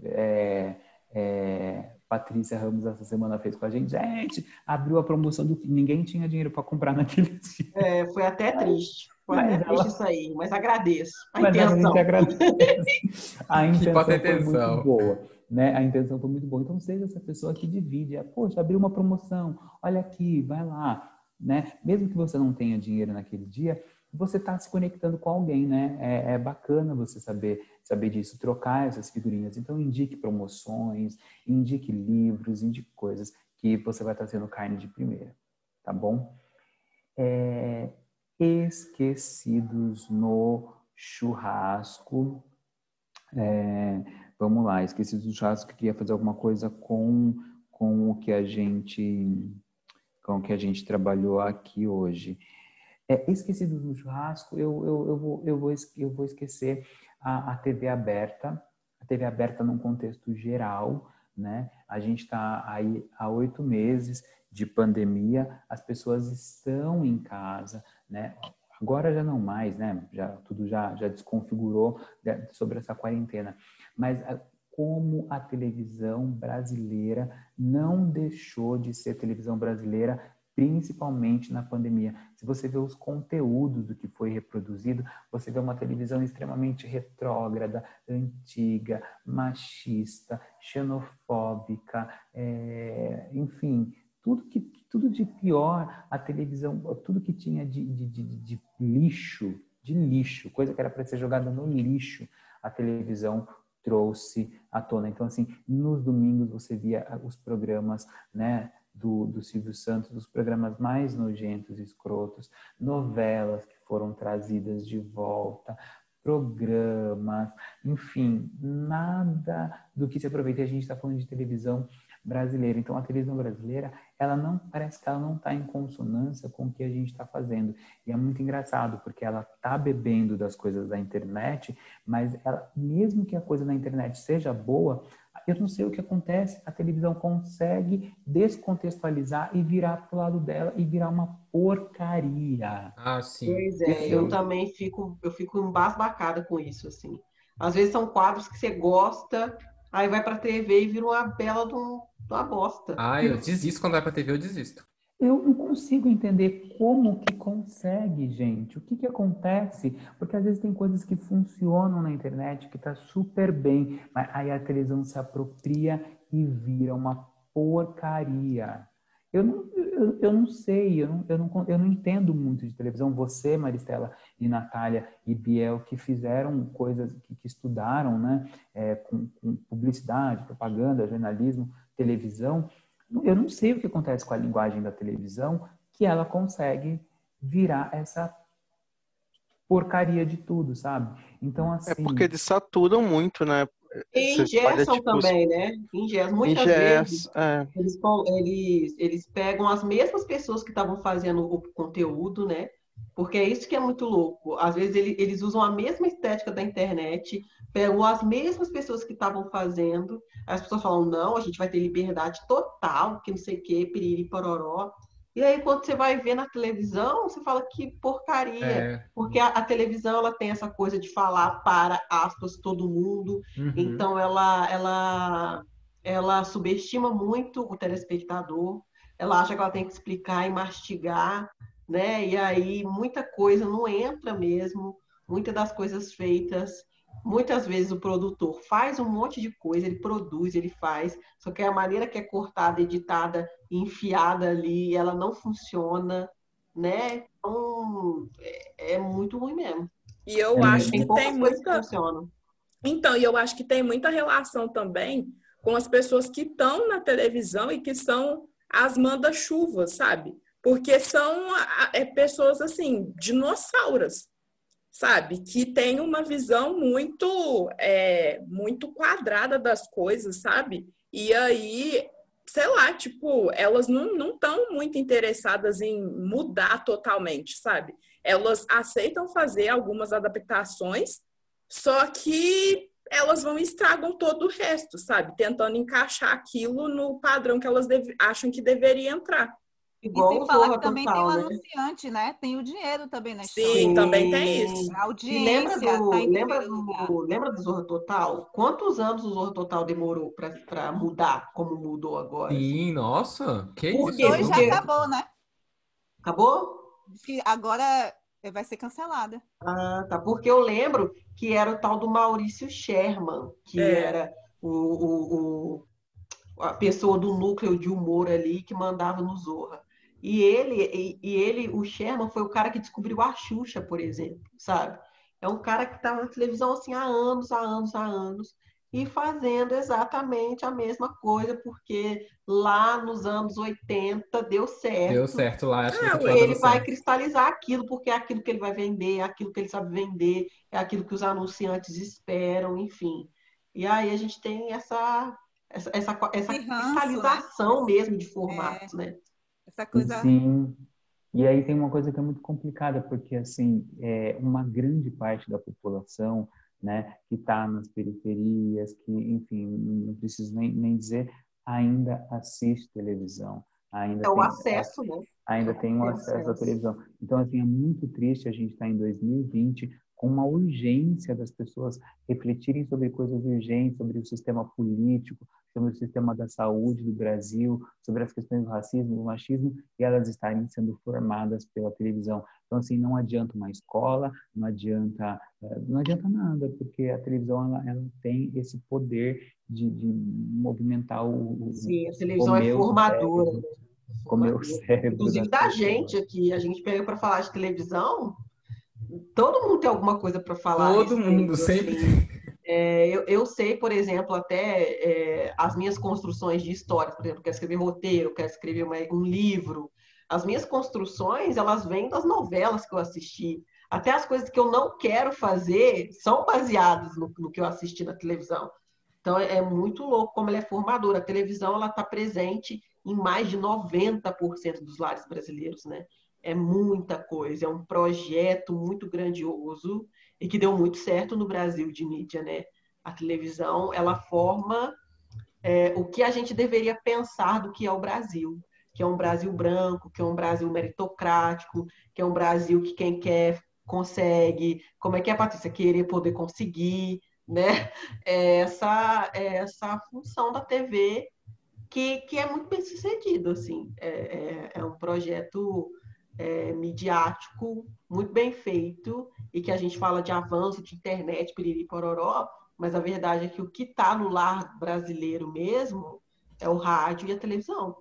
é, é, Patrícia Ramos essa semana fez com a gente. Gente, abriu a promoção do ninguém tinha dinheiro para comprar naquele dia. É, foi até triste. Foi mas até ela... triste isso aí, mas agradeço a mas intenção. A, agradece. a intenção foi muito boa. Né? A intenção foi muito boa. Então, seja essa pessoa que divide. É, Poxa, abriu uma promoção, olha aqui, vai lá. Né? Mesmo que você não tenha dinheiro naquele dia, você está se conectando com alguém, né? É, é, bacana você saber saber disso, trocar essas figurinhas. Então, indique promoções, indique livros, indique coisas que você vai estar sendo carne de primeira, tá bom? É, esquecidos no churrasco. É, vamos lá, esquecidos no churrasco, queria fazer alguma coisa com, com o que a gente com o que a gente trabalhou aqui hoje. É, esquecidos no churrasco, eu, eu, eu, vou, eu, vou, eu vou esquecer a, a TV aberta, a TV aberta num contexto geral, né? A gente está aí há oito meses de pandemia, as pessoas estão em casa, né? Agora já não mais, né? Já tudo já já desconfigurou né, sobre essa quarentena. Mas ah, como a televisão brasileira não deixou de ser televisão brasileira, principalmente na pandemia. Se você vê os conteúdos do que foi reproduzido, você vê uma televisão extremamente retrógrada, antiga, machista, xenofóbica, é, enfim, tudo que tudo de pior a televisão, tudo que tinha de, de, de, de lixo, de lixo, coisa que era para ser jogada no lixo, a televisão trouxe à tona. Então, assim, nos domingos você via os programas, né, do, do Silvio Santos, dos programas mais nojentos e escrotos, novelas que foram trazidas de volta, programas, enfim, nada do que se aproveita. A gente está falando de televisão brasileira. Então, a televisão brasileira, ela não parece que ela não está em consonância com o que a gente está fazendo. E é muito engraçado, porque ela está bebendo das coisas da internet, mas ela, mesmo que a coisa na internet seja boa, eu não sei o que acontece, a televisão consegue descontextualizar e virar para o lado dela e virar uma porcaria. Ah, sim. Pois é, eu, eu também fico, eu fico embasbacada com isso, assim. Às vezes são quadros que você gosta, aí vai para a TV e vira uma bela de, um, de uma bosta. Ah, eu desisto quando vai para a TV, eu desisto. Eu não consigo entender como que consegue, gente. O que que acontece? Porque às vezes tem coisas que funcionam na internet que tá super bem, mas aí a televisão se apropria e vira uma porcaria. Eu não, eu, eu não sei, eu não, eu, não, eu não entendo muito de televisão. Você, Maristela e Natália e Biel, que fizeram coisas, que, que estudaram né, é, com, com publicidade, propaganda, jornalismo, televisão, eu não sei o que acontece com a linguagem da televisão que ela consegue virar essa porcaria de tudo, sabe? Então, assim... É porque eles saturam muito, né? E ingessam tipo, também, né? Ingessam. Muitas vezes é. eles, eles, eles pegam as mesmas pessoas que estavam fazendo o conteúdo, né? Porque é isso que é muito louco. Às vezes ele, eles usam a mesma estética da internet, pegam as mesmas pessoas que estavam fazendo, as pessoas falam, não, a gente vai ter liberdade total, que não sei o quê, piriri, pororó. E aí, quando você vai ver na televisão, você fala que porcaria. É. Porque a, a, televisão, ela tem essa coisa de falar para, aspas, todo mundo. Uhum. Então, ela, ela, ela subestima muito o telespectador. Ela acha que ela tem que explicar e mastigar né? E aí muita coisa não entra mesmo, muitas das coisas feitas, muitas vezes o produtor faz um monte de coisa, ele produz, ele faz, só que a maneira que é cortada, editada, enfiada ali, ela não funciona, né? Então é, é muito ruim mesmo. E eu é, acho que tem muita. Então, e eu acho que tem muita relação também com as pessoas que estão na televisão e que são as manda-chuvas, sabe? Porque são é, pessoas, assim, dinossauras, sabe? Que têm uma visão muito, é, muito quadrada das coisas, sabe? E aí, sei lá, tipo, elas não estão muito interessadas em mudar totalmente, sabe? Elas aceitam fazer algumas adaptações, só que elas vão e estragam todo o resto, sabe? Tentando encaixar aquilo no padrão que elas acham que deveria entrar. Igual e sem falar que também tem o né? anunciante, né? Tem o dinheiro também na história. Sim, também tem isso. A audiência lembra do, tá lembra, do, lembra do Zorra Total? Quantos anos o Zorra Total demorou para mudar como mudou agora? Sim, nossa. Que Por isso? Dois já acabou, né? Acabou? Que agora vai ser cancelada. Ah, tá. Porque eu lembro que era o tal do Maurício Sherman, que é. era o, o, o, a pessoa do núcleo de humor ali que mandava no Zorra. E ele, e, e, ele, o Sherman, foi o cara que descobriu a Xuxa, por exemplo, sabe? É um cara que estava na televisão assim há anos, há anos, há anos, e fazendo exatamente a mesma coisa, porque lá nos anos 80 deu certo. Deu certo lá. Acho é, que ele vai certo. cristalizar aquilo, porque é aquilo que ele vai vender, é aquilo que ele sabe vender, é aquilo que os anunciantes esperam, enfim. E aí a gente tem essa, essa, essa, essa né? cristalização né? mesmo de formatos, é. né? Essa coisa. Sim. E aí tem uma coisa que é muito complicada, porque assim, é uma grande parte da população, né, que está nas periferias, que, enfim, não preciso nem, nem dizer, ainda assiste televisão. Ainda é o acesso, né? Ainda tem um acesso, acesso à televisão. Então, assim, é muito triste a gente estar tá em 2020 com uma urgência das pessoas refletirem sobre coisas urgentes, sobre o sistema político, sobre o sistema da saúde do Brasil, sobre as questões do racismo, do machismo, e elas estarem sendo formadas pela televisão. Então, assim, não adianta uma escola, não adianta, eh, não adianta nada, porque a televisão ela, ela tem esse poder de, de movimentar o. Sim, a televisão é formadora. Cérebro, com o meu cérebro. Inclusive da gente aqui, a gente pega para falar de televisão, todo mundo tem alguma coisa para falar. Todo mundo, assim. sempre. É, eu, eu, sei, por exemplo, até é, as minhas construções de histórias, por exemplo, quero escrever roteiro, quero escrever uma, um livro. As minhas construções, elas vêm das novelas que eu assisti. Até as coisas que eu não quero fazer são baseadas no, no que eu assisti na televisão. Então, é, é muito louco como ela é formadora. A televisão, ela está presente em mais de 90% dos lares brasileiros, né? É muita coisa, é um projeto muito grandioso e que deu muito certo no Brasil de mídia, né? A televisão, ela forma é, o que a gente deveria pensar do que é o Brasil, que é um Brasil branco, que é um Brasil meritocrático, que é um Brasil que quem quer consegue, como é que é, Patrícia, querer poder conseguir, né? É essa, é essa função da TV que, que é muito bem sucedido, assim, é, é, é um projeto é, midiático muito bem feito e que a gente fala de avanço de internet, piriri pororó, mas a verdade é que o que está no lar brasileiro mesmo é o rádio e a televisão.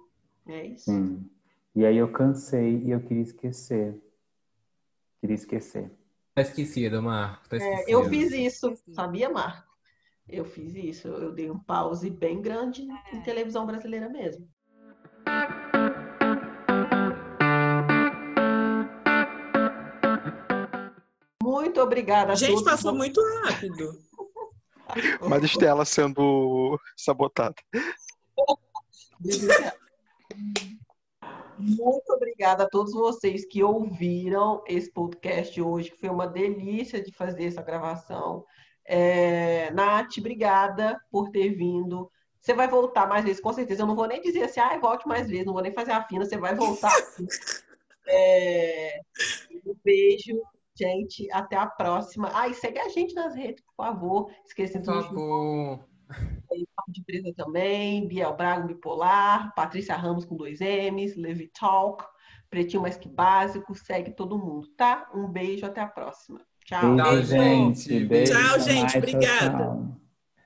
É isso. Sim. E aí eu cansei e eu queria esquecer. Queria esquecer. Tá esquecido, Marco. Tá É, eu fiz isso, sabia, Marco? Eu fiz isso. Eu dei um pause bem grande é. em televisão brasileira mesmo. Muito obrigada a Gente, todos. passou muito rápido. Maristela sendo sabotada. Muito obrigada a todos vocês que ouviram esse podcast hoje, que foi uma delícia de fazer essa gravação. É, Nath, obrigada por ter vindo. Você vai voltar mais vezes, com certeza. Eu não vou nem dizer assim, ah, volte mais vezes, não vou nem fazer a fina, você vai voltar. É, um beijo gente. Até a próxima. Ah, e segue a gente nas redes, por favor. Esquecendo por favor. de empresa também, Biel Braga Bipolar, Patrícia Ramos com dois M's, Levi Talk, Pretinho Mais Que Básico, segue todo mundo, tá? Um beijo, até a próxima. Tchau. Tchau, gente. Beijo, tchau, gente. Obrigada. Tchau.